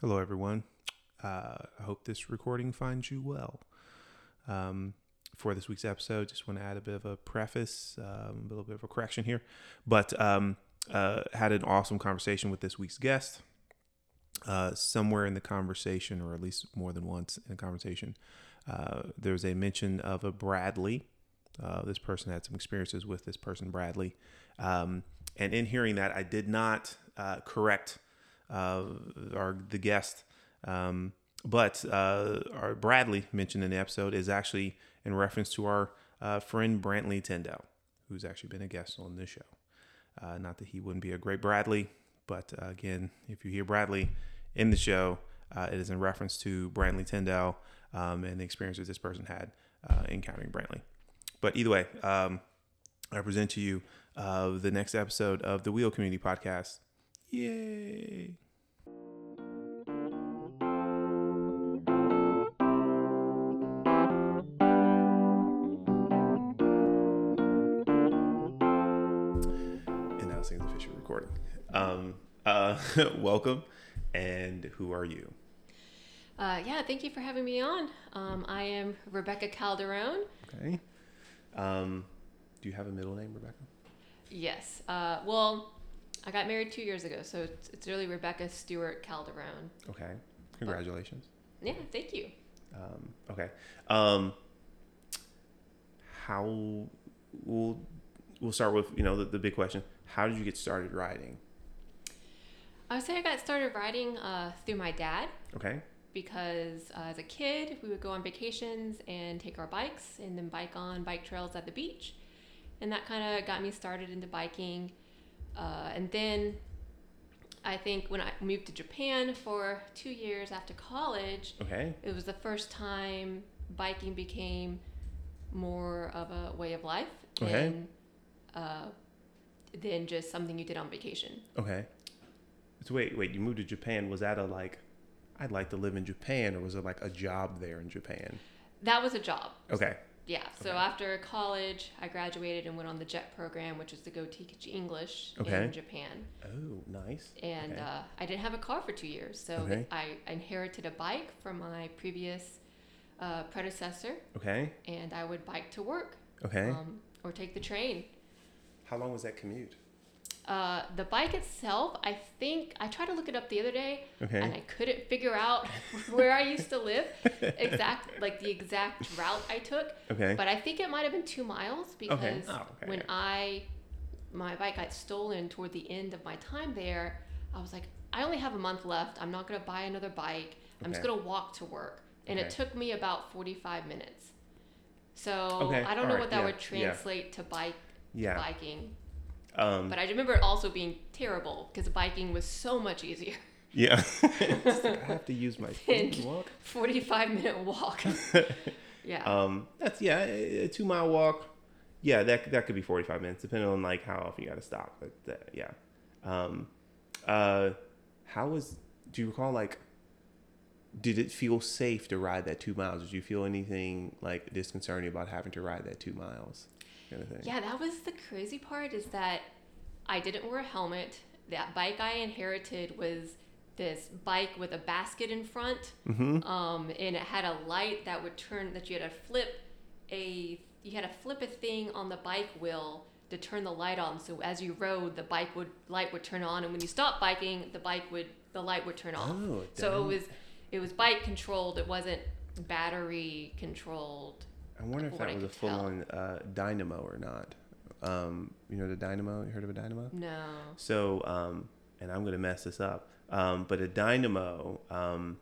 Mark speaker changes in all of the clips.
Speaker 1: Hello, everyone. Uh, I hope this recording finds you well. Um, for this week's episode, just want to add a bit of a preface, um, a little bit of a correction here, but um, uh, had an awesome conversation with this week's guest. Uh, somewhere in the conversation, or at least more than once in the conversation, uh, there was a mention of a Bradley. Uh, this person had some experiences with this person, Bradley. Um, and in hearing that, I did not uh, correct our the guest. Um, but uh, our Bradley mentioned in the episode is actually in reference to our uh, friend Brantley Tyndall, who's actually been a guest on this show. Uh, not that he wouldn't be a great Bradley, but uh, again, if you hear Bradley in the show, uh, it is in reference to Brantley Tyndall um, and the experiences this person had uh, encountering Brantley. But either way, um, I present to you the next episode of the Wheel Community Podcast. Yay! And now it's the official recording. Um, uh, welcome, and who are you?
Speaker 2: Uh, yeah, thank you for having me on. Um, I am Rebecca Calderone.
Speaker 1: Okay. Um, do you have a middle name, Rebecca?
Speaker 2: Yes. Uh, well, I got married two years ago, so it's, it's really Rebecca Stewart Calderone.
Speaker 1: Okay. Congratulations.
Speaker 2: Yeah, thank you.
Speaker 1: Um, okay. Um, how we'll we'll start with you know the, the big question. How did you get started riding?
Speaker 2: I would say I got started riding uh, through my dad
Speaker 1: Okay.
Speaker 2: because uh, as a kid we would go on vacations and take our bikes and then bike on bike trails at the beach, and that kind of got me started into biking. Uh, and then I think when I moved to Japan for two years after college,
Speaker 1: Okay.
Speaker 2: it was the first time biking became more of a way of life
Speaker 1: Okay.
Speaker 2: than uh, than just something you did on vacation.
Speaker 1: Okay. So wait, wait. You moved to Japan. Was that a like? I'd like to live in Japan, or was it like a job there in Japan?
Speaker 2: That was a job.
Speaker 1: Okay.
Speaker 2: Yeah. So
Speaker 1: Okay.
Speaker 2: after college, I graduated and went on the JET program, which is to go teach English
Speaker 1: Okay.
Speaker 2: in Japan.
Speaker 1: Oh, nice.
Speaker 2: And
Speaker 1: Okay.
Speaker 2: uh, I didn't have a car for two years, so. I inherited a bike from my previous uh, predecessor,
Speaker 1: Okay.
Speaker 2: and I would bike to work
Speaker 1: Okay.
Speaker 2: um, or take the train.
Speaker 1: How long was that commute?
Speaker 2: Uh, the bike itself, I think I tried to look it up the other day,
Speaker 1: Okay.
Speaker 2: and I couldn't figure out where I used to live, exact like the exact route I took.
Speaker 1: Okay.
Speaker 2: But I think it might have been two miles because
Speaker 1: Oh, okay.
Speaker 2: when I my bike got stolen toward the end of my time there, I was like, I only have a month left. I'm not gonna buy another bike. I'm just gonna walk to work, and it took me about 45 minutes. So
Speaker 1: Okay,
Speaker 2: I don't know
Speaker 1: alright,
Speaker 2: what that
Speaker 1: yeah,
Speaker 2: would
Speaker 1: yeah.
Speaker 2: translate to bike
Speaker 1: yeah.
Speaker 2: biking.
Speaker 1: Um.
Speaker 2: But I remember it also being terrible because biking was so much easier.
Speaker 1: yeah. Like, I have to use my feet to walk.
Speaker 2: 45 minute walk. yeah.
Speaker 1: Um. That's yeah. A a two mile walk. Yeah. That that could be forty five minutes, depending on like how often you got to stop. But uh, yeah. Um. Uh. How was? Do you recall like? Did it feel safe to ride that two miles? Did you feel anything like disconcerting about having to ride that two miles? Kind of thing.
Speaker 2: yeah, that was the crazy part is that I didn't wear a helmet. That bike I inherited was this bike with a basket in front.
Speaker 1: Mm-hmm.
Speaker 2: Um, and it had a light that would turn that you had to flip a you had to flip a thing on the bike wheel to turn the light on. So as you rode, the bike would light would turn on, and when you stopped biking, the bike would the light would turn off.
Speaker 1: Oh,
Speaker 2: so it was it was bike controlled. It wasn't battery controlled.
Speaker 1: I wonder if that was a full
Speaker 2: tell.
Speaker 1: on uh, dynamo or not. Um, you know the dynamo. You heard of a dynamo?
Speaker 2: No.
Speaker 1: So, um, and I'm gonna mess this up. Um, but a dynamo um,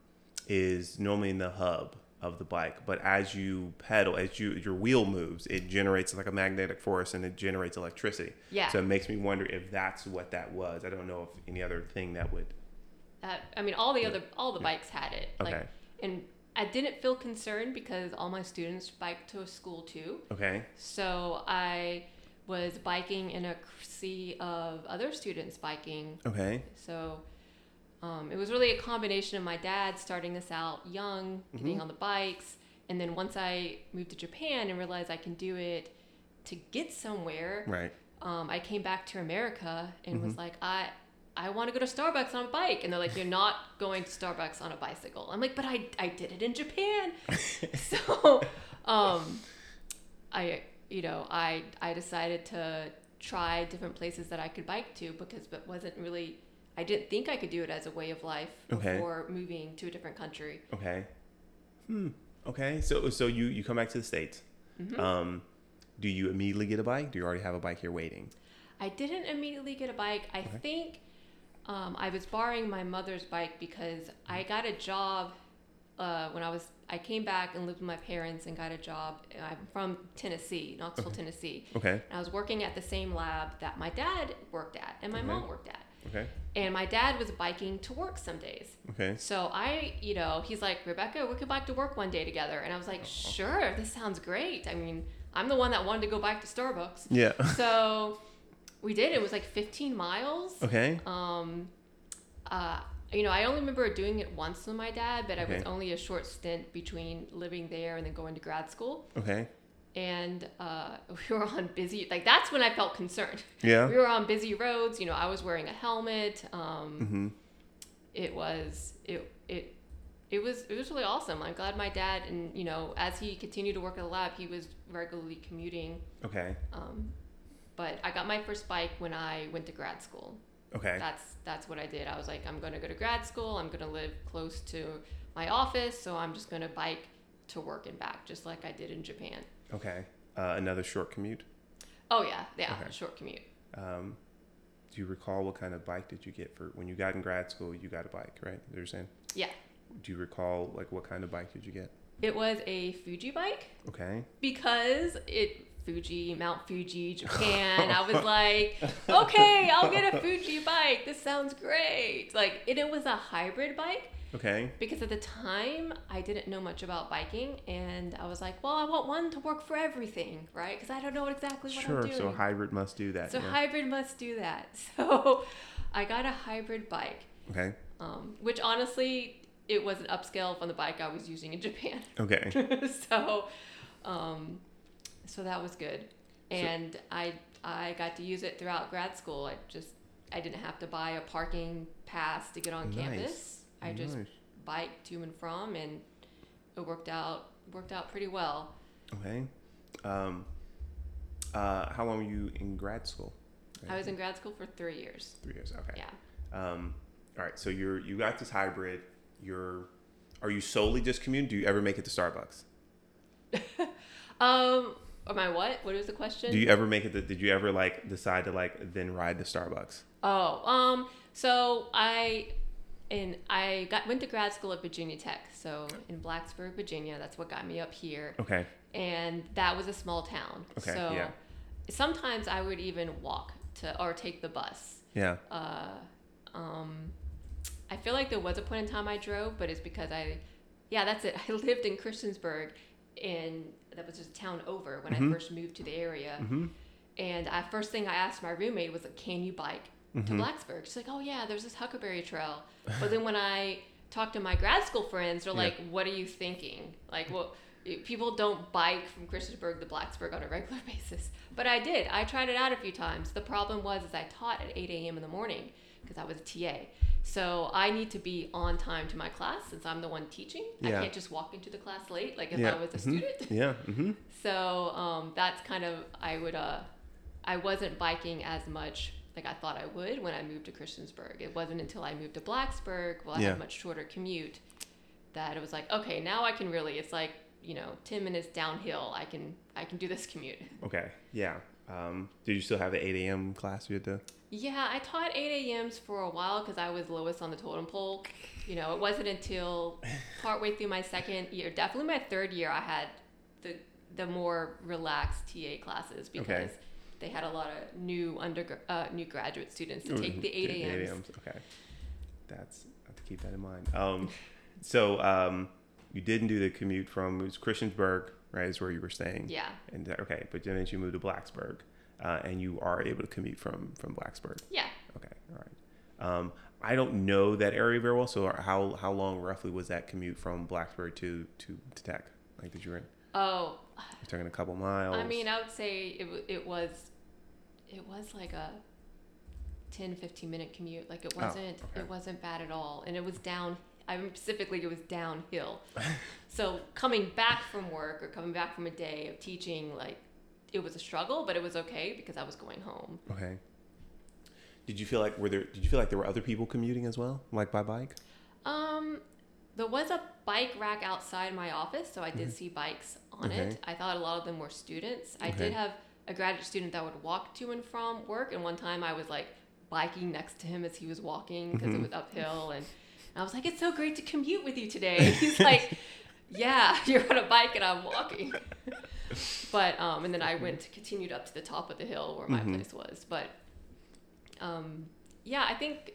Speaker 1: is normally in the hub of the bike, but as you pedal, as you your wheel moves, it generates like a magnetic force and it generates electricity.
Speaker 2: Yeah.
Speaker 1: So it makes me wonder if that's what that was. I don't know if any other thing that would.
Speaker 2: Uh, I mean, all the other all the bikes had it. Like,
Speaker 1: Okay.
Speaker 2: and I didn't feel concerned because all my students bike to school too.
Speaker 1: Okay.
Speaker 2: So I was biking in a sea of other students biking.
Speaker 1: Okay.
Speaker 2: So um, it was really a combination of my dad starting this out young, getting
Speaker 1: Mhm.
Speaker 2: on the bikes, and then once I moved to Japan and realized I can do it to get somewhere,
Speaker 1: Right.
Speaker 2: um, I came back to America and was
Speaker 1: Mhm.
Speaker 2: like, I I want to go to Starbucks on a bike. And they're like, You're not going to Starbucks on a bicycle. I'm like, But I, I did it in Japan. so, um, I, you know, I, I decided to try different places that I could bike to because it wasn't really, I didn't think I could do it as a way of life
Speaker 1: Okay.
Speaker 2: before moving to a different country.
Speaker 1: Okay. Hmm. Okay. So so you you come back to the states.
Speaker 2: Mm-hmm.
Speaker 1: Um, do you immediately get a bike? Do you already have a bike here waiting?
Speaker 2: I didn't immediately get a bike. I think um, I was borrowing my mother's bike because I got a job uh, when I was. I came back and lived with my parents and got a job. I'm from Tennessee, Knoxville, Tennessee.
Speaker 1: Okay.
Speaker 2: And I was working at the same lab that my dad worked at and my
Speaker 1: Okay.
Speaker 2: mom worked at.
Speaker 1: Okay.
Speaker 2: And my dad was biking to work some days.
Speaker 1: Okay.
Speaker 2: So I, you know, he's like, Rebecca, we could bike to work one day together. And I was like, sure, this sounds great. I mean, I'm the one that wanted to go bike to Starbucks.
Speaker 1: Yeah.
Speaker 2: So we did. It was like 15 miles.
Speaker 1: Okay.
Speaker 2: Um, uh, you know, I only remember doing it once with my dad, but it was only a short stint between living there and then going to grad school.
Speaker 1: Okay.
Speaker 2: And uh, we were on busy, like, that's when I felt concerned.
Speaker 1: Yeah.
Speaker 2: We were on busy roads. You know, I was wearing a helmet. Um,
Speaker 1: Mm-hmm.
Speaker 2: It was, it, it, it was it was really awesome. I'm glad my dad and you know as he continued to work at the lab, he was regularly commuting.
Speaker 1: Okay.
Speaker 2: Um, but I got my first bike when I went to grad school.
Speaker 1: Okay.
Speaker 2: That's that's what I did. I was like, I'm gonna go to grad school. I'm gonna live close to my office, so I'm just gonna bike to work and back, just like I did in Japan.
Speaker 1: Okay. Uh, another short commute.
Speaker 2: Oh yeah, yeah,
Speaker 1: Okay.
Speaker 2: short commute.
Speaker 1: Um, do you recall what kind of bike did you get for when you got in grad school? You got a bike, right? You're saying.
Speaker 2: Yeah,
Speaker 1: Do you recall like what kind of bike did you get?
Speaker 2: it was a Fuji bike
Speaker 1: Okay.
Speaker 2: because it Fuji, Mount Fuji, Japan. I was like, okay, I'll get a Fuji bike. This sounds great. Like, and it was a hybrid bike.
Speaker 1: Okay.
Speaker 2: because at the time I didn't know much about biking, and I was like, well, I want one to work for everything, right? Because I don't know exactly what
Speaker 1: Sure.
Speaker 2: I'm doing.
Speaker 1: Sure, So hybrid must do that.
Speaker 2: So
Speaker 1: yeah.
Speaker 2: hybrid must do that. So I got a hybrid bike,
Speaker 1: Okay.
Speaker 2: um, which honestly, it was an upscale from the bike I was using in Japan.
Speaker 1: Okay.
Speaker 2: so, um, so that was good, and I I got to use it throughout grad school. I just I didn't have to buy a parking pass to get on
Speaker 1: Nice.
Speaker 2: campus. I just
Speaker 1: Nice.
Speaker 2: bike to and from, and it worked out worked out pretty well.
Speaker 1: Okay. Um, uh, how long were you in grad school?
Speaker 2: I was in grad school for three years.
Speaker 1: Three years. Okay.
Speaker 2: Yeah.
Speaker 1: Um, all right. So you're you got this hybrid. You're are you solely just commuting? Do you ever make it to Starbucks?
Speaker 2: Um, or I what? What was the question?
Speaker 1: Do you ever make it? To, did you ever like decide to like then ride to Starbucks?
Speaker 2: Oh, um, so I and I got went to grad school at Virginia Tech, so in Blacksburg, Virginia. That's what got me up here,
Speaker 1: Okay.
Speaker 2: and that was a small town.
Speaker 1: Okay,
Speaker 2: So
Speaker 1: yeah.
Speaker 2: sometimes I would even walk to or take the bus.
Speaker 1: Yeah.
Speaker 2: Uh, um, I feel like there was a point in time I drove, but it's because I, yeah, that's it. I lived in Christiansburg, and that was just a town over when
Speaker 1: Mhm.
Speaker 2: I first moved to the area.
Speaker 1: Mm-hmm.
Speaker 2: And I first thing I asked my roommate was like, "Can you bike to Blacksburg?" She's like, "Oh yeah, there's this Huckleberry Trail." but then when I talked to my grad school friends, they're
Speaker 1: Yeah.
Speaker 2: like, "What are you thinking? Like, what?" People don't bike from Christiansburg to Blacksburg on a regular basis, but I did. I tried it out a few times. The problem was, is I taught at 8 a.m. in the morning because I was a TA. So I need to be on time to my class since I'm the one teaching.
Speaker 1: Yeah.
Speaker 2: I can't just walk into the class late like if
Speaker 1: Yeah.
Speaker 2: I was a
Speaker 1: Mhm.
Speaker 2: student.
Speaker 1: Yeah. Mm-hmm.
Speaker 2: So um, that's kind of I would uh, I wasn't biking as much like I thought I would when I moved to Christiansburg. It wasn't until I moved to Blacksburg, well, I
Speaker 1: Yeah.
Speaker 2: had a much shorter commute, that it was like, okay, now I can really. It's like you know, ten minutes downhill. I can I can do this commute.
Speaker 1: Okay. Yeah. Um, did you still have the 8 a.m. class you had to?
Speaker 2: Yeah, I taught 8 a.m.s for a while because I was lowest on the totem pole. You know, it wasn't until partway through my second year, definitely my third year, I had the the more relaxed TA classes because they had a lot of new under uh, new graduate students to take the 8
Speaker 1: Mm-hmm. 8
Speaker 2: a.m.s.
Speaker 1: a.m.s. Okay. That's I have to keep that in mind. Um, so um, you didn't do the commute from it was Christiansburg, right? Is where you were staying.
Speaker 2: Yeah,
Speaker 1: And uh, okay, but then you moved to Blacksburg, uh, and you are able to commute from from Blacksburg.
Speaker 2: yeah.
Speaker 1: Okay, all right. Um, I don't know that area very well, so how how long roughly was that commute from Blacksburg to to, to Tech? Like, did you were
Speaker 2: Oh,
Speaker 1: you're talking a couple miles?
Speaker 2: I mean, I would say it it was it was like a 10 15 minute commute like it
Speaker 1: Oh,
Speaker 2: wasn't
Speaker 1: okay.
Speaker 2: it wasn't bad at all and it was down i remember specifically it was downhill so coming back from work or coming back from a day of teaching like it was a struggle but it was okay because i was going home
Speaker 1: Okay. Did you feel like were there? Did you feel like there were other people commuting as well, like by bike?
Speaker 2: um there was a bike rack outside my office so i did see bikes on
Speaker 1: Mm-hmm. Okay.
Speaker 2: it i thought a lot of them were students i
Speaker 1: Okay.
Speaker 2: did have a graduate student that would walk to and from work and one time i was like biking next to him as he was walking because
Speaker 1: Mm-hmm.
Speaker 2: it was uphill and I was like, "It's so great to commute with you today." And he's like, "Yeah, you're on a bike and I'm walking." but um, and then I went to continued up to the top of the hill where my
Speaker 1: Mhm.
Speaker 2: place was. But um, yeah, I think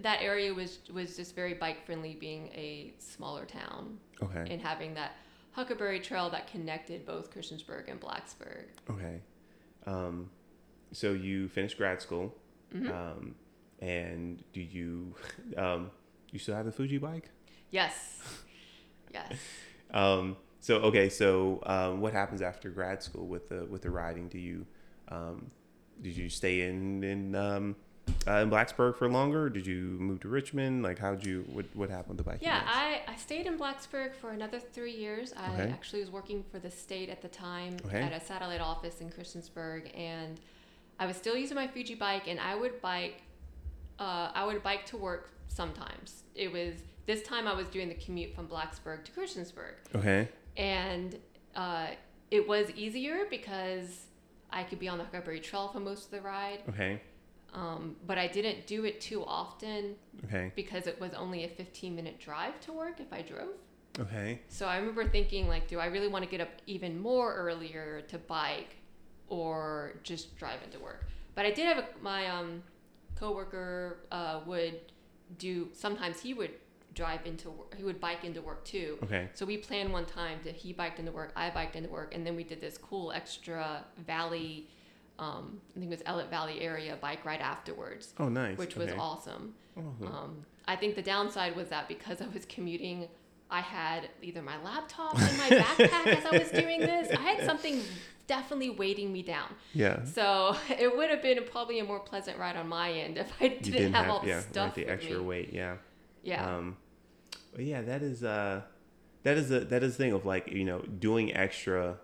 Speaker 2: that area was was just very bike friendly, being a smaller town
Speaker 1: Okay.
Speaker 2: and having that Huckleberry Trail that connected both Christiansburg and Blacksburg.
Speaker 1: Okay. Um, so you finished grad school,
Speaker 2: Mhm.
Speaker 1: um, and do you um, you still have the Fuji bike?
Speaker 2: Yes, yes.
Speaker 1: Um, so okay, so um, what happens after grad school with the with the riding? Do you um, did you stay in in um, uh, in Blacksburg for longer? Did you move to Richmond? Like, how'd you what what happened with the biking?
Speaker 2: Yeah. I, I stayed in Blacksburg for another three years. I
Speaker 1: Okay.
Speaker 2: actually was working for the state at the time
Speaker 1: Okay.
Speaker 2: at a satellite office in Christiansburg, and I was still using my Fuji bike, and I would bike. Uh, I would bike to work sometimes. It was this time I was doing the commute from Blacksburg to Christiansburg,
Speaker 1: okay.
Speaker 2: And uh, it was easier because I could be on the Huckleberry Trail for most of the ride.
Speaker 1: Okay.
Speaker 2: Um, but I didn't do it too often
Speaker 1: Okay.
Speaker 2: because it was only a 15 minute drive to work if I drove.
Speaker 1: Okay.
Speaker 2: So I remember thinking like, do I really want to get up even more earlier to bike or just drive into work? But I did have a, my um, coworker uh, would do, sometimes he would drive into work, he would bike into work too.
Speaker 1: Okay.
Speaker 2: So we planned one time that he biked into work, I biked into work, and then we did this cool extra valley, um, I think it was Ellett Valley area bike ride afterwards,
Speaker 1: Oh, nice.
Speaker 2: which was
Speaker 1: okay.
Speaker 2: awesome.
Speaker 1: Awesome.
Speaker 2: Um, I think the downside was that because I was commuting, I had either my laptop in my backpack as I was doing this. I had something definitely weighting me down.
Speaker 1: yeah.
Speaker 2: So it would have been probably a more pleasant ride on my end if I didn't,
Speaker 1: didn't
Speaker 2: have,
Speaker 1: have,
Speaker 2: all the
Speaker 1: yeah,
Speaker 2: stuff
Speaker 1: right, the extra
Speaker 2: me.
Speaker 1: weight. Yeah.
Speaker 2: Yeah.
Speaker 1: Um, yeah, that is uh, that is a that is the thing of like you know doing extra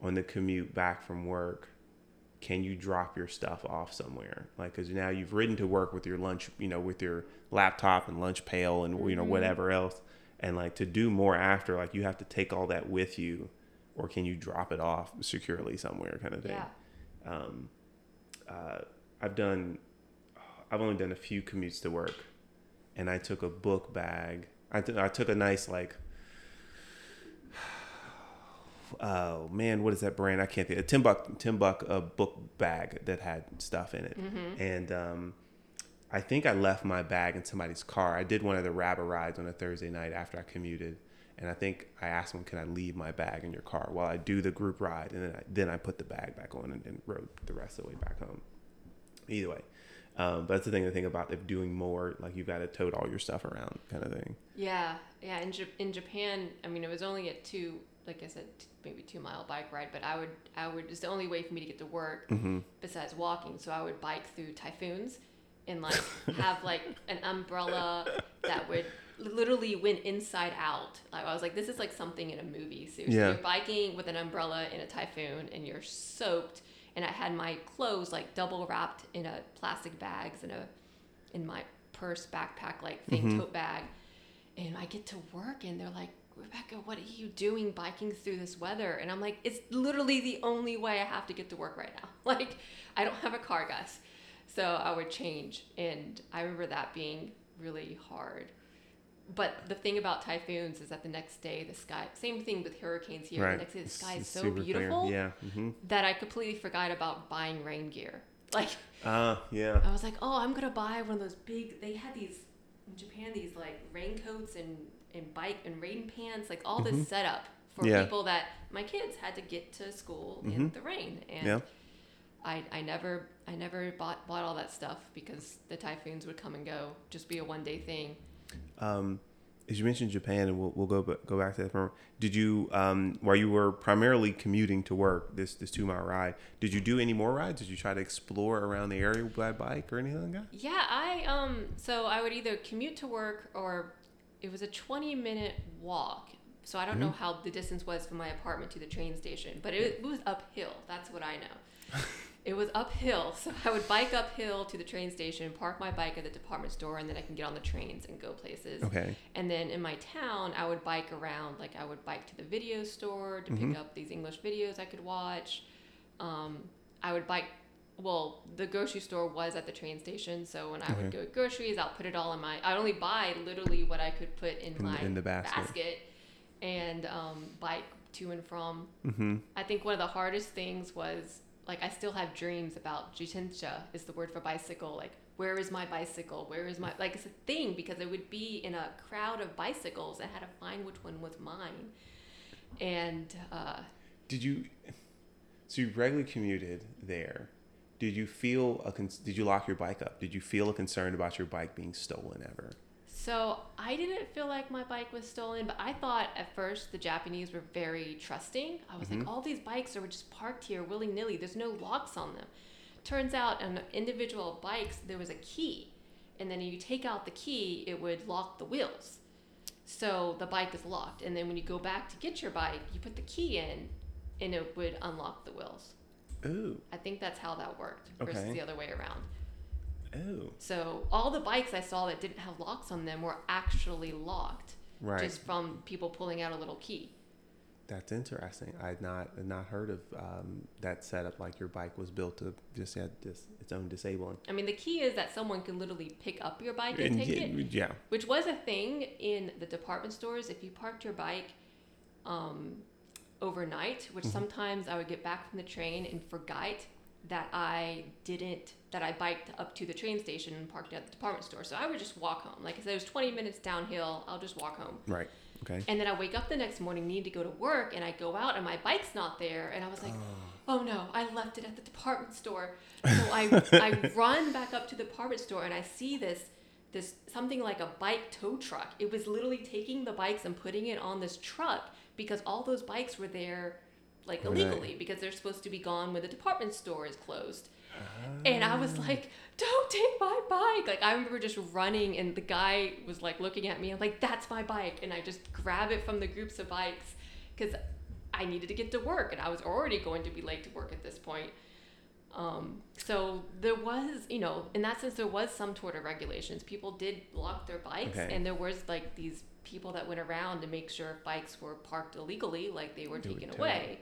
Speaker 1: on the commute back from work. Can you drop your stuff off somewhere? Like, because now you've ridden to work with your lunch, you know, with your laptop and lunch pail and you know
Speaker 2: Mhm.
Speaker 1: whatever else, and like to do more after, like you have to take all that with you, or can you drop it off securely somewhere, kind of thing.
Speaker 2: yeah.
Speaker 1: Um, uh, I've done, I've only done a few commutes to work, and I took a book bag. I, t- I took a nice like, oh man, what is that brand? I can't think. A Timbuk Timbuk a book bag that had stuff in it,
Speaker 2: Mm-hmm.
Speaker 1: and um, I think I left my bag in somebody's car. I did one of the rabbi rides on a Thursday night after I commuted. And I think I asked them, "Can I leave my bag in your car while I do the group ride?" And then I, then I put the bag back on and, and rode the rest of the way back home. Either way, um, but that's the thing to think about. If doing more, like you've got to tote all your stuff around, kind of thing.
Speaker 2: Yeah, yeah. In Jap- in Japan, I mean, it was only a two, like I said, t- maybe two mile bike ride. But I would, I would. It's the only way for me to get to work
Speaker 1: Mm-hmm.
Speaker 2: besides walking. So I would bike through typhoons and like have like an umbrella that would literally went inside out. Like I was like, this is like something in a movie. Seriously,
Speaker 1: Yeah.
Speaker 2: you're biking with an umbrella in a typhoon and you're soaked. And I had my clothes like double wrapped in a plastic bags in a in my purse backpack like thing
Speaker 1: Mhm.
Speaker 2: tote bag. And I get to work and they're like, Rebecca, what are you doing biking through this weather? And I'm like, it's literally the only way I have to get to work right now. Like, I don't have a car, guys. So I would change. And I remember that being really hard. But the thing about typhoons is that the next day, the sky, same thing with hurricanes here.
Speaker 1: Right.
Speaker 2: The next day, the sky is so
Speaker 1: clear.
Speaker 2: beautiful
Speaker 1: Yeah. Mm-hmm.
Speaker 2: that I completely forgot about buying rain gear. Like,
Speaker 1: Uh, yeah.
Speaker 2: I was like, oh, I'm gonna buy one of those big. They had these in Japan, these like raincoats and and bike and rain pants, like all this
Speaker 1: Mhm.
Speaker 2: setup for
Speaker 1: Yeah.
Speaker 2: people that my kids had to get to school in
Speaker 1: Mhm.
Speaker 2: the rain. And
Speaker 1: Yeah.
Speaker 2: I I never I never bought bought all that stuff because the typhoons would come and go, just be a one day thing.
Speaker 1: Um, as you mentioned Japan, and we'll, we'll go go back to that. For, did you, um, while you were primarily commuting to work, this this two mile ride, did you do any more rides? Did you try to explore around the area by bike or anything like that?
Speaker 2: Yeah, I um so I would either commute to work or it was a 20 minute walk. So I don't know how the distance was from my apartment to the train station, but it, it was uphill. That's what I know. it was uphill, so I would bike uphill to the train station, park my bike at the department store, and then I can get on the trains and go places.
Speaker 1: Okay.
Speaker 2: And then in my town, I would bike around. Like I would bike to the video store to
Speaker 1: Mm-hmm.
Speaker 2: pick up these English videos I could watch. Um, I would bike. Well, the grocery store was at the train station, so when I would go groceries, I'll put it all in my. I'd only buy literally what I could put in,
Speaker 1: In-
Speaker 2: my
Speaker 1: in the basket.
Speaker 2: and um, bike to and from.
Speaker 1: Mm-hmm.
Speaker 2: I think one of the hardest things was like I still have dreams about jitensha is the word for bicycle. Like where is my bicycle? Where is my like it's a thing because it would be in a crowd of bicycles and I had to find which one was mine. And uh,
Speaker 1: Did you? So you regularly commuted there. Did you feel a? Did you lock your bike up? Did you feel a concern about your bike being stolen ever?
Speaker 2: So I didn't feel like my bike was stolen, but I thought at first the Japanese were very trusting. I was like, mm-hmm. all these bikes are just parked here willy nilly. There's no locks on them. Turns out on individual bikes there was a key, and then you take out the key, it would lock the wheels. So the bike is locked, and then when you go back to get your bike, you put the key in, and it would unlock the wheels.
Speaker 1: Ooh,
Speaker 2: I think that's how that worked versus
Speaker 1: Okay.
Speaker 2: the other way around.
Speaker 1: Ooh,
Speaker 2: So all the bikes I saw that didn't have locks on them were actually locked,
Speaker 1: right.
Speaker 2: just from people pulling out a little key.
Speaker 1: That's interesting. I had not had not heard of um, that setup. Like your bike was built to just had this its own disabling.
Speaker 2: I mean, the key is that someone can literally pick up your bike and,
Speaker 1: And
Speaker 2: take it,
Speaker 1: yeah,
Speaker 2: which was a thing in the department stores. If you parked your bike um, overnight, which
Speaker 1: Mm-hmm.
Speaker 2: sometimes I would get back from the train and forgot that I didn't that I biked up to the train station and parked at the department store. So I would just walk home. Like I said, it was 20 minutes downhill. I'll just walk home.
Speaker 1: right. Okay.
Speaker 2: And then I wake up the next morning, need to go to work, and I go out and my bike's not there. And I was like, oh, oh no, I left it at the department store. So I, I run back up to the department store and I see this this something like a bike tow truck. It was literally taking the bikes and putting it on this truck because all those bikes were there like illegally because they're supposed to be gone when the department store is closed. And I was like, don't take my bike. Like, I remember just running, and the guy was like looking at me. I'm like, that's my bike. And I just grab it from the groups of bikes because I needed to get to work, and I was already going to be late to work at this point. Um, so there was, you know, in that sense, there was some sort of regulations. People did lock their bikes,
Speaker 1: Okay.
Speaker 2: and there was like these people that went around to make sure if bikes were parked illegally, like they were taken away.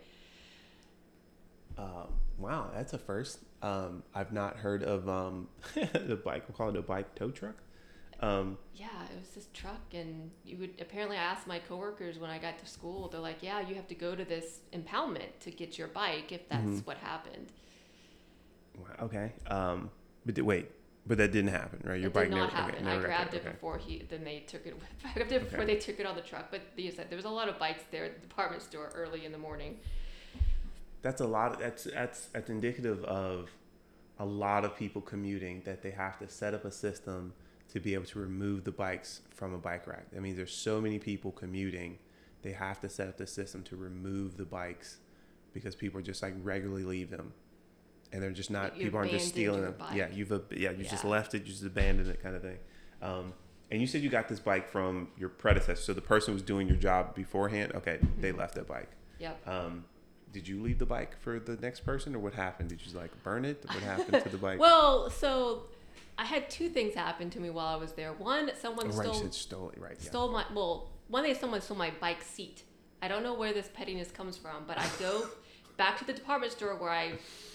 Speaker 1: Um, wow, that's a first. Um, I've not heard of um, the bike. We'll call it a bike tow truck. Um,
Speaker 2: Yeah, it was this truck, and you would apparently I asked my coworkers when I got to school. They're like, "Yeah, you have to go to this impoundment to get your bike if that's
Speaker 1: Mhm.
Speaker 2: what happened."
Speaker 1: wow, okay. Um, but di- wait, but that didn't happen, right? Your
Speaker 2: it
Speaker 1: bike
Speaker 2: did not
Speaker 1: never.
Speaker 2: happen.
Speaker 1: Okay,
Speaker 2: I
Speaker 1: never got
Speaker 2: grabbed it
Speaker 1: okay.
Speaker 2: before he. Then they took it. I grabbed it before
Speaker 1: Okay.
Speaker 2: they took it on the truck. But you said there was a lot of bikes there at the department store early in the morning.
Speaker 1: That's a lot. Of, that's that's that's indicative of a lot of people commuting that they have to set up a system to be able to remove the bikes from a bike rack. That means there's so many people commuting, they have to set up the system to remove the bikes because people just like regularly leave them, and they're just not people aren't just stealing them.
Speaker 2: bike.
Speaker 1: Yeah, you've yeah you just left it, you just abandoned it, kind of thing. Um, and you said you got this bike from your predecessor, so the person was doing your job beforehand. Okay, they
Speaker 2: Mm-hmm.
Speaker 1: left that bike.
Speaker 2: Yep.
Speaker 1: Um, did you leave the bike for the next person, or what happened? Did you like burn it? What happened to the bike?
Speaker 2: Well, so I had two things happen to me while I was there. One, someone
Speaker 1: oh, right, you
Speaker 2: stole
Speaker 1: stole it, right? Yeah.
Speaker 2: stole my well one day someone stole my bike seat i don't know where this pettiness comes from but i go back to the department store where i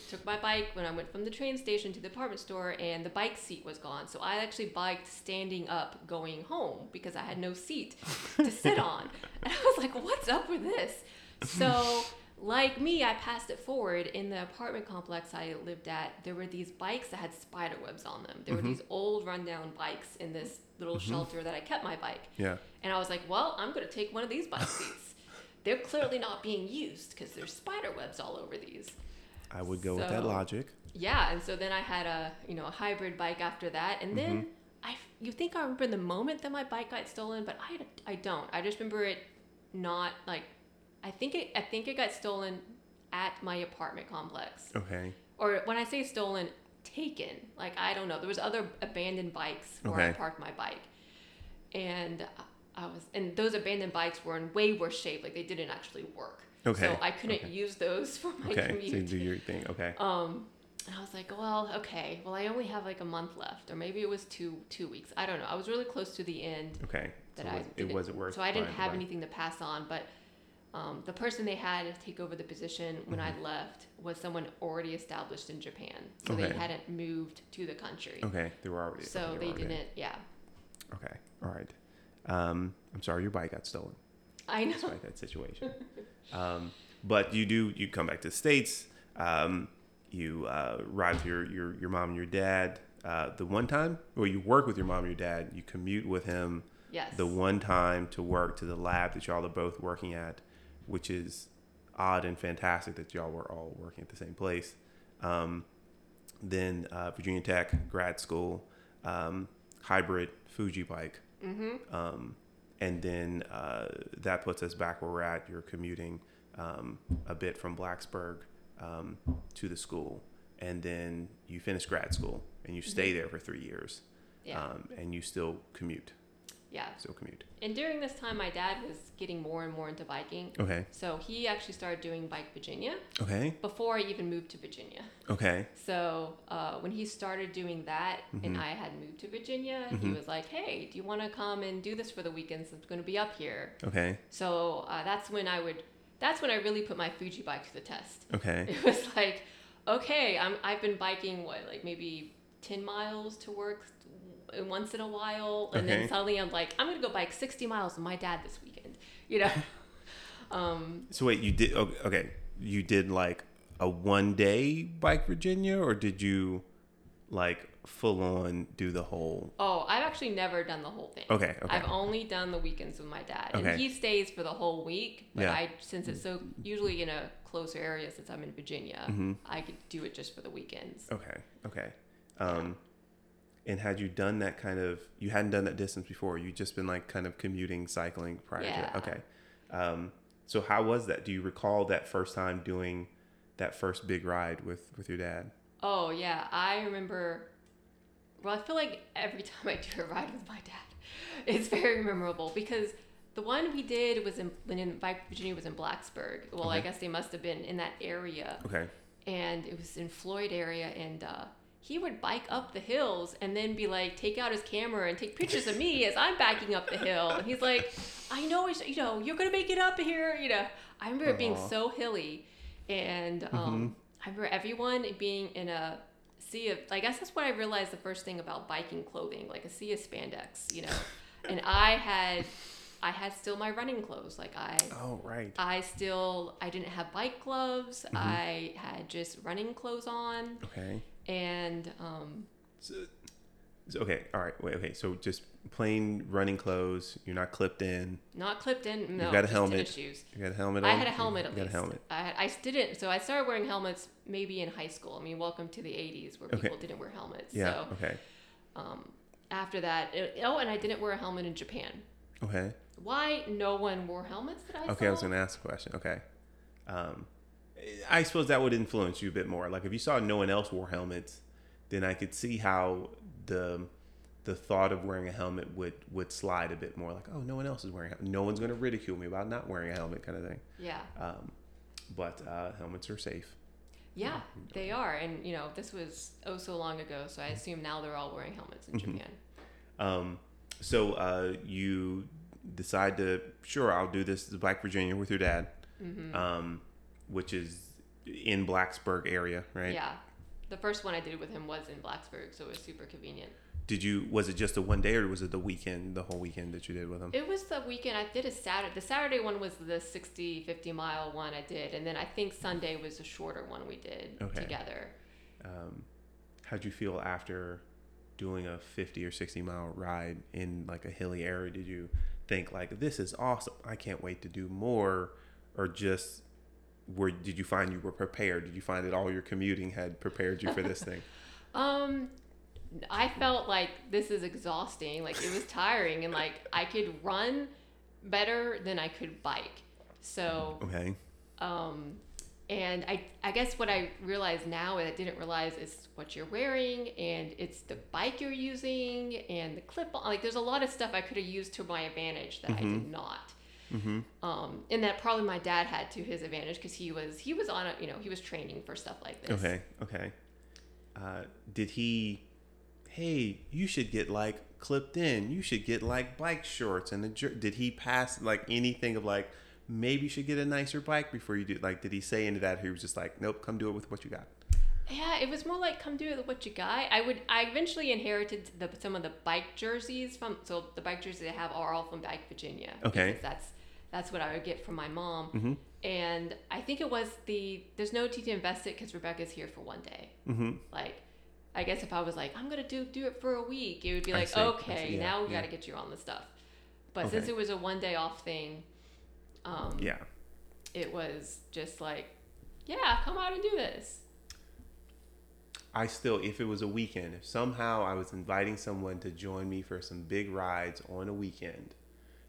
Speaker 2: took my bike when i went from the train station to the department store and the bike seat was gone so i actually biked standing up going home because i had no seat to sit on and i was like what's up with this so like me, I passed it forward. In the apartment complex I lived at, there were these bikes that had spider webs on them. There were mm-hmm. these old rundown bikes in this little mm-hmm. shelter that I kept my bike.
Speaker 1: Yeah.
Speaker 2: And I was like, well, I'm going to take one of these bike seats. They're clearly not being used because there's spider webs all over these.
Speaker 1: I would go with that logic.
Speaker 2: Yeah, and so then I had a you know a hybrid bike after that, and then mm-hmm. I you think I remember the moment that my bike got stolen, but I I don't. I just remember it not like I think it I think it got stolen at my apartment complex.
Speaker 1: Okay.
Speaker 2: Or when I say stolen, taken. Like I don't know. There was other abandoned bikes where I parked my bike, and I- was and those abandoned bikes were in way worse shape. Like they didn't actually work.
Speaker 1: Okay.
Speaker 2: So I couldn't
Speaker 1: Okay.
Speaker 2: use those for my
Speaker 1: Okay. So you
Speaker 2: commute.
Speaker 1: do your thing. Okay.
Speaker 2: Um, and I was like, well, okay. Well, I only have like a month left, or maybe it was two two weeks. I don't know. I was really close to the end
Speaker 1: Okay.
Speaker 2: That
Speaker 1: it
Speaker 2: I
Speaker 1: wasn't, it wasn't worth.
Speaker 2: so I didn't have anything to pass on. But um, the person they had to take over the position when
Speaker 1: Mm-hmm.
Speaker 2: I left was someone already established in Japan, so
Speaker 1: Okay.
Speaker 2: they hadn't moved to the country.
Speaker 1: Okay. They were already.
Speaker 2: So
Speaker 1: okay, were
Speaker 2: they
Speaker 1: already-
Speaker 2: didn't. Yeah,
Speaker 1: Okay. All right. Um, I'm sorry your bike got stolen.
Speaker 2: I know.
Speaker 1: despite that situation. um, but you do you come back to the states. Um, you uh, ride with your, your your mom and your dad. Uh, the one time, or you work with your mom and your dad. You commute with him.
Speaker 2: Yes.
Speaker 1: The one time to work to the lab that y'all are both working at, which is odd and fantastic that y'all were all working at the same place. Um, then uh, Virginia Tech grad school, um, hybrid Fuji bike.
Speaker 2: Mm-hmm.
Speaker 1: Um, and then uh, that puts us back where we're at. You're commuting um, a bit from Blacksburg um, to the school, and then you finish grad school and you stay there for three years,
Speaker 2: Mm-hmm. Yeah.
Speaker 1: um, and you still commute.
Speaker 2: Yeah.
Speaker 1: Still commute.
Speaker 2: And during this time, my dad was getting more and more into biking.
Speaker 1: Okay.
Speaker 2: So he actually started doing Bike Virginia
Speaker 1: Okay.
Speaker 2: before I even moved to Virginia.
Speaker 1: Okay.
Speaker 2: So uh, when he started doing that, and
Speaker 1: Mhm.
Speaker 2: I had moved to Virginia, he
Speaker 1: Mhm.
Speaker 2: was like, "Hey, do you want to come and do this for the weekends? I'm going to be up here."
Speaker 1: Okay.
Speaker 2: So uh, that's when I would. That's when I really put my Fuji bike to the test.
Speaker 1: Okay.
Speaker 2: It was like, okay, I'm. I've been biking what, like maybe ten miles to work once in a while, and
Speaker 1: Okay.
Speaker 2: then suddenly I'm like, I'm gonna go bike 60 miles with my dad this weekend. You know. um,
Speaker 1: So wait, you did okay? You did like a one day bike Virginia, or did you like full on do the whole?
Speaker 2: oh, I've actually never done the whole thing.
Speaker 1: Okay. Okay.
Speaker 2: I've only done the weekends with my dad,
Speaker 1: Okay.
Speaker 2: and he stays for the whole week. But
Speaker 1: Yeah.
Speaker 2: I, since it's so usually in a closer area, since I'm in Virginia,
Speaker 1: Mhm.
Speaker 2: I could do it just for the weekends.
Speaker 1: Okay. Okay. Um, and had you done that kind of? You hadn't done that distance before. You'd just been like kind of commuting, cycling prior to
Speaker 2: Yeah.
Speaker 1: that. Okay. Um, so how was that? Do you recall that first time doing that first big ride with with your dad?
Speaker 2: Oh yeah, I remember. Well, I feel like every time I do a ride with my dad, it's very memorable because the one we did was in when in Bike Virginia was in Blacksburg. Well, I guess they must have been in that area,
Speaker 1: Okay.
Speaker 2: and it was in Floyd area, and uh, he would bike up the hills and then be like, take out his camera and take pictures of me as I'm backing up the hill, and he's like, I know, it's, you know, you're gonna make it up here, you know. I remember it being so hilly, and
Speaker 1: Mm-hmm.
Speaker 2: um, I remember everyone being in a sea of. I guess that's what I realized the first thing about biking clothing, like a sea of spandex, you know. and I had, I had still my running clothes, like I.
Speaker 1: Oh right.
Speaker 2: I still I didn't have bike gloves.
Speaker 1: Mm-hmm.
Speaker 2: I had just running clothes on,
Speaker 1: Okay.
Speaker 2: And um,
Speaker 1: So, okay. All right. Wait. Okay. So just plain running clothes. You're not clipped in.
Speaker 2: not clipped in. No, you
Speaker 1: got a helmet.
Speaker 2: shoes.
Speaker 1: You got a helmet On.
Speaker 2: I had a helmet
Speaker 1: You
Speaker 2: at
Speaker 1: got
Speaker 2: least.
Speaker 1: a helmet.
Speaker 2: I, had, I didn't. So I started wearing helmets maybe in high school. I mean, welcome to the '80s where
Speaker 1: Okay.
Speaker 2: people didn't wear helmets.
Speaker 1: Yeah.
Speaker 2: So
Speaker 1: Okay.
Speaker 2: um, after that, it, oh, and I didn't wear a helmet in Japan.
Speaker 1: Okay.
Speaker 2: Why no one wore helmets that I
Speaker 1: Okay,
Speaker 2: saw?
Speaker 1: I was going to ask a question. Okay. Um, I suppose that would influence you a bit more. Like if you saw no one else wore helmets, then I could see how the the thought of wearing a helmet would would slide a bit more. Like, oh, no one else is wearing. A, no one's going to ridicule me about not wearing a helmet, kind of thing.
Speaker 2: Yeah.
Speaker 1: Um, but uh, helmets are safe.
Speaker 2: Yeah, they are, and you know this was oh so long ago, so I assume now they're all wearing helmets in
Speaker 1: Mm-hmm.
Speaker 2: Japan.
Speaker 1: Um, so uh, you decide to sure I'll do this to Bike Virginia with your dad,
Speaker 2: Mm-hmm.
Speaker 1: um, which is in Blacksburg area, right?
Speaker 2: Yeah, the first one I did with him was in Blacksburg, so it was super convenient.
Speaker 1: Did you? Was it just a one day, or was it the weekend, the whole weekend that you did with him?
Speaker 2: It was the weekend. I did a Saturday. The Saturday one was the 60, 50 mile one I did, and then I think Sunday was a shorter one we did
Speaker 1: Okay.
Speaker 2: together.
Speaker 1: Um, how'd you feel after doing a fifty or sixty mile ride in like a hilly area? Did you think like this is awesome? I can't wait to do more, or just were did you find you were prepared? Did you find that all your commuting had prepared you for this thing?
Speaker 2: Um, I felt like this is exhausting. Like it was tiring, and like I could run better than I could bike. So,
Speaker 1: Okay.
Speaker 2: um, and I, I guess what I realize now and I didn't realize is what you're wearing and it's the bike you're using and the clip on. Like there's a lot of stuff I could have used to my advantage that I did not.
Speaker 1: Mm-hmm.
Speaker 2: Um, and that probably my dad had to his advantage because he was he was on a you know he was training for stuff like this.
Speaker 1: Okay. Okay. Uh, did he? Hey, you should get like clipped in. You should get like bike shorts and a. jer- Did he pass like anything of like maybe you should get a nicer bike before you do? Like, did he say into that? He was just like, nope, come do it with what you got.
Speaker 2: Yeah, it was more like come do it with what you got. I would I eventually inherited the, some of the bike jerseys from so the bike jerseys I have are all from Bike Virginia.
Speaker 1: Okay.
Speaker 2: because That's that's what I would get from my mom.
Speaker 1: Mm-hmm.
Speaker 2: And I think it was the there's no need to invest it because Rebecca's here for one day.
Speaker 1: Mm-hmm.
Speaker 2: Like, I guess if I was like I'm gonna do do it for a week, it would be
Speaker 1: I
Speaker 2: like
Speaker 1: see,
Speaker 2: okay,
Speaker 1: yeah,
Speaker 2: now we
Speaker 1: yeah.
Speaker 2: got to get you on the stuff. But since it was a one day off thing, um,
Speaker 1: Yeah.
Speaker 2: it was just like, yeah, come out and do this.
Speaker 1: I still, if it was a weekend, if somehow I was inviting someone to join me for some big rides on a weekend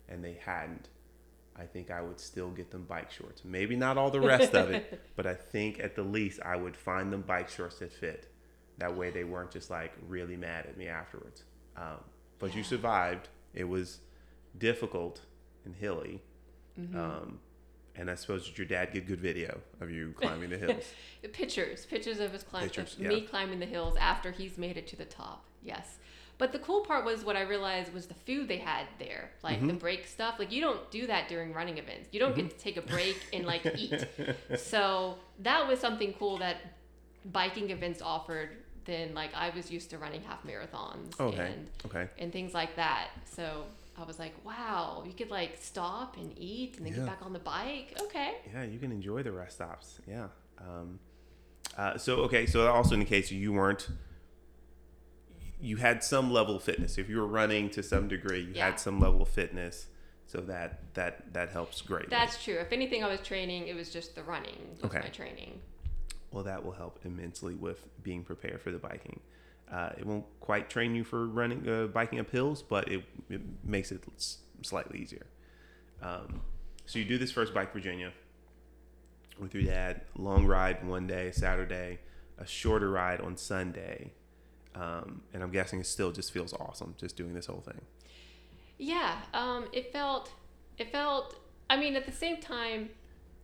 Speaker 1: and they hadn't, I think I would still get them bike shorts. Maybe not all the rest of it, but I think at the least I would find them bike shorts that fit. That way they weren't just like really mad at me afterwards. Um, but you survived. It was difficult and hilly. Um, and I suppose did your dad get good video of you climbing the hills?
Speaker 2: Pictures, pictures of his climb,
Speaker 1: Pictures,
Speaker 2: of me climbing the hills after he's made it to the top. Yes, but the cool part was what I realized was the food they had there, like
Speaker 1: Mm-hmm.
Speaker 2: the break stuff. Like you don't do that during running events. You don't get to take a break and like eat. So that was something cool that biking events offered. Than like I was used to running half marathons
Speaker 1: Okay.
Speaker 2: and
Speaker 1: Okay.
Speaker 2: and things like that. So I was like, wow, you could like stop and eat and then
Speaker 1: Yeah.
Speaker 2: get back on the bike. Okay.
Speaker 1: Yeah, you can enjoy the rest stops. Yeah. Um, uh, so okay, so also case you weren't. You had some level of fitness. If you were running to some degree, you
Speaker 2: Yeah.
Speaker 1: had some level of fitness, so that that that helps greatly.
Speaker 2: That's true. If anything, I was training. It was just the running was
Speaker 1: Okay.
Speaker 2: my training.
Speaker 1: well, that will help immensely with being prepared for the biking. Uh, it won't quite train you for running, uh, biking up hills, but it, it makes it s- slightly easier. Um, so you do this first bike Virginia with your dad. Long ride one day, Saturday, a shorter ride on Sunday, um, and I'm guessing it still just feels awesome just doing this whole thing.
Speaker 2: Yeah. Um. It felt. It felt. I mean, at the same time,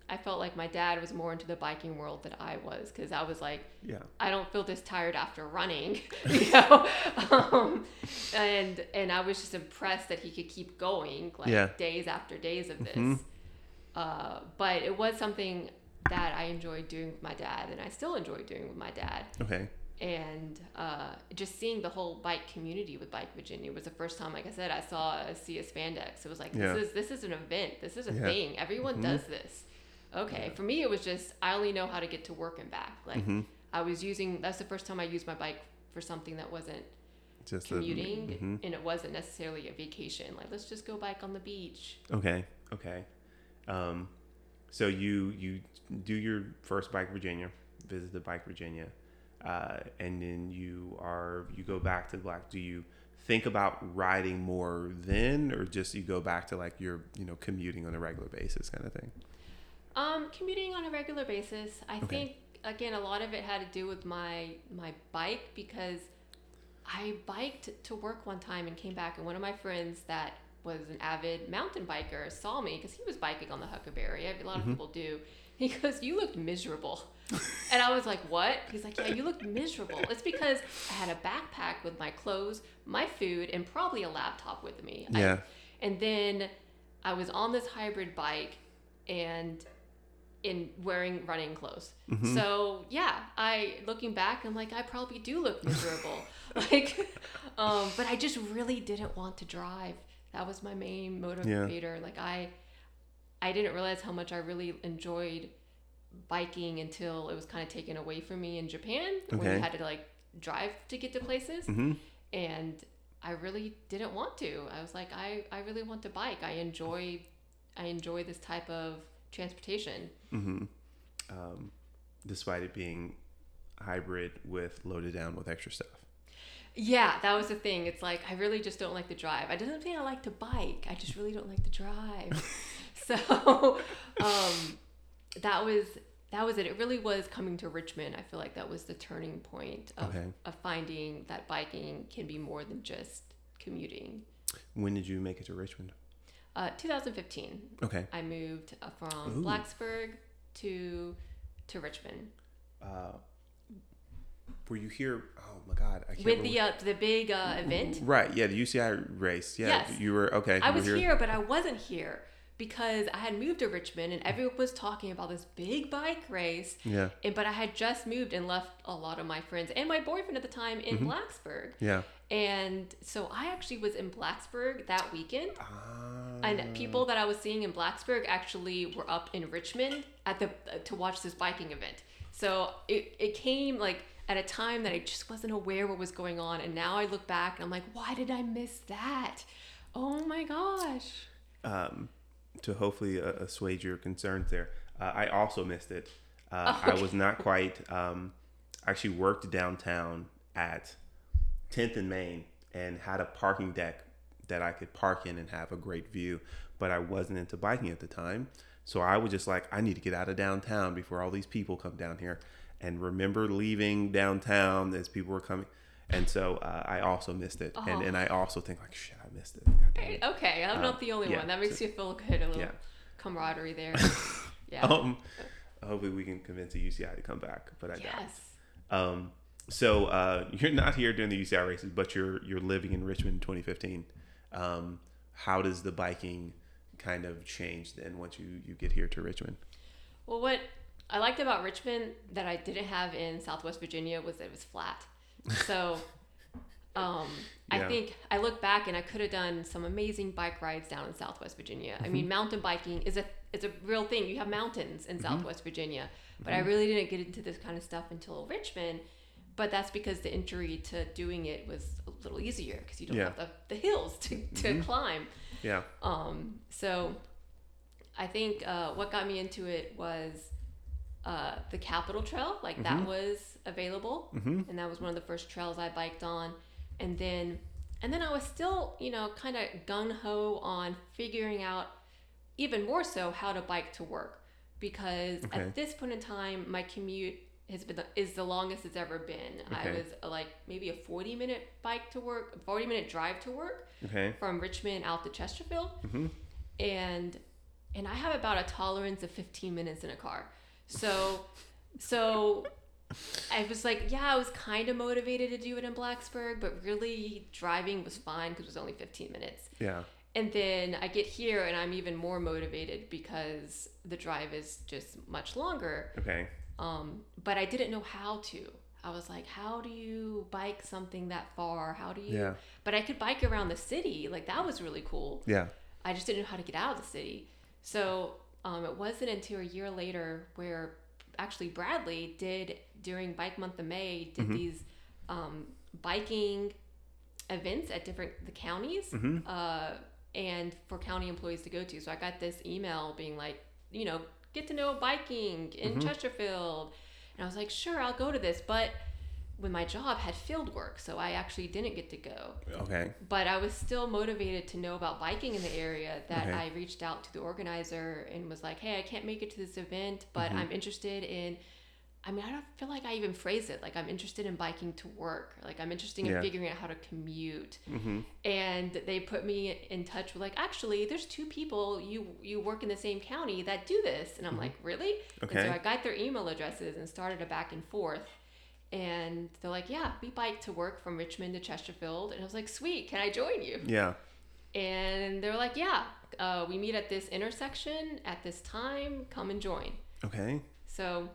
Speaker 2: I felt like my dad was more into the biking world than I was because I was like,
Speaker 1: Yeah.
Speaker 2: I don't feel this tired after running, you know. um, and and I was just impressed that he could keep going like
Speaker 1: Yeah.
Speaker 2: days after days of this.
Speaker 1: Mhm.
Speaker 2: Uh, but it was something that I enjoyed doing with my dad, and I still enjoy doing with my dad.
Speaker 1: Okay.
Speaker 2: And uh, just seeing the whole bike community with Bike Virginia was the first time, like I said, I saw a Cia spandex. It was like
Speaker 1: Yeah.
Speaker 2: this is this is an event. This is a
Speaker 1: Yeah.
Speaker 2: thing. Everyone
Speaker 1: Mhm.
Speaker 2: does this. Okay. For me, it was just I only know how to get to work and back. Like
Speaker 1: Mhm.
Speaker 2: I was using. That's the first time I used my bike for something that wasn't
Speaker 1: Just
Speaker 2: commuting,
Speaker 1: mhm.
Speaker 2: and it wasn't necessarily a vacation. Like let's just go bike on the beach.
Speaker 1: Okay. Okay. Um, so you you do your first bike Virginia, visit the bike Virginia, uh, and then you are you go back to Black. Do you think about riding more then, or just you go back to like your you know commuting on a regular basis kind of thing?
Speaker 2: Um, commuting on a regular basis. I
Speaker 1: Okay.
Speaker 2: think again a lot of it had to do with my my bike because I biked to work one time and came back and one of my friends that was an avid mountain biker saw me because he was biking on the Huckleberry. A lot of people do. He goes, "You look miserable," and I was like, "What?" He's like, "Yeah, you look miserable." It's because I had a backpack with my clothes, my food, and probably a laptop with me. I-
Speaker 1: Yeah.
Speaker 2: and then I was on this hybrid bike and in wearing running clothes.
Speaker 1: Mm-hmm.
Speaker 2: So yeah, I looking back, I'm like, I probably do look miserable. like, um, but I just really didn't want to drive. That was my main motivator. Like I, I didn't realize how much I really enjoyed biking until it was kind of taken away from me in Japan, where
Speaker 1: Okay.
Speaker 2: you had to like drive to get to places
Speaker 1: Mm-hmm.
Speaker 2: and I really didn't want to. I was like, I, I really want to bike. I enjoy I enjoy this type of transportation.
Speaker 1: Mm-hmm. Um, despite it being hybrid with loaded down with extra stuff.
Speaker 2: Yeah, that was the thing. It's like I really just don't like to drive. I doesn't mean I like to bike. I just really don't like to drive. so um, that was that was it. It really was coming to Richmond. I feel like that was the turning point of,
Speaker 1: Okay.
Speaker 2: of finding that biking can be more than just commuting.
Speaker 1: When did you make it to Richmond?
Speaker 2: Uh, 2015,
Speaker 1: Okay.
Speaker 2: I moved uh, from
Speaker 1: Ooh.
Speaker 2: Blacksburg to to Richmond
Speaker 1: Uh, were you here? Oh my God, I can't
Speaker 2: with
Speaker 1: remember.
Speaker 2: the uh, the big uh, event.
Speaker 1: Right. Yeah, the UCI race. Yeah,
Speaker 2: Yes.
Speaker 1: you were okay.
Speaker 2: I
Speaker 1: you were
Speaker 2: was here, but I wasn't here because I had moved to Richmond and everyone was talking about this big bike race.
Speaker 1: Yeah.
Speaker 2: And but I had just moved and left a lot of my friends and my boyfriend at the time in
Speaker 1: Mm-hmm.
Speaker 2: Blacksburg.
Speaker 1: Yeah.
Speaker 2: And so I actually was in Blacksburg that weekend.
Speaker 1: Ah.
Speaker 2: And people that I was seeing in Blacksburg actually were up in Richmond at the uh, to watch this biking event. So it, it came like at a time that I just wasn't aware what was going on. And now I look back and I'm like, why did I miss that? Oh my gosh.
Speaker 1: um, to hopefully uh, assuage your concerns there. Uh, I also missed it. Uh,
Speaker 2: Oh,
Speaker 1: I was not quite. Um, I actually worked downtown at 10th and Main and had a parking deck that I could park in and have a great view. But I wasn't into biking at the time, so I was just like, I need to get out of downtown before all these people come down here. And remember leaving downtown as people were coming. And so uh, I also missed it, and,
Speaker 2: Oh.
Speaker 1: and I also think like, shit, I missed it. It.
Speaker 2: Okay, I'm
Speaker 1: Um,
Speaker 2: not the only
Speaker 1: yeah,
Speaker 2: one. That makes
Speaker 1: so-
Speaker 2: you feel good. A little
Speaker 1: yeah.
Speaker 2: camaraderie there. Yeah.
Speaker 1: Um, hopefully we can convince the UCI to come back, but I doubt.
Speaker 2: yes.
Speaker 1: Um, so uh, you're not here during the UCI races, but you're you're living in Richmond in 2015. Um, how does the biking kind of change then once you you get here to Richmond?
Speaker 2: Well, what I liked about Richmond that I didn't have in Southwest Virginia was that it was flat. So, um, I think I look back and I could have done some amazing bike rides down in Southwest Virginia. I mean, mountain biking is a is a real thing. You have mountains in Southwest Virginia, but I really didn't get into this kind of stuff until Richmond. But that's because the entry to doing it was a little easier because you don't
Speaker 1: Yeah.
Speaker 2: have the, the hills to, to climb.
Speaker 1: Yeah,
Speaker 2: Um, so I think uh, what got me into it was uh, the Capital Trail. Like that was available,
Speaker 1: Mhm.
Speaker 2: and that was one of the first trails I biked on. And then, and then I was still, you know, kind of gung ho on figuring out even more so how to bike to work because
Speaker 1: Okay.
Speaker 2: at this point in time, my commute has been the, is the longest it's ever been. I was uh, like maybe a forty minute bike to work, forty minute drive to work
Speaker 1: okay,
Speaker 2: from Richmond out to Chesterfield,
Speaker 1: Mhm.
Speaker 2: and and I have about a tolerance of 15 minutes in a car. So so I was like, yeah, I was kind of motivated to do it in Blacksburg, but really driving was fine because it was only 15 minutes.
Speaker 1: yeah,
Speaker 2: And then I get here and I'm even more motivated because the drive is just much longer.
Speaker 1: okay,
Speaker 2: Um, but I didn't know how to. I was like, how do you bike something that far? How do you?
Speaker 1: Yeah.
Speaker 2: But I could bike around the city. Like that was really cool.
Speaker 1: yeah,
Speaker 2: I just didn't know how to get out of the city. So um, it wasn't until a year later where actually Bradley did during Bike Month of May did these um, biking events at different the counties uh, and for county employees to go to. So I got this email being like, you know, get to know biking in Chesterfield, and I was like, sure, I'll go to this, but when my job had field work, so I actually didn't get to go
Speaker 1: okay,
Speaker 2: but I was still motivated to know about biking in the area that
Speaker 1: Okay.
Speaker 2: I reached out to the organizer and was like, "Hey, I can't make it to this event, but
Speaker 1: Mm-hmm.
Speaker 2: I'm interested in I mean, I don't feel like I even phrase it like I'm interested in biking to work. Like I'm interested in
Speaker 1: Yeah.
Speaker 2: figuring out how to commute.
Speaker 1: hmm
Speaker 2: And they put me in touch with like, actually, there's two people you you work in the same county that do this, and I'm like, really? And
Speaker 1: Mm-hmm. Okay.
Speaker 2: so I got their email addresses and started a back and forth. And they're like, yeah, we bike to work from Richmond to Chesterfield, and I was like, sweet, can I join you?
Speaker 1: yeah,
Speaker 2: And they're like, yeah, uh, we meet at this intersection at this time. Come and join.
Speaker 1: okay.
Speaker 2: So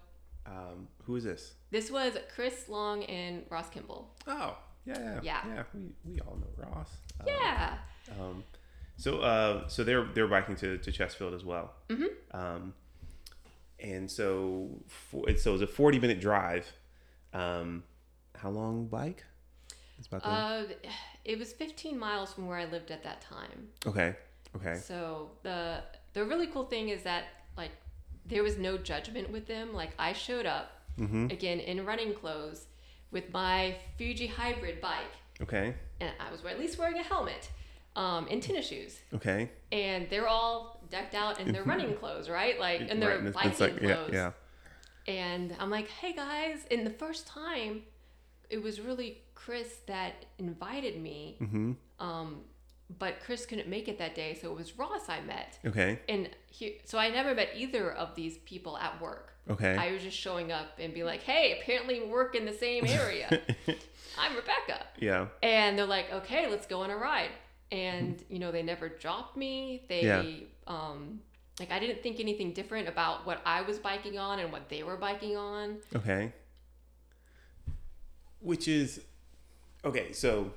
Speaker 1: Um, who is this?
Speaker 2: this was Chris Long and Ross Kimball.
Speaker 1: Oh, yeah, yeah,
Speaker 2: Yeah.
Speaker 1: yeah. We, we all know Ross. Um,
Speaker 2: Yeah.
Speaker 1: Um, so uh, so they're they're biking to, to Chesterfield as well.
Speaker 2: Mhm.
Speaker 1: Um, and so for, it's so it's a forty minute drive. Um, how long bike? It's about
Speaker 2: Uh, it was 15 miles from where I lived at that time.
Speaker 1: okay. Okay.
Speaker 2: So the the really cool thing is that like there was no judgment with them. Like I showed up
Speaker 1: Mm-hmm.
Speaker 2: again in running clothes with my Fuji hybrid bike
Speaker 1: Okay.
Speaker 2: and I was at least wearing a helmet um, and tennis shoes.
Speaker 1: Okay.
Speaker 2: And they're all decked out in their running clothes, right? Like, and their
Speaker 1: Right,
Speaker 2: biking
Speaker 1: like-
Speaker 2: clothes.
Speaker 1: yeah, yeah.
Speaker 2: And I'm like, hey guys. And the first time, it was really Chris that invited me.
Speaker 1: Mm-hmm.
Speaker 2: Um, but Chris couldn't make it that day, so it was Ross I met.
Speaker 1: Okay.
Speaker 2: And he, so I never met either of these people at work.
Speaker 1: Okay.
Speaker 2: I was just showing up and be like, hey, apparently we work in the same area. I'm Rebecca.
Speaker 1: yeah.
Speaker 2: And they're like, okay, let's go on a ride. And, you know, they never dropped me. They,
Speaker 1: Yeah.
Speaker 2: um, like, I didn't think anything different about what I was biking on and what they were biking on.
Speaker 1: Okay. Which is okay, so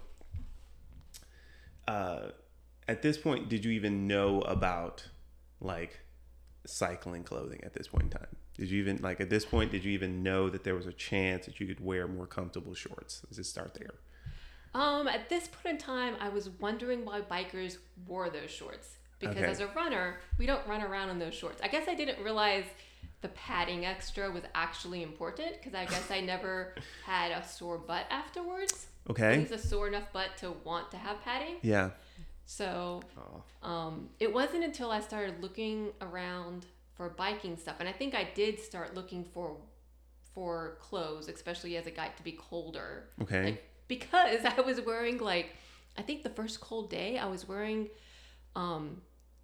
Speaker 1: uh at this point did you even know about like cycling clothing at this point in time? Did you even like at this point did you even know that there was a chance that you could wear more comfortable shorts? Let's just start there.
Speaker 2: Um, at this point in time, I was wondering why bikers wore those shorts. Because
Speaker 1: Okay.
Speaker 2: as a runner, we don't run around in those shorts. I guess I didn't realize the padding extra was actually important because I guess I never had a sore butt afterwards.
Speaker 1: Okay?
Speaker 2: least a sore enough butt to want to have padding.
Speaker 1: Yeah.
Speaker 2: So
Speaker 1: Oh.
Speaker 2: um, it wasn't until I started looking around for biking stuff, and I think I did start looking for for clothes, especially as it got to be colder.
Speaker 1: Okay.
Speaker 2: Like, because I was wearing like, I think the first cold day I was wearing, um,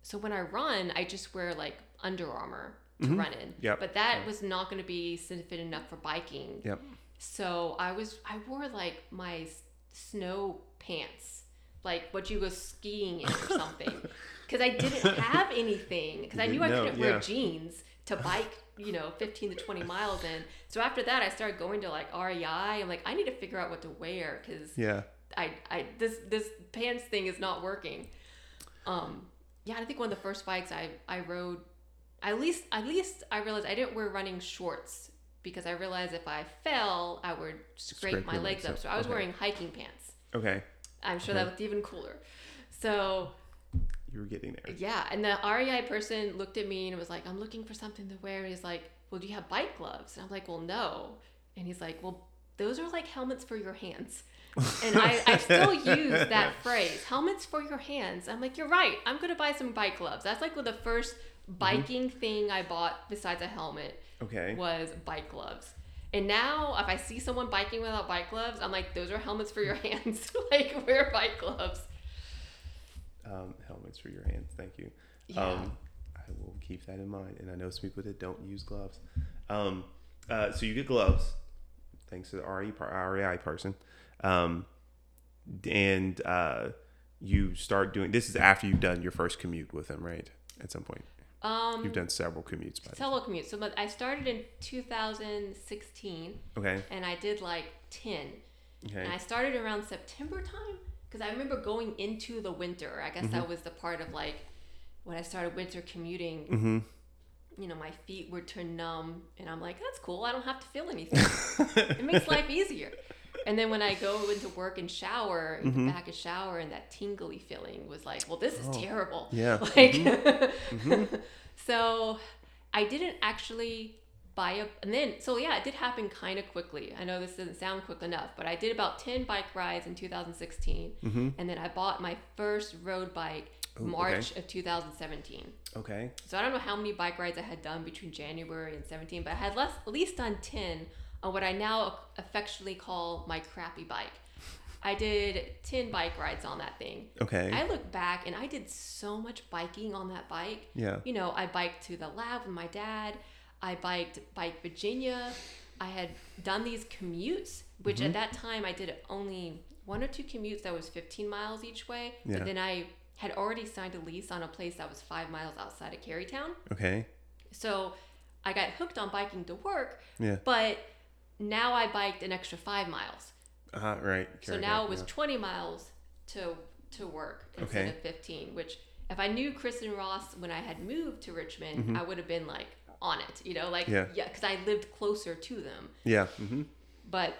Speaker 2: so when I run, I just wear like Under Armour to run in.
Speaker 1: Mm-hmm. Yep.
Speaker 2: But that was not going to be sufficient enough for biking.
Speaker 1: Yep.
Speaker 2: So I was I wore like my s- snow pants, like what you go skiing in or something, because I didn't have anything. Because I
Speaker 1: You
Speaker 2: knew I
Speaker 1: didn't know,
Speaker 2: couldn't
Speaker 1: yeah.
Speaker 2: wear jeans to bike, you know, 15 to 20 miles in. So after that, I started going to like REI. I'm like, I need to figure out what to wear because
Speaker 1: Yeah.
Speaker 2: I I this this pants thing is not working. Um, yeah, I think one of the first bikes I I rode, at least at least I realized I didn't wear running shorts because I realized if I fell, I would scrape,
Speaker 1: Scrape
Speaker 2: my legs
Speaker 1: legs
Speaker 2: up.
Speaker 1: up.
Speaker 2: So I was
Speaker 1: Okay.
Speaker 2: wearing hiking pants.
Speaker 1: Okay.
Speaker 2: I'm sure
Speaker 1: Okay.
Speaker 2: that looked even cooler. So
Speaker 1: You were getting there.
Speaker 2: yeah, and the REI person looked at me and was like, "I'm looking for something to wear." He's like, "Well, do you have bike gloves?" And I'm like, "Well, no." And he's like, "Well, those are like helmets for your hands." And I, I still use that phrase, helmets for your hands. I'm like, you're right. I'm gonna buy some bike gloves. That's like the first biking thing I bought besides a helmet
Speaker 1: Okay.
Speaker 2: was bike gloves. And now if I see someone biking without bike gloves, I'm like, those are helmets for your hands. like wear bike gloves.
Speaker 1: Um, helmets for your hands. Thank you.
Speaker 2: Yeah.
Speaker 1: Um, I will keep that in mind. And I know some people that don't use gloves. Um, uh, so you get gloves, thanks to the RE REI person. Um, and uh, you start doing this is after you've done your first commute with them, right? At some point,
Speaker 2: Um,
Speaker 1: you've done several commutes by this.
Speaker 2: solo commute. So but I started in 2016
Speaker 1: Okay.
Speaker 2: and I did like 10.
Speaker 1: Okay.
Speaker 2: And I started around September time because I remember going into the winter. I guess
Speaker 1: Mm-hmm.
Speaker 2: that was the part of like when I started winter commuting.
Speaker 1: Mm-hmm.
Speaker 2: You know, my feet were turned numb, and I'm like, "That's cool. I don't have to feel anything. it makes life easier." And then when I go into work and shower,
Speaker 1: Mm-hmm.
Speaker 2: back and shower, and that tingly feeling was like, "Well, this is terrible."
Speaker 1: Oh, Yeah.
Speaker 2: Like, so I didn't actually buy a, and then, so yeah, it did happen kind of quickly. I know this doesn't sound quick enough, but I did about 10 bike rides in 2016.
Speaker 1: Mm-hmm.
Speaker 2: And then I bought my first road bike
Speaker 1: Ooh,
Speaker 2: March of 2017.
Speaker 1: Okay.
Speaker 2: So I don't know how many bike rides I had done between January and 17, but I had less, at least done 10 on what I now affectionately call my crappy bike. I did 10 bike rides on that thing.
Speaker 1: Okay.
Speaker 2: I look back and I did so much biking on that bike.
Speaker 1: yeah.
Speaker 2: You know, I biked to the lab with my dad. I biked Bike Virginia. I had done these commutes, which
Speaker 1: Mm-hmm.
Speaker 2: at that time I did only one or two commutes that was 15 miles each way.
Speaker 1: Yeah.
Speaker 2: But then I had already signed a lease on a place that was five miles outside of Carytown.
Speaker 1: Okay.
Speaker 2: So I got hooked on biking to work,
Speaker 1: Yeah.
Speaker 2: but now I biked an extra five miles.
Speaker 1: Uh, right.
Speaker 2: So now it was
Speaker 1: yeah.
Speaker 2: 20 miles to to work instead
Speaker 1: Okay.
Speaker 2: of 15, which if I knew Chris and Ross when I had moved to Richmond, I would have been like on it, you know, like
Speaker 1: Mm-hmm. Yeah.
Speaker 2: yeah, because I lived closer to them.
Speaker 1: Yeah. Mm-hmm.
Speaker 2: But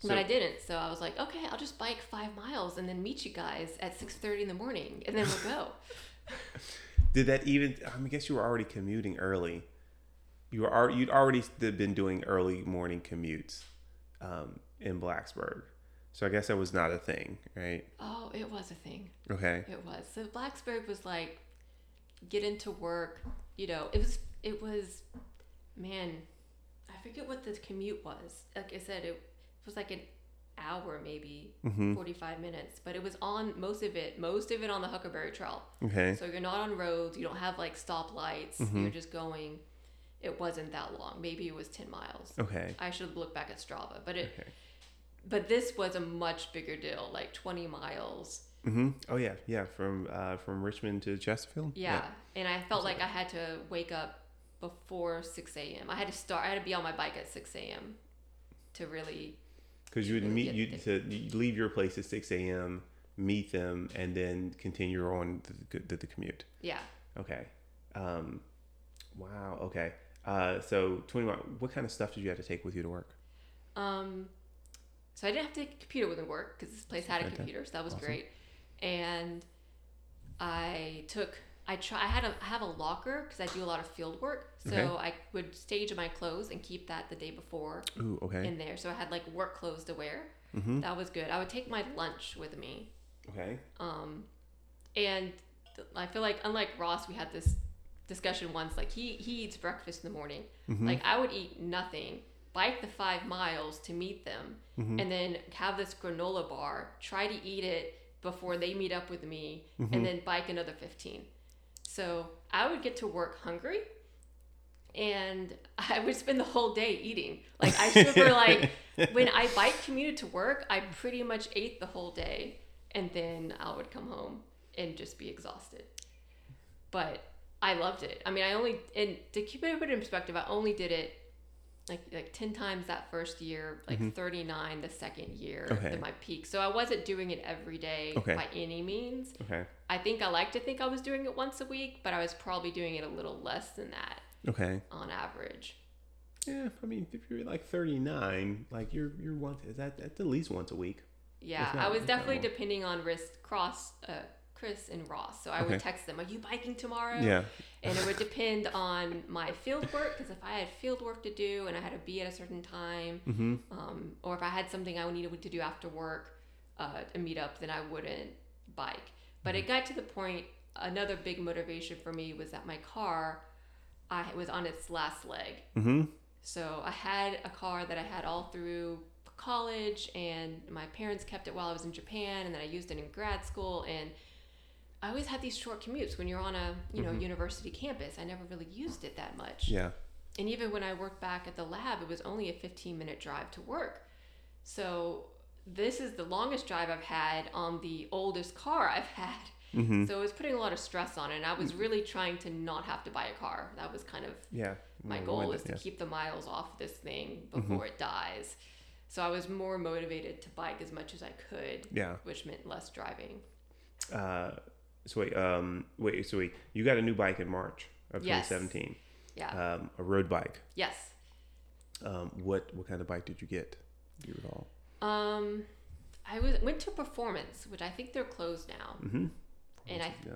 Speaker 1: So-
Speaker 2: but I didn't. So I was like, okay, I'll just bike five miles and then meet you guys at 6:30 in the morning, and then we'll go.
Speaker 1: Did that even? I guess you were already commuting early. You were you'd already been doing early morning commutes um, in Blacksburg. So I guess that was not a thing, right?
Speaker 2: Oh, it was a thing.
Speaker 1: Okay.
Speaker 2: It was. So Blacksburg was like get into work, you know, it was it was man, I forget what the commute was. Like I said, it was like an hour maybe,
Speaker 1: Mm-hmm.
Speaker 2: 45 minutes, but it was on most of it, most of it on the Huckleberry Trail.
Speaker 1: Okay.
Speaker 2: So you're not on roads, you don't have like stoplights,
Speaker 1: Mm-hmm.
Speaker 2: you're just going it wasn't that long. Maybe it was 10 miles.
Speaker 1: Okay.
Speaker 2: I should look back at Strava, but it
Speaker 1: Okay.
Speaker 2: but this was a much bigger deal, like 20 miles.
Speaker 1: Mm-hmm. Oh yeah, yeah. From uh, from Richmond to Chesterfield.
Speaker 2: Yeah. And I felt like I had to wake up before 6 a.m. I had to start, I had to be on my bike at 6 a.m. to really,
Speaker 1: Because you would
Speaker 2: Really
Speaker 1: meet you to leave your place at six a.m. Meet them and then continue on the, the, the commute.
Speaker 2: yeah.
Speaker 1: Okay. Um, wow. Okay. Uh, so twenty one. What kind of stuff did you have to take with you to work?
Speaker 2: Um, so I didn't have to take a computer with me work because this place had a
Speaker 1: Fantastic.
Speaker 2: computer, so that was
Speaker 1: Awesome.
Speaker 2: great. And I took, I try, I had a, I have a locker because I do a lot of field work, so
Speaker 1: Okay.
Speaker 2: I would stage my clothes and keep that the day before
Speaker 1: Ooh. Okay.
Speaker 2: in there. So I had like work clothes to wear.
Speaker 1: mm-hmm.
Speaker 2: That was good. I would take my lunch with me.
Speaker 1: Okay.
Speaker 2: Um, and I feel like unlike Ross, we had this discussion once. Like he he eats breakfast in the morning.
Speaker 1: Mm-hmm.
Speaker 2: Like I would eat nothing, bike the five miles to meet them,
Speaker 1: Mm-hmm.
Speaker 2: and then have this granola bar. Try to eat it before they meet up with me,
Speaker 1: Mm-hmm.
Speaker 2: and then bike another fifteen. So I would get to work hungry. And I would spend the whole day eating. Like I super like when I bike commuted to work, I pretty much ate the whole day, and then I would come home and just be exhausted. But I loved it. I mean, I only and to keep it in perspective, I only did it like like ten times that first year, like thirty nine the second year
Speaker 1: Mm-hmm. Okay.
Speaker 2: at my peak. So I wasn't doing it every day
Speaker 1: Okay.
Speaker 2: by any means.
Speaker 1: Okay.
Speaker 2: I think I like to think I was doing it once a week, but I was probably doing it a little less than that
Speaker 1: Okay.
Speaker 2: on average.
Speaker 1: Yeah. I mean, if you're like thirty nine, like you're you're once is that at least once a week.
Speaker 2: Yeah,
Speaker 1: not-
Speaker 2: I was definitely depending on risk cross uh, Chris and Ross. So I
Speaker 1: Okay.
Speaker 2: would text them, "Are you biking tomorrow?"
Speaker 1: Yeah.
Speaker 2: And it would depend on my field work because if I had field work to do and I had to be at a certain time,
Speaker 1: Mm-hmm.
Speaker 2: um, or if I had something I needed to do after work, uh, a meetup, then I wouldn't bike. But
Speaker 1: Mm-hmm.
Speaker 2: it got to the point. Another big motivation for me was that my car, I was on its last leg.
Speaker 1: Mm-hmm.
Speaker 2: So I had a car that I had all through college, and my parents kept it while I was in Japan, and then I used it in grad school. And I always had these short commutes when you're on a you know university campus. I never really used it that much.
Speaker 1: Yeah.
Speaker 2: And even when I worked back at the lab, it was only a 15 minute drive to work. So this is the longest drive I've had on the oldest car I've had.
Speaker 1: Mm-hmm.
Speaker 2: So it was putting a lot of stress on it. And I was really trying to not have to buy a car. That was kind of
Speaker 1: Yeah.
Speaker 2: my goal is to
Speaker 1: yeah.
Speaker 2: keep the miles off this thing before it dies. So I was more motivated to bike as much as I could,
Speaker 1: Yeah.
Speaker 2: which meant less driving.
Speaker 1: Uh, so wait, um, wait, so wait, you got a new bike in March of
Speaker 2: Yes.
Speaker 1: 2017,
Speaker 2: Yeah.
Speaker 1: um, a road bike.
Speaker 2: yes.
Speaker 1: Um, what what kind of bike did you get? Do you recall?
Speaker 2: Um, I was went to Performance, which I think they're closed now.
Speaker 1: Mm-hmm.
Speaker 2: And I,
Speaker 1: yeah.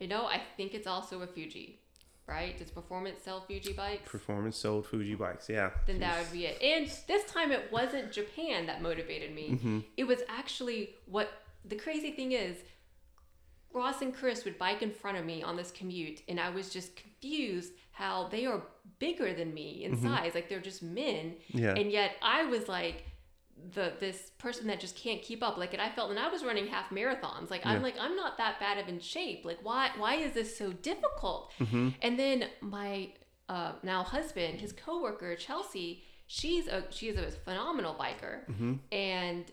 Speaker 2: you know, I think it's also a Fuji, right? Does Performance sell Fuji bikes?
Speaker 1: Performance sold Fuji bikes. Yeah.
Speaker 2: then that would be it. And this time it wasn't Japan that motivated me.
Speaker 1: Mm-hmm.
Speaker 2: It was actually what the crazy thing is. Ross and Chris would bike in front of me on this commute, and I was just confused how they are bigger than me in size. Like they're just men,
Speaker 1: Mm-hmm. Yeah.
Speaker 2: and yet I was like the this person that just can't keep up. Like, and I felt, and I was running half marathons. Like I'm like I'm not that bad of in shape. Like why why is this so difficult?
Speaker 1: Mm-hmm.
Speaker 2: And then my uh, now husband, his coworker Chelsea, she's a she's a phenomenal biker,
Speaker 1: Mm-hmm.
Speaker 2: and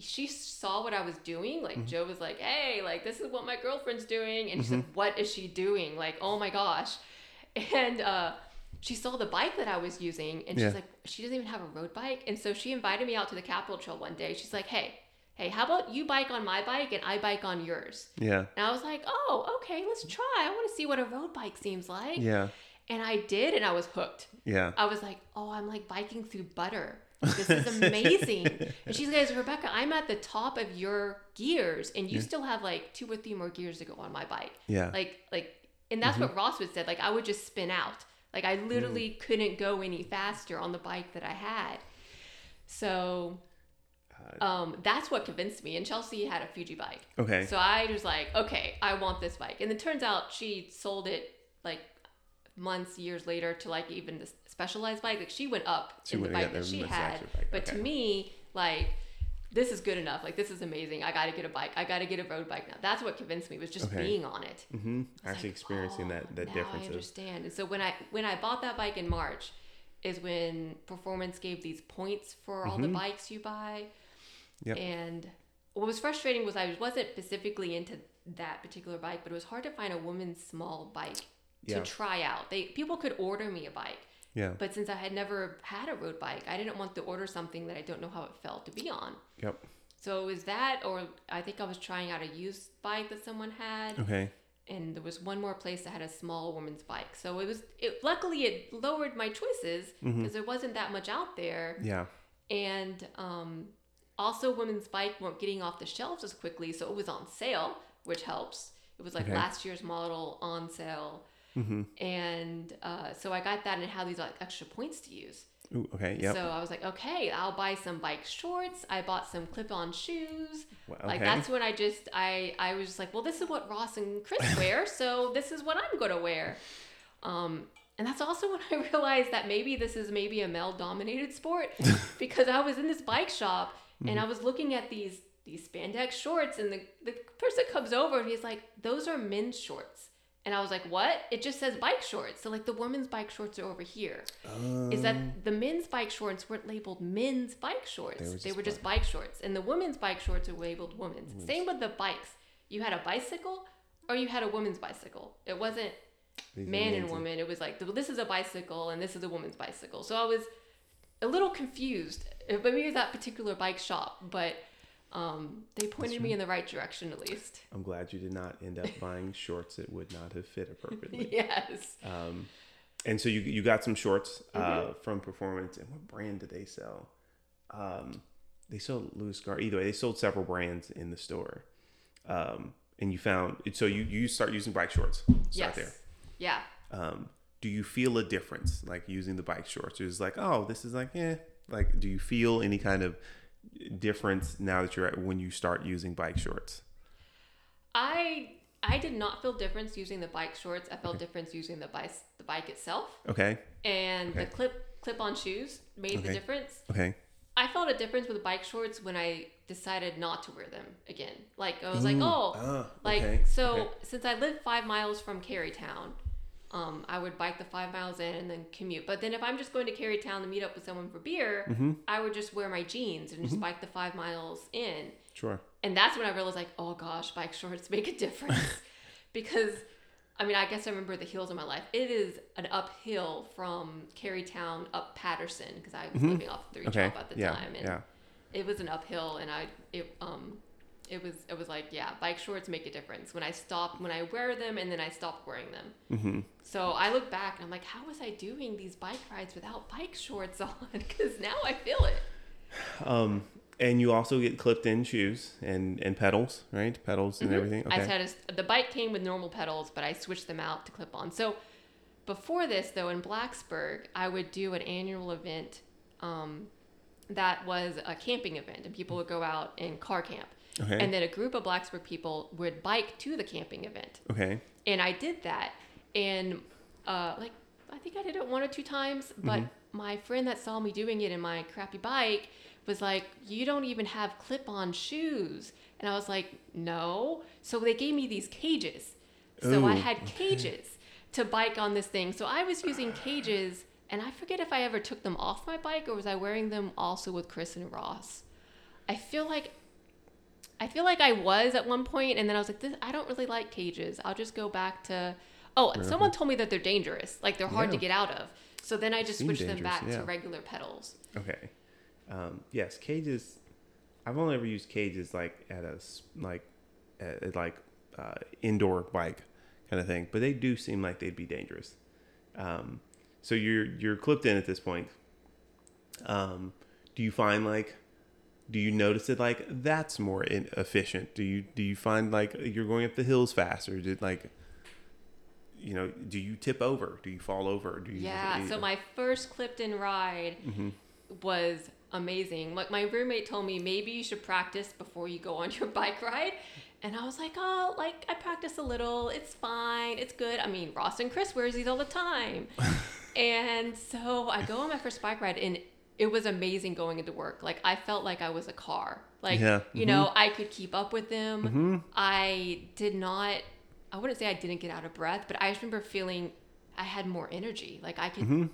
Speaker 2: she saw what I was doing.
Speaker 1: Mm-hmm.
Speaker 2: Like Joe was like, "Hey, like this is what my girlfriend's doing," and she said, "What is she doing?" Like, "Oh my gosh," and uh, she saw the bike that I was using, and
Speaker 1: Yeah.
Speaker 2: she's like, "She doesn't even have a road bike," and so she invited me out to the Capital Trail one day. She's like, "Hey." Hey, how about you bike on my bike and I bike on yours?
Speaker 1: Yeah.
Speaker 2: And I was like, oh, okay, let's try. I want to see what a road bike seems like.
Speaker 1: Yeah.
Speaker 2: And I did, and I was hooked.
Speaker 1: Yeah.
Speaker 2: I was like, oh, I'm like biking through butter. This is amazing. and she's like, Rebecca, I'm at the top of your gears, and you still have like two or three more gears to go on my bike.
Speaker 1: Yeah.
Speaker 2: Like, like, and that's what Ross would said. Like, I would just spin out. Like, I literally couldn't go any faster on the bike that I had. So, um, that's what convinced me. And Chelsea had a Fuji bike.
Speaker 1: Okay.
Speaker 2: So I was like, okay, I want this bike. And it turns out she sold it like months, years later to like even the specialized bike. Like she went up
Speaker 1: She
Speaker 2: in the bike that she had. But to me, like, this is good enough. Like this is amazing. I got to get a bike. I got to get a road bike now. That's what convinced me was just
Speaker 1: Okay.
Speaker 2: being on it.
Speaker 1: Mm-hmm. Actually
Speaker 2: like,
Speaker 1: experiencing
Speaker 2: "Oh,
Speaker 1: that that
Speaker 2: now
Speaker 1: difference
Speaker 2: I understand. And so when I when I bought that bike in March, is when Performance gave these points for all the
Speaker 1: Mhm.
Speaker 2: bikes you buy.
Speaker 1: Yep.
Speaker 2: And what was frustrating was I wasn't specifically into that particular bike, but it was hard to find a woman's small bike to try out. They people could order me a bike,
Speaker 1: yeah.
Speaker 2: but since I had never had a road bike, I didn't want to order something that I don't know how it felt to be on.
Speaker 1: Yep.
Speaker 2: So it was that, or I think I was trying out a used bike that someone had
Speaker 1: Okay.
Speaker 2: and there was one more place that had a small woman's bike. So it was it luckily it lowered my choices because
Speaker 1: Mhm.
Speaker 2: there wasn't that much out there,
Speaker 1: Yeah.
Speaker 2: and um, also women's bike weren't getting off the shelves as quickly, so it was on sale, which helps. It was like
Speaker 1: Okay.
Speaker 2: last year's model on sale,
Speaker 1: Mm-hmm.
Speaker 2: and uh, so I got that and had these like extra points to use.
Speaker 1: Ooh, okay. Yep.
Speaker 2: So I was like, okay, I'll buy some bike shorts. I bought some clip-on shoes.
Speaker 1: Well,
Speaker 2: Like that's when I just I I was just like, well, this is what Ross and Chris wear, so this is what I'm gonna wear. Um, and that's also when I realized that maybe this is maybe a male-dominated sport because I was in this bike shop and I was looking at these these spandex shorts, and the the person comes over and he's like, those are men's shorts. And I was like, what? It just says bike shorts. So like the women's bike shorts are over here is
Speaker 1: Um,
Speaker 2: that the men's bike shorts weren't labeled men's bike shorts.
Speaker 1: They
Speaker 2: They
Speaker 1: were
Speaker 2: were
Speaker 1: just
Speaker 2: just, bike shorts. And the women's bike shorts are labeled women's. Same with the bikes. You had a bicycle or you had a woman's bicycle. It wasn't
Speaker 1: these
Speaker 2: man and woman. It was like, this is a bicycle and this is a woman's bicycle. So I was a little confused. uh, Maybe it was that particular bike shop, but um, they pointed me in the right direction at least.
Speaker 1: I'm glad you did not end up buying shorts that would not have fit appropriately.
Speaker 2: yes.
Speaker 1: Um, and so you you got some shorts uh,
Speaker 2: Mm-hmm.
Speaker 1: from Performance, and what brand did they sell? Um, they sold Louis Gar. Either way, they sold several brands in the store. Um, and you found so you you start using bike shorts. Start
Speaker 2: yes.
Speaker 1: there.
Speaker 2: Yeah.
Speaker 1: Um, do you feel a difference like using the bike shorts? It's like oh, this is like eh. Like, do you feel any kind of difference now that you're at when you start using bike shorts?
Speaker 2: I I did not feel difference using the bike shorts. I felt difference using the bike the bike itself,
Speaker 1: Okay.
Speaker 2: and
Speaker 1: Okay.
Speaker 2: the clip clip on shoes made
Speaker 1: Okay.
Speaker 2: the difference.
Speaker 1: Okay.
Speaker 2: I felt a difference with bike shorts when I decided not to wear them again. Like I was like, oh,
Speaker 1: ah,
Speaker 2: like
Speaker 1: okay,
Speaker 2: so
Speaker 1: okay.
Speaker 2: since I live five miles from Carytown, um, I would bike the five miles in and then commute. But then if I'm just going to Carytown to meet up with someone for beer,
Speaker 1: Mm-hmm.
Speaker 2: I would just wear my jeans and just bike the five miles in.
Speaker 1: Sure.
Speaker 2: And that's when I realized, like, oh gosh, bike shorts make a difference. because, I mean, I guess I remember the hills of my life. It is an uphill from Carytown up Patterson because I was living off 312
Speaker 1: Mm-hmm. Okay.
Speaker 2: at the
Speaker 1: yeah.
Speaker 2: time, and
Speaker 1: yeah.
Speaker 2: it was an uphill, and I it um it was it was like yeah, bike shorts make a difference when I stop when I wear them and then I stop wearing them.
Speaker 1: Mm-hmm.
Speaker 2: So I look back and I'm like, how was I doing these bike rides without bike shorts on? Because now I feel it.
Speaker 1: Um, and you also get clipped in shoes and, and pedals, right? Pedals and everything.
Speaker 2: Mm-hmm. I
Speaker 1: Okay.
Speaker 2: had a s the bike came with normal pedals, but I switched them out to clip on. So before this, though, in Blacksburg, I would do an annual event um, that was a camping event, and people would go out and car camp.
Speaker 1: Okay.
Speaker 2: And then a group of Blacksburg people would bike to the camping event.
Speaker 1: okay.
Speaker 2: And I did that. And uh, like, I think I did it one or two times, but my friend that saw me doing it in my crappy bike was like, You don't even have clip on shoes. And I was like, No. So they gave me these cages. So I
Speaker 1: Ooh,
Speaker 2: had cages to bike on this thing. So I was using cages, and I forget if I ever took them off my bike or was I wearing them also with Chris and Ross. I feel like I feel like I was at one point, and then I was like, this, I don't really like cages. I'll just go back to. Oh, and someone told me that they're dangerous, like they're hard to get out of. So then I just
Speaker 1: Seem
Speaker 2: switched them back
Speaker 1: yeah.
Speaker 2: to regular pedals.
Speaker 1: Okay. Um, yes, cages. I've only ever used cages like at a like at, like uh, indoor bike kind of thing, but they do seem like they'd be dangerous. Um, so you're you're clipped in at this point. Um, do you find like do you notice it like that's more efficient? Do you do you find like you're going up the hills faster? Did like you know, do you tip over? Do you fall over? Do you
Speaker 2: Yeah. So my first in ride,
Speaker 1: Mm-hmm.
Speaker 2: was amazing. Like my roommate told me maybe you should practice before you go on your bike ride. And I was like, oh, like I practice a little. It's fine. It's good. I mean, Ross and Chris wears these all the time. and so I go on my first bike ride and it was amazing going into work. Like I felt like I was a car. Like,
Speaker 1: Yeah.
Speaker 2: you mm-hmm. know, I could keep up with them. Mm-hmm. I did not, I wouldn't say I didn't get out of breath, but I just remember feeling I had more energy. Like I could, mm-hmm.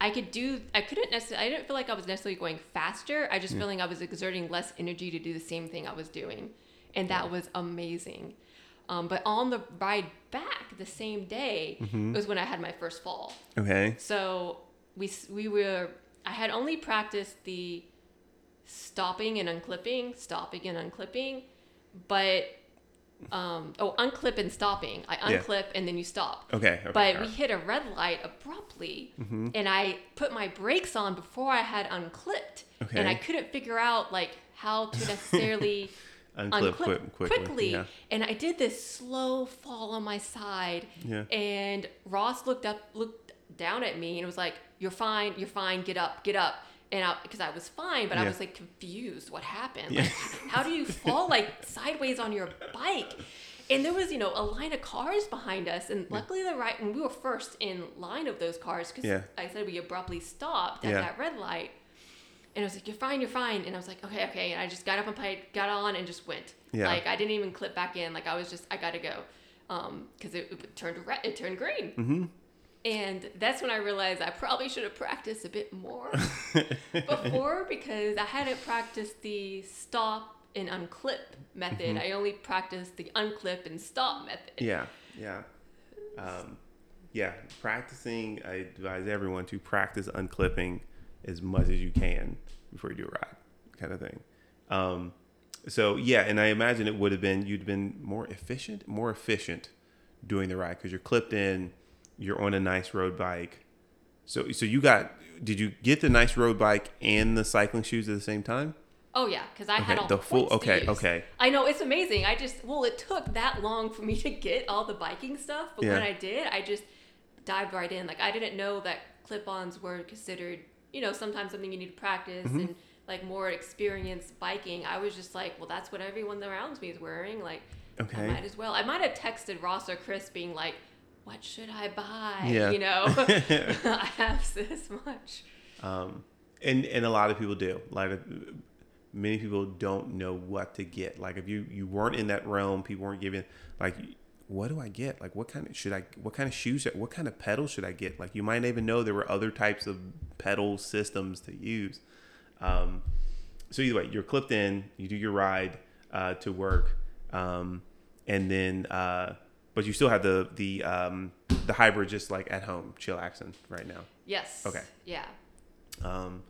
Speaker 2: I could do, I couldn't necessarily, I didn't feel like I was necessarily going faster. I just feeling I was exerting less energy to do the same thing I was doing. And that was amazing. Um, but on the ride back the same day was when I had my first fall.
Speaker 1: Okay.
Speaker 2: So we we were I had only practiced the stopping and unclipping, stopping and unclipping, but um oh unclip and stopping. I
Speaker 1: Yeah.
Speaker 2: unclip and then you stop.
Speaker 1: Okay. okay.
Speaker 2: But we hit a red light abruptly,
Speaker 1: Mm-hmm.
Speaker 2: and I put my brakes on before I had unclipped, and I couldn't figure out like how to necessarily
Speaker 1: unclip,
Speaker 2: unclip
Speaker 1: quick, quickly.
Speaker 2: quickly.
Speaker 1: Yeah.
Speaker 2: And I did this slow fall on my side.
Speaker 1: Yeah.
Speaker 2: And Ross looked up, looked down at me, and it was like, "You're fine. You're fine. Get up. Get up." And I, because I was fine, but I was like confused. What happened?
Speaker 1: Yeah.
Speaker 2: Like, how do you fall like sideways on your bike? And there was, you know, a line of cars behind us, and luckily the right when we were first in line of those cars, because
Speaker 1: Yeah.
Speaker 2: I said we abruptly stopped at
Speaker 1: Yeah.
Speaker 2: that red light. And I was like, "You're fine, you're fine." And I was like, "Okay, okay." And I just got up and played, got on, and just went.
Speaker 1: Yeah.
Speaker 2: Like I didn't even clip back in. Like I was just, I gotta go, um, because it, it turned red, it turned green.
Speaker 1: Mm-hmm.
Speaker 2: And that's when I realized I probably should have practiced a bit more before because I hadn't practiced the stop and unclip method. I only practiced the unclip and stop method.
Speaker 1: Mm-hmm. Yeah, yeah, um, yeah. Practicing, I advise everyone to practice unclipping as much as you can before you do a ride, kind of thing. Um, so yeah, and I imagine it would have been you'd been more efficient, more efficient doing the ride because you're clipped in, you're on a nice road bike. So so you got did you get the nice road bike and the cycling shoes at the same time?
Speaker 2: Oh yeah, because I had all
Speaker 1: the full- okay, okay.
Speaker 2: I know it's amazing. I just well, it took that long for me to get all the biking stuff, but when I did, I just dived right in. Like I didn't know that clip-ons were considered, you know, sometimes something you need to practice
Speaker 1: Mm-hmm.
Speaker 2: and like more experienced biking. I was just like, well, that's what everyone around me is wearing. Like,
Speaker 1: Okay.
Speaker 2: I might as well. I might have texted Ross or Chris, being like, "What should I buy?"
Speaker 1: Yeah.
Speaker 2: You know, I have this much.
Speaker 1: um, and and a lot of people do. Like many people don't know what to get. Like if you you weren't in that realm, people weren't giving like what do I get? Like what kind of should I what kind of shoes what kind of pedals should I get? Like you might not even know there were other types of pedal systems to use. Um, so either way, you're clipped in, you do your ride uh, to work, um, and then uh, but you still have the the um, the hybrid just like at home, chill chillaxing right now.
Speaker 2: Yes.
Speaker 1: Okay.
Speaker 2: Yeah.
Speaker 1: Um,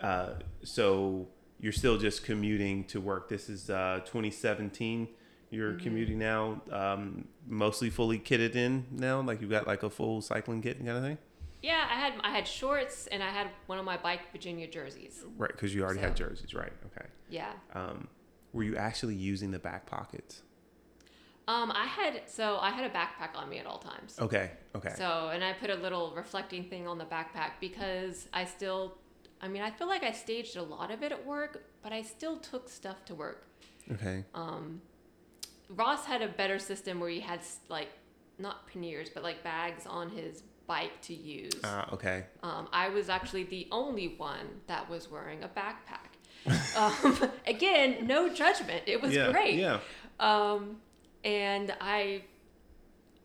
Speaker 1: uh, so you're still just commuting to work. This is uh, 2017. You're
Speaker 2: Mm-hmm.
Speaker 1: commuting now, um, mostly fully kitted in now. Like you got like a full cycling kit and kind of thing,
Speaker 2: Yeah, I had I had shorts and I had one of my bike Virginia jerseys.
Speaker 1: right? Because you already had jerseys, right? Okay.
Speaker 2: Yeah.
Speaker 1: Um, were you actually using the back pockets?
Speaker 2: Um, I had so I had a backpack on me at all times.
Speaker 1: Okay. Okay.
Speaker 2: So and I put a little reflecting thing on the backpack because I still, I mean, I feel like I staged a lot of it at work, but I still took stuff to work.
Speaker 1: okay.
Speaker 2: Um, Ross had a better system where he had like not panniers, but like bags on his bike to use.
Speaker 1: Uh, okay.
Speaker 2: Um, I was actually the only one that was wearing a backpack. um, again, no judgment. It was
Speaker 1: yeah.
Speaker 2: great.
Speaker 1: Yeah.
Speaker 2: Um, and I,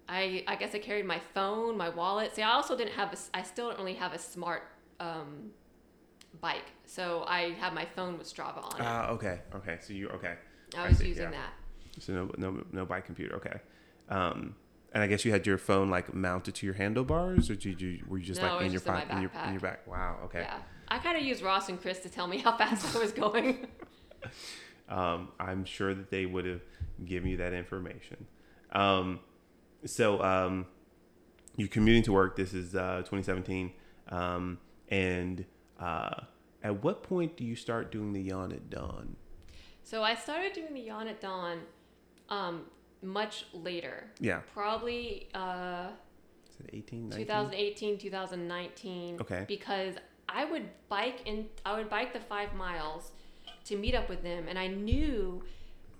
Speaker 2: I, I guess I carried my phone, my wallet. See, I also didn't have a, I still don't really have a smart um, bike, so I have my phone with Strava on it.
Speaker 1: Ah. okay. Okay. So you okay?
Speaker 2: I
Speaker 1: I
Speaker 2: was
Speaker 1: see,
Speaker 2: using
Speaker 1: yeah.
Speaker 2: that.
Speaker 1: So no no no bike computer. Okay. Um, and I guess you had your phone like mounted to your handlebars, or did you were you just
Speaker 2: No,
Speaker 1: like in your
Speaker 2: just in
Speaker 1: in your in your back? Wow. Okay.
Speaker 2: Yeah, I kind of used Ross and Chris to tell me how fast I was going.
Speaker 1: Um, I'm sure that they would have given you that information. Um, so um, you're commuting to work. This is uh, 2017, um, and uh, at what point do you start doing the yawn at dawn?
Speaker 2: so I started doing the yawn at dawn um, much later.
Speaker 1: Yeah.
Speaker 2: Probably uh,
Speaker 1: 18,
Speaker 2: 2018, 2019.
Speaker 1: Okay.
Speaker 2: Because I would bike and I would bike the five miles to meet up with them, and I knew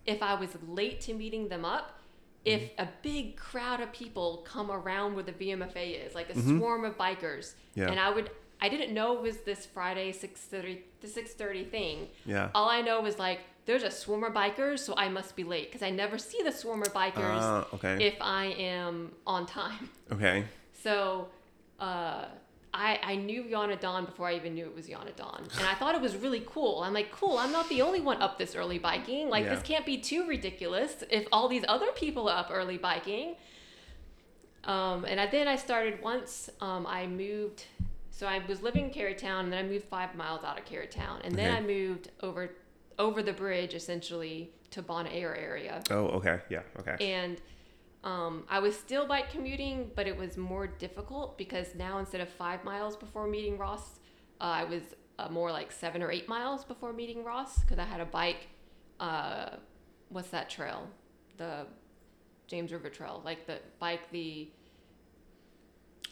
Speaker 2: if I was late to meeting them up, if
Speaker 1: Mm-hmm.
Speaker 2: a big crowd of people come around where the VMFA is, like a swarm of bikers,
Speaker 1: Mm-hmm. Yeah.
Speaker 2: and I would. I didn't know it was this Friday six thirty the six thirty thing.
Speaker 1: Yeah.
Speaker 2: All I know was like there's a swarm of bikers, so I must be late because I never see the swarm of bikers
Speaker 1: Ah, okay.
Speaker 2: if I am on time.
Speaker 1: okay.
Speaker 2: So uh, I, I knew Yana Dawn before I even knew it was Yana Dawn. And I thought it was really cool. I'm like, cool, I'm not the only one up this early biking. Like,
Speaker 1: Yeah.
Speaker 2: this can't be too ridiculous if all these other people are up early biking. Um, and I, then I started once um, I moved. So I was living in Carytown, and then I moved five miles out of Carytown. And then
Speaker 1: Okay.
Speaker 2: I moved over over the bridge, essentially, to Bon Air area
Speaker 1: Oh, okay. Yeah. Okay.
Speaker 2: and um, I was still bike commuting, but it was more difficult because now instead of five miles before meeting Ross, uh, I was uh, more like seven or eight miles before meeting Ross because I had a bike. Uh, what's that trail? The James River Trail, like the bike the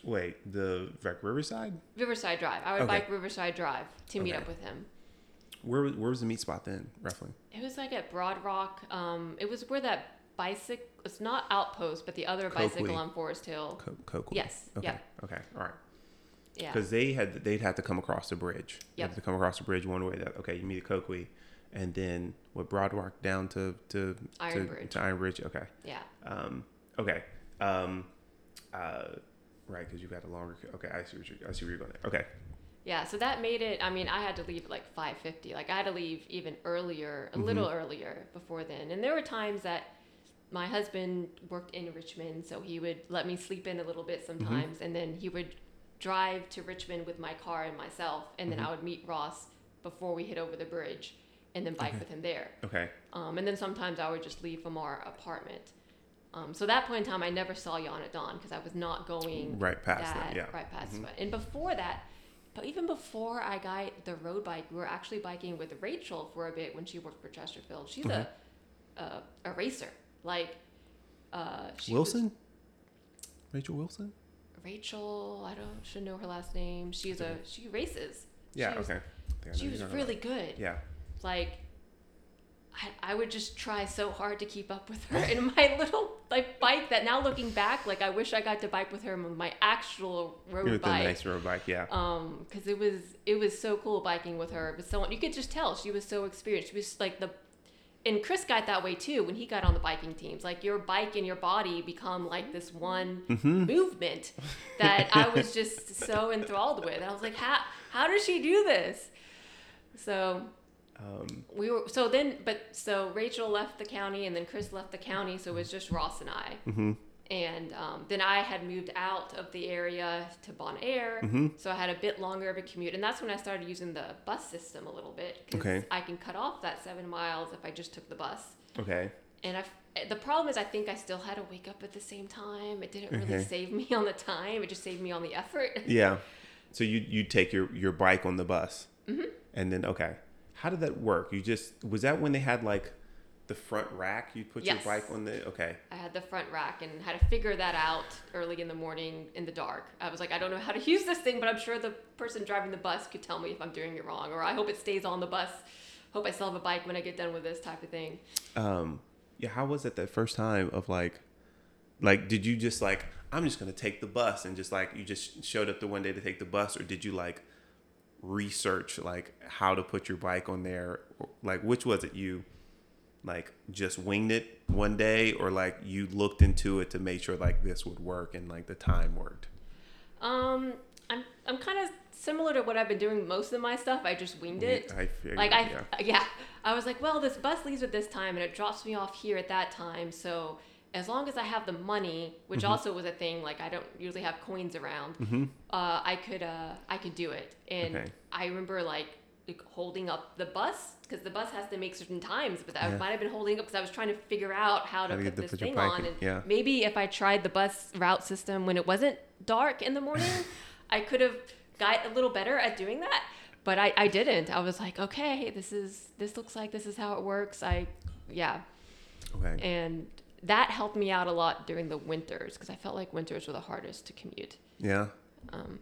Speaker 1: Wait, the like Riverside.
Speaker 2: Riverside Drive. I would
Speaker 1: Okay.
Speaker 2: bike Riverside Drive to meet
Speaker 1: Okay.
Speaker 2: up with him.
Speaker 1: Where was where was the meet spot then, roughly?
Speaker 2: It was like at Broad Rock. Um, it was where that bicycle. It's not Outpost, but the other
Speaker 1: Coakley.
Speaker 2: bicycle on Forest Hill.
Speaker 1: Co- Coakley.
Speaker 2: Yes.
Speaker 1: Okay.
Speaker 2: Yeah.
Speaker 1: Okay. All right.
Speaker 2: Yeah.
Speaker 1: Because they had they'd have to come across the bridge.
Speaker 2: Yep.
Speaker 1: have to come across the bridge one way. That okay, you meet at Coakley, and then what Broad Rock down to to
Speaker 2: Iron
Speaker 1: to,
Speaker 2: Bridge.
Speaker 1: to Iron Bridge. Okay.
Speaker 2: Yeah.
Speaker 1: Um, okay. Um, uh, right, because you've got a longer. Okay, I see what you're. I see where you're going. There. Okay.
Speaker 2: Yeah, so that made it. I mean, I had to leave at like five fifty. Like I had to leave even earlier, a little earlier before then. And there were times that my husband worked in Richmond, so he would let me sleep in a little bit sometimes, and then he would drive to Richmond with my car and myself, and then I would meet Ross before we hit over the bridge, and then bike with him there.
Speaker 1: Okay.
Speaker 2: Um, and then sometimes I would just leave from our apartment. Um, so that point in time, I never saw Yana Dawn because I was not going
Speaker 1: Right past
Speaker 2: that,
Speaker 1: that. Yeah.
Speaker 2: right past it. And before that, but even before I got the road bike, we were actually biking with Rachel for a bit when she worked for Chesterfield. She's a, a a racer, like uh, she was-
Speaker 1: Wilson. Rachel Wilson.
Speaker 2: Rachel, I don't should know her last name. She's a she races.
Speaker 1: Yeah.
Speaker 2: She was,
Speaker 1: okay. I think I know
Speaker 2: She was really good.
Speaker 1: Yeah.
Speaker 2: like I, I would just try so hard to keep up with her in my little like bike that now looking back like i wish i got to bike with her on my actual road
Speaker 1: With the
Speaker 2: bike
Speaker 1: nice road bike. Yeah.
Speaker 2: um because it was it was so cool biking with her but someone you could just tell she was so experienced she was like the and chris got that way too when he got on the biking teams like your bike and your body become like this one
Speaker 1: Mm-hmm.
Speaker 2: movement that i was just so enthralled with i was like how how does she do this so
Speaker 1: Um,
Speaker 2: we were so then but so rachel left the county and then chris left the county so it was just ross and i
Speaker 1: mm-hmm.
Speaker 2: And um, then i had moved out of the area to bon air
Speaker 1: Mm-hmm.
Speaker 2: so i had a bit longer of a commute and that's when i started using the bus system a little bit
Speaker 1: Okay.
Speaker 2: i can cut off that seven miles if i just took the bus
Speaker 1: Okay.
Speaker 2: and I, the problem is i think i still had to wake up at the same time it didn't really
Speaker 1: Okay.
Speaker 2: save me on the time it just saved me on the effort
Speaker 1: Yeah. So you you take your your bike on the bus,
Speaker 2: Mm-hmm.
Speaker 1: and then okay, how did that work? You just was that when they had like the front rack? You put your bike on the okay.
Speaker 2: I had the front rack and had to figure that out early in the morning in the dark. I was like, I don't know how to use this thing, but I'm sure the person driving the bus could tell me if I'm doing it wrong, or I hope it stays on the bus. Hope I still have a bike when I get done with this type of thing.
Speaker 1: Um, yeah. How was it that first time of like, like did you just like I'm just gonna take the bus and just like you just showed up the one day to take the bus, or did you like research like how to put your bike on there? Like which was it? You like just winged it one day, or like you looked into it to make sure like this would work and like the time worked.
Speaker 2: Um, I'm I'm kind of similar to what I've been doing most of my stuff. I just winged it.
Speaker 1: I figured,
Speaker 2: like I
Speaker 1: yeah.
Speaker 2: yeah. I was like, well, this bus leaves at this time and it drops me off here at that time. So as long as I have the money, which
Speaker 1: Mm-hmm.
Speaker 2: also was a thing, like I don't usually have coins around, uh, I could uh, I could do it. And
Speaker 1: Okay.
Speaker 2: I remember like, like holding up the bus because the bus has to make certain times, but I
Speaker 1: Yeah.
Speaker 2: might have been holding up because I was trying to figure out how to
Speaker 1: How to
Speaker 2: put this thing on. And
Speaker 1: yeah.
Speaker 2: maybe if I tried the bus route system when it wasn't dark in the morning, I could have got a little better at doing that. But I, I didn't. I was like, okay, this is this looks like this is how it works. I yeah.
Speaker 1: Okay.
Speaker 2: And that helped me out a lot during the winters because I felt like winters were the hardest to commute.
Speaker 1: Yeah.
Speaker 2: Um,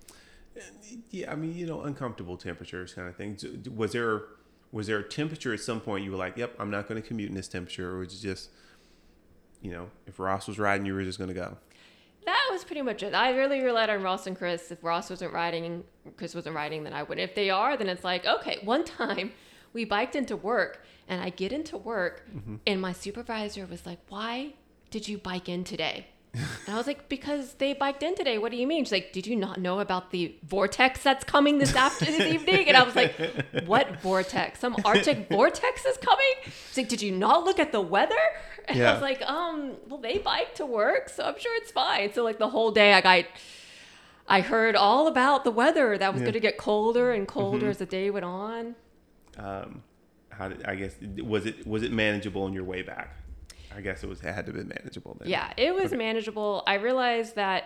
Speaker 1: Yeah, I mean, you know, uncomfortable temperatures kind of thing. Was there was there a temperature at some point you were like, "Yep, I'm not going to commute in this temperature," or was it just, you know, if Ross was riding, you were just going to go?
Speaker 2: That was pretty much it. I really relied on Ross and Chris. If Ross wasn't riding, Chris wasn't riding, then I would. If they are, then it's like, okay, one time we biked into work and I get into work mm-hmm. and my supervisor was like, why did you bike in today? And I was like, because they biked in today. What do you mean? She's like, did you not know about the vortex that's coming this after this evening? And I was like, what vortex? Some Arctic vortex is coming? She's like, did you not look at the weather? And I was like, um, well, they bike to work, so I'm sure it's fine. So like the whole day, I got, I heard all about the weather that was
Speaker 1: Yeah.
Speaker 2: going to get colder and colder as the day went on.
Speaker 1: Um, how did I guess was it was it manageable on your way back? I guess it was it had to be manageable then.
Speaker 2: Yeah, it was
Speaker 1: Okay.
Speaker 2: manageable. I realized that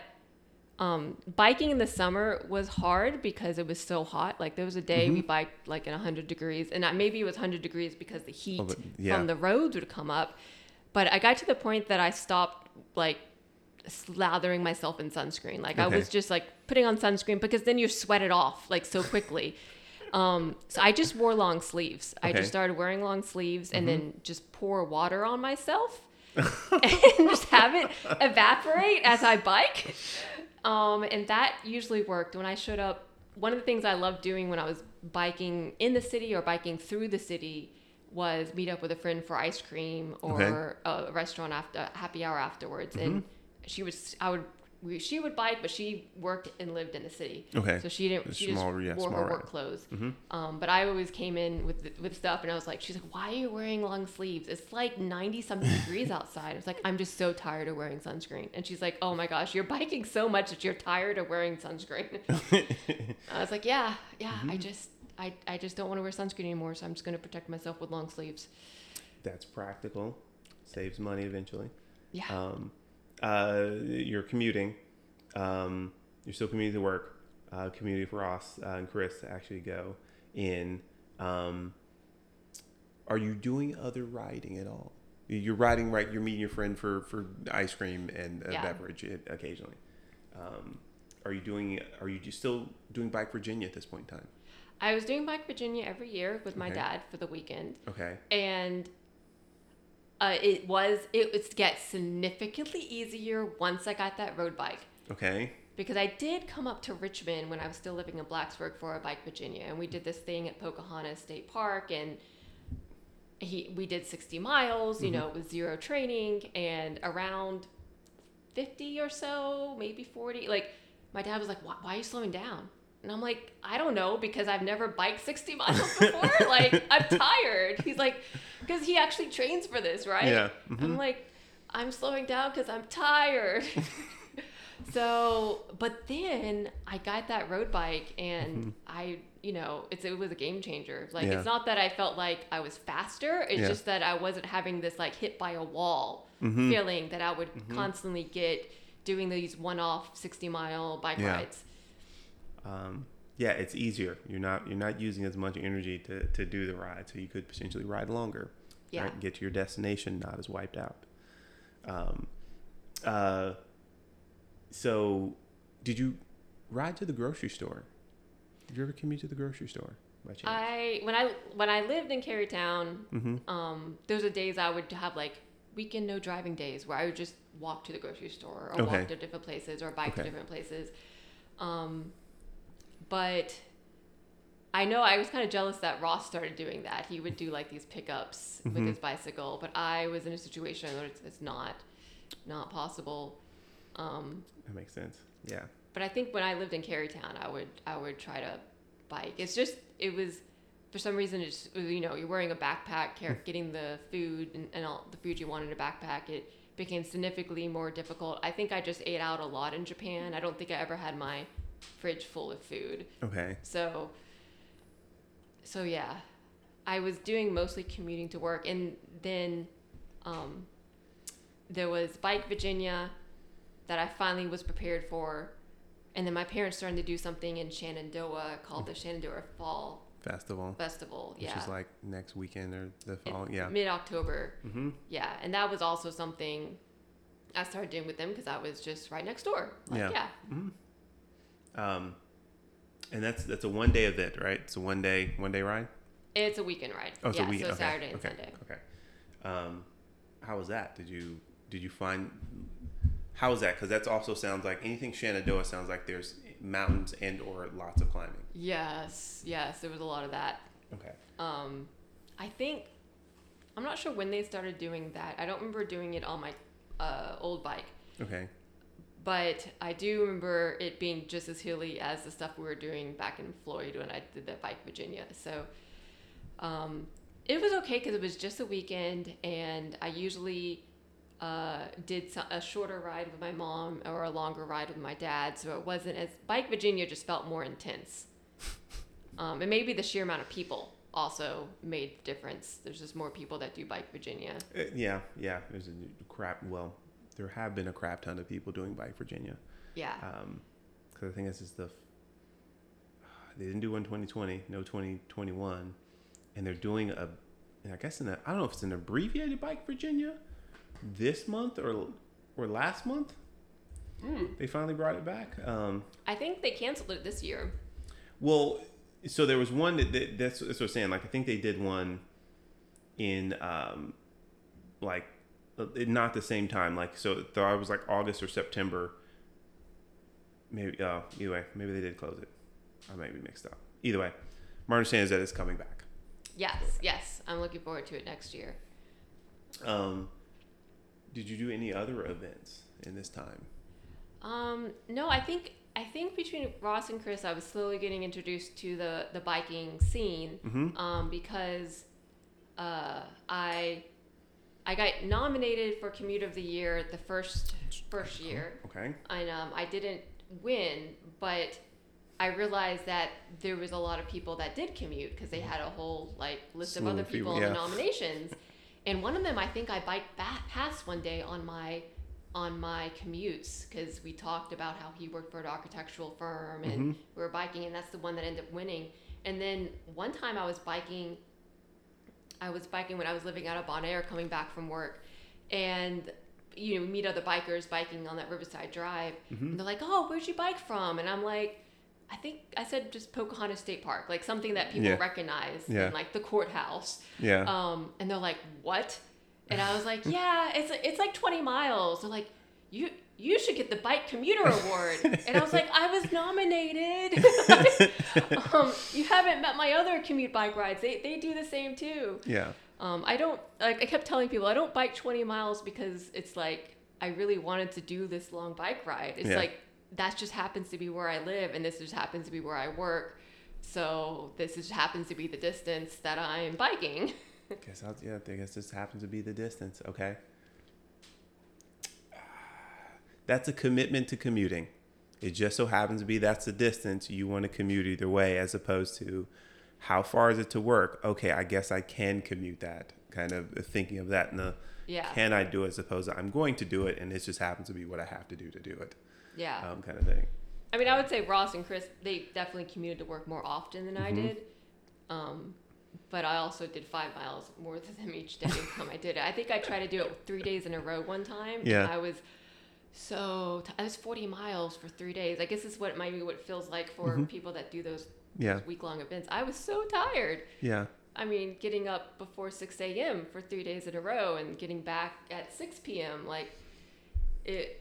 Speaker 2: um, biking in the summer was hard because it was so hot. Like there was a day
Speaker 1: Mm-hmm.
Speaker 2: we biked like in 100 degrees, and maybe it was 100 degrees because the heat
Speaker 1: Oh, but- yeah.
Speaker 2: from the roads would come up. But I got to the point that I stopped like slathering myself in sunscreen. Like I was just like putting on sunscreen because then you sweat it off like so quickly. Um, so I just wore long sleeves. I just started wearing long sleeves and
Speaker 1: Mm-hmm.
Speaker 2: then just pour water on myself and just have it evaporate as I bike. Um, and that usually worked when I showed up. One of the things I loved doing when I was biking in the city or biking through the city was meet up with a friend for ice cream or a restaurant after happy hour afterwards. And she was, I would, we, she would bike, but she worked and lived in the city.
Speaker 1: Okay.
Speaker 2: So she didn't. She just
Speaker 1: small- yeah,
Speaker 2: wore her
Speaker 1: ride.
Speaker 2: work clothes. Um, but I always came in with with stuff, and I was like, she's like, why are you wearing long sleeves? It's like ninety something degrees outside. I was like, I'm just so tired of wearing sunscreen. And she's like, oh my gosh, you're biking so much that you're tired of wearing sunscreen. I was like, yeah, yeah.
Speaker 1: Mm-hmm.
Speaker 2: I just I, I just don't want to wear sunscreen anymore, so I'm just gonna protect myself with long sleeves.
Speaker 1: That's practical. Saves money eventually.
Speaker 2: Yeah.
Speaker 1: Um, uh, you're commuting. Um, you're still commuting to work. Uh, commuting for Ross uh, and Chris to actually go in. Um, are you doing other riding at all? You're riding right. You're meeting your friend for for ice cream and a
Speaker 2: Yeah.
Speaker 1: beverage occasionally. Um, are you doing? Are you still doing Bike Virginia at this point in time?
Speaker 2: I was doing Bike Virginia every year with my
Speaker 1: Okay.
Speaker 2: dad for the weekend.
Speaker 1: Okay.
Speaker 2: and uh, it was it was get significantly easier once I got that road bike
Speaker 1: Okay.
Speaker 2: because I did come up to Richmond when I was still living in Blacksburg for a bike Virginia, and we did this thing at Pocahontas State Park, and he we did 60 miles, you know, with zero training, and around 50 or so, maybe 40, like my dad was like, why, why are you slowing down? And I'm like, I don't know because I've never biked 60 miles before. like, I'm tired. He's like, because he actually trains for this, right?
Speaker 1: Yeah.
Speaker 2: I'm mm-hmm. like, I'm slowing down because I'm tired. so, but then I got that road bike and mm-hmm. I, you know, it's, it was a game changer. Like,
Speaker 1: Yeah.
Speaker 2: it's not that I felt like I was faster. It's
Speaker 1: Yeah.
Speaker 2: just that I wasn't having this like hit by a wall
Speaker 1: Mm-hmm.
Speaker 2: feeling that I would mm-hmm. constantly get doing these one-off 60 mile bike
Speaker 1: Yeah.
Speaker 2: rides.
Speaker 1: Um, yeah, it's easier. You're not you're not using as much energy to, to do the ride, so you could potentially ride longer.
Speaker 2: Yeah.
Speaker 1: Right? Get to your destination not as wiped out. Um, uh, so, did you ride to the grocery store? Did you ever commute to the grocery store?
Speaker 2: I when I when I lived in Carytown,
Speaker 1: mm-hmm.
Speaker 2: um, those are days I would have like weekend no driving days where I would just walk to the grocery store or
Speaker 1: Okay.
Speaker 2: walk to different places or bike to different places. Um, but I know I was kind of jealous that Ross started doing that. He would do like these pickups with
Speaker 1: Mhm.
Speaker 2: his bicycle, but I was in a situation where it's, it's not not possible. Um,
Speaker 1: That makes sense. Yeah.
Speaker 2: but I think when I lived in Carytown, I would I would try to bike. It's just it was for some reason it's you know you're wearing a backpack, car- getting the food and, and all the food you want in a backpack. It became significantly more difficult. I think I just ate out a lot in Japan. I don't think I ever had my fridge full of food.
Speaker 1: Okay.
Speaker 2: So so yeah, I was doing mostly commuting to work, and then um, there was Bike Virginia that I finally was prepared for, and then my parents started to do something in Shenandoah called the Shenandoah Fall
Speaker 1: Festival,
Speaker 2: Festival.
Speaker 1: which
Speaker 2: yeah,
Speaker 1: is like next weekend or the fall. Yeah.
Speaker 2: mid October.
Speaker 1: Mm-hmm.
Speaker 2: Yeah, and that was also something I started doing with them because I was just right next door. Like,
Speaker 1: Yeah.
Speaker 2: yeah.
Speaker 1: Um, And that's that's a one day event, right? It's a one day one day ride.
Speaker 2: It's a weekend ride.
Speaker 1: Oh, it's
Speaker 2: yeah,
Speaker 1: a week.
Speaker 2: so
Speaker 1: okay.
Speaker 2: Saturday and
Speaker 1: okay.
Speaker 2: Sunday.
Speaker 1: Okay. Um, how was that? Did you did you find how was that? Because that's also sounds like anything Shenandoah sounds like there's mountains and or lots of climbing.
Speaker 2: Yes, yes, there was a lot of that.
Speaker 1: Okay.
Speaker 2: Um, I think I'm not sure when they started doing that. I don't remember doing it on my uh, old bike,
Speaker 1: Okay.
Speaker 2: But I do remember it being just as hilly as the stuff we were doing back in Floyd when I did that bike Virginia. So um, it was okay because it was just a weekend, and I usually uh, did so- a shorter ride with my mom or a longer ride with my dad. So it wasn't as bike Virginia just felt more intense. Um, and maybe the sheer amount of people also made the difference. There's just more people that do bike Virginia.
Speaker 1: Uh, yeah, yeah. There's a crap. Well, there have been a crap ton of people doing Bike Virginia.
Speaker 2: Yeah.
Speaker 1: Um, because I think this is the. They didn't do one 2020, no 2021, and they're doing a. I guess in a, I don't know if it's an abbreviated Bike Virginia, this month or or last month.
Speaker 2: Mm.
Speaker 1: They finally brought it back. Um,
Speaker 2: I think they canceled it this year.
Speaker 1: Well, so there was one that, that that's, that's what I'm saying. Like I think they did one in um, like not the same time. Like so, thought it was like August or September. Maybe uh, either way, maybe they did close it. I might be mixed up. Either way, my understanding is that it's coming back.
Speaker 2: Yes, yes. I'm looking forward to it next year.
Speaker 1: Um, did you do any other events in this time?
Speaker 2: Um, no, I think I think between Ross and Chris, I was slowly getting introduced to the the biking scene
Speaker 1: Mm-hmm.
Speaker 2: um, because uh, I I got nominated for Commute of the Year the first first year,
Speaker 1: Okay.
Speaker 2: and um, I didn't win, but I realized that there was a lot of people that did commute because they had a whole like list
Speaker 1: Slew
Speaker 2: of other
Speaker 1: people,
Speaker 2: people in
Speaker 1: yeah.
Speaker 2: the nominations, and one of them I think I biked back past one day on my on my commutes because we talked about how he worked for an architectural firm and
Speaker 1: Mhm.
Speaker 2: we were biking and that's the one that ended up winning. And then one time I was biking, I was biking when I was living out of Bon Air coming back from work, and you know meet other bikers biking on that Riverside Drive,
Speaker 1: Mm-hmm.
Speaker 2: and they're like, "Oh, where'd you bike from?" And I'm like. I think I said just Pocahontas State Park, like something that people
Speaker 1: Yeah.
Speaker 2: recognize,
Speaker 1: Yeah.
Speaker 2: and like the courthouse.
Speaker 1: Yeah.
Speaker 2: Um, and they're like, "What?" And I was like, "Yeah, it's it's like 20 miles." They're like, "You you should get the bike commuter award." and I was like, "I was nominated." um, you haven't met my other commute bike rides. They they do the same too.
Speaker 1: yeah.
Speaker 2: Um, I don't like. I kept telling people I don't bike 20 miles because it's like I really wanted to do this long bike ride. It's
Speaker 1: Yeah.
Speaker 2: like that just happens to be where I live, and this just happens to be where I work. So this just happens to be the distance that I'm biking.
Speaker 1: Guess I'll, yeah, I guess this happens to be the distance. Okay. That's a commitment to commuting. It just so happens to be that's the distance you want to commute either way, as opposed to how far is it to work? Okay, I guess I can commute that. Kind of thinking of that in the
Speaker 2: Yeah.
Speaker 1: can I do it as opposed to I'm going to do it and it just happens to be what I have to do to do it,
Speaker 2: Yeah.
Speaker 1: um, kind of thing.
Speaker 2: I mean, I would say Ross and Chris, they definitely commuted to work more often than I
Speaker 1: Mhm.
Speaker 2: did. Um, but I also did five miles more than them each day I did it. I think I tried to do it three days in a row one time.
Speaker 1: Yeah.
Speaker 2: I was so, t- I was 40 miles for three days. I guess this is what maybe what it feels like for
Speaker 1: Mhm.
Speaker 2: people that do those,
Speaker 1: Yeah,
Speaker 2: those week long events. I was so tired.
Speaker 1: yeah,
Speaker 2: I mean, getting up before 6 a.m. for three days in a row and getting back at 6 p.m. Like, it.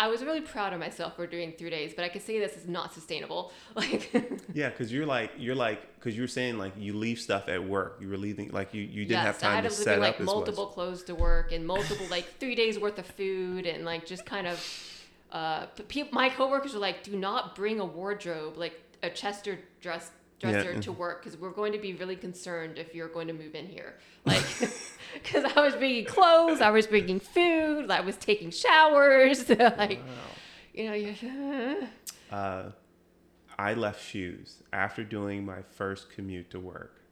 Speaker 2: I was really proud of myself for doing three days, but I could say this is not sustainable. Like,
Speaker 1: yeah. Because you're like you're like because you're saying like you leave stuff at work. You were leaving like you you didn't have time I
Speaker 2: had
Speaker 1: to
Speaker 2: to
Speaker 1: set up
Speaker 2: like multiple clothes to work and multiple like three days worth of food and like just kind of. Uh, my coworkers were like, "Do not bring a wardrobe like a Chester dress dresser
Speaker 1: Yeah.
Speaker 2: to work because we're going to be really concerned if you're going to move in here." Like, because I was bringing clothes, I was bringing food, I was taking showers, like you know, you.
Speaker 1: uh, I left shoes after doing my first commute to work.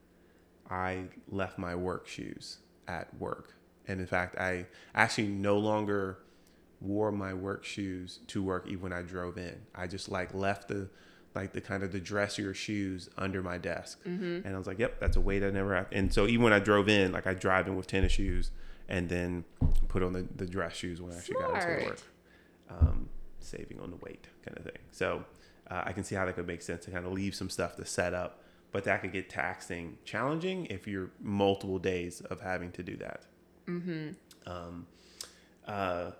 Speaker 1: I left my work shoes at work, and in fact, I actually no longer wore my work shoes to work even when I drove in. I just like left the like the kind of the dressier shoes under my desk,
Speaker 2: Mm-hmm.
Speaker 1: and I was like, "Yep, that's a weight I never have." And so even when I drove in, like I drive in with tennis shoes, and then put on the, the dress shoes when I actually got into work, um, saving on the weight kind of thing. So uh, I can see how that could make sense to kind of leave some stuff to set up, but that could get taxing, challenging if you're multiple days of having to do that. Mm-hmm. Um, uh,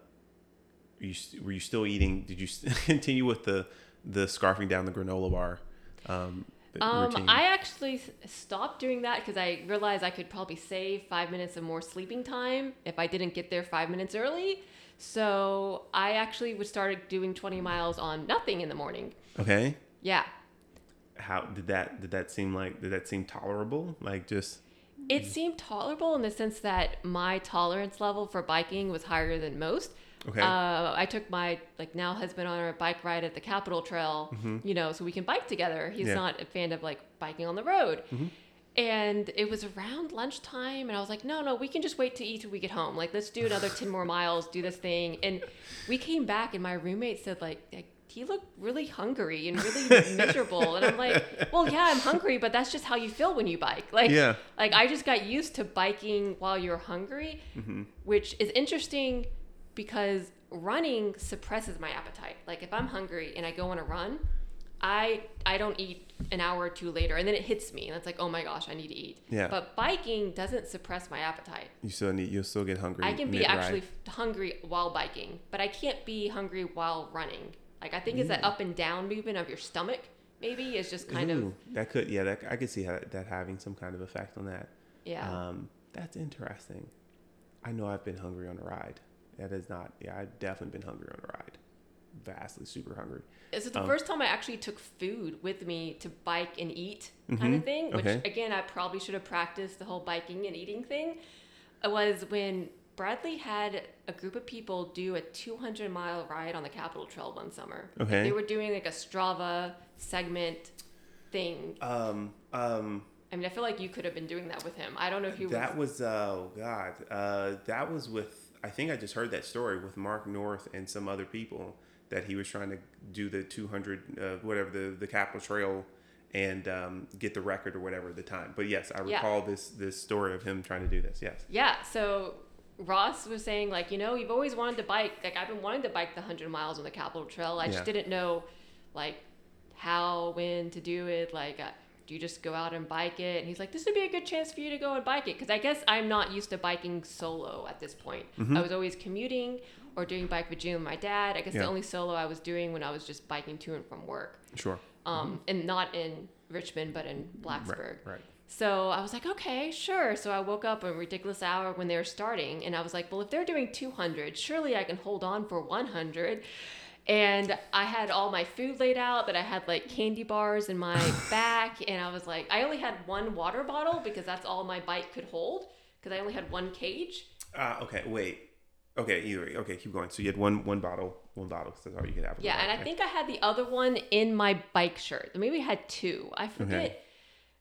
Speaker 1: you, were you still eating? Did you continue with the the scarfing down the granola bar? Um,
Speaker 2: um, I actually stopped doing that because I realized I could probably save five minutes of more sleeping time if I didn't get there five minutes early. So I actually would started doing 20 miles on nothing in the morning.
Speaker 1: Okay.
Speaker 2: Yeah.
Speaker 1: How did that did that seem like did that seem tolerable? Like just
Speaker 2: It seemed tolerable in the sense that my tolerance level for biking was higher than most.
Speaker 1: Okay.
Speaker 2: Uh, I took my like now husband on a bike ride at the Capital Trail,
Speaker 1: Mm-hmm.
Speaker 2: you know, so we can bike together. He's
Speaker 1: Yeah.
Speaker 2: not a fan of like biking on the road.
Speaker 1: Mm-hmm.
Speaker 2: And it was around lunchtime, and I was like, no, no, we can just wait to eat till we get home. Like, let's do another 10 more miles, do this thing. And we came back, and my roommate said, like, like he looked really hungry and really miserable. And I'm like, well, yeah, I'm hungry, but that's just how you feel when you bike. Like,
Speaker 1: Yeah.
Speaker 2: like I just got used to biking while you're hungry, which is interesting because running suppresses my appetite. Like if I'm hungry and I go on a run, I I don't eat an hour or two later, and then it hits me, and it's like, oh my gosh, I need to eat.
Speaker 1: Yeah.
Speaker 2: But biking doesn't suppress my appetite.
Speaker 1: you still need you'll still get hungry.
Speaker 2: I can be
Speaker 1: mid-ride.
Speaker 2: actually hungry while biking, but I can't be hungry while running. Like I think it's that up and down movement of your stomach. Maybe is just kind of
Speaker 1: that could yeah that I could see how, that having some kind of effect on that.
Speaker 2: yeah.
Speaker 1: Um, that's interesting. I know I've been hungry on a ride. That is not yeah I've definitely been hungry on a ride. Vastly super hungry.
Speaker 2: Is the
Speaker 1: Um,
Speaker 2: first time I actually took food with me to bike and eat kind of thing, which
Speaker 1: Mm-hmm. okay.
Speaker 2: again, I probably should have practiced the whole biking and eating thing. It was when Bradley had a group of people do a 200 mile ride on the Capital Trail one summer.
Speaker 1: Okay.
Speaker 2: they were doing like a Strava segment thing.
Speaker 1: Um um
Speaker 2: I mean, I feel like you could have been doing that with him. I don't know who
Speaker 1: that
Speaker 2: was.
Speaker 1: was oh god uh that was with I think I just heard that story with Mark North and some other people that he was trying to do the 200 uh, whatever the the Capital Trail and um, get the record or whatever at the time. But yes, I
Speaker 2: Yeah.
Speaker 1: recall this this story of him trying to do this. Yes.
Speaker 2: Yeah, so Ross was saying like, you know, you've always wanted to bike. Like I've been wanting to bike the 100 miles on the Capital Trail. I just didn't know like how when to do it. Like uh, do you just go out and bike it? And he's like, this would be a good chance for you to go and bike it because I guess I'm not used to biking solo at this point.
Speaker 1: Mm-hmm.
Speaker 2: I was always commuting or doing bike with June my dad. I guess
Speaker 1: Yeah.
Speaker 2: the only solo I was doing when I was just biking to and from work.
Speaker 1: Sure.
Speaker 2: Um, and not in Richmond, but in Blacksburg.
Speaker 1: Right. Right.
Speaker 2: So I was like, okay, sure. So I woke up a ridiculous hour when they were starting, and I was like, well, if they're doing 200, surely I can hold on for 100. And I had all my food laid out, but I had like candy bars in my back, and I was like, I only had one water bottle because that's all my bike could hold, because I only had one cage.
Speaker 1: Uh, okay, wait. Okay, either. Okay, keep going. So you had one one bottle, one bottle. 'cause that's all you could have.
Speaker 2: Yeah, and I think I had the other one in my bike shirt. Maybe I had two. I forget.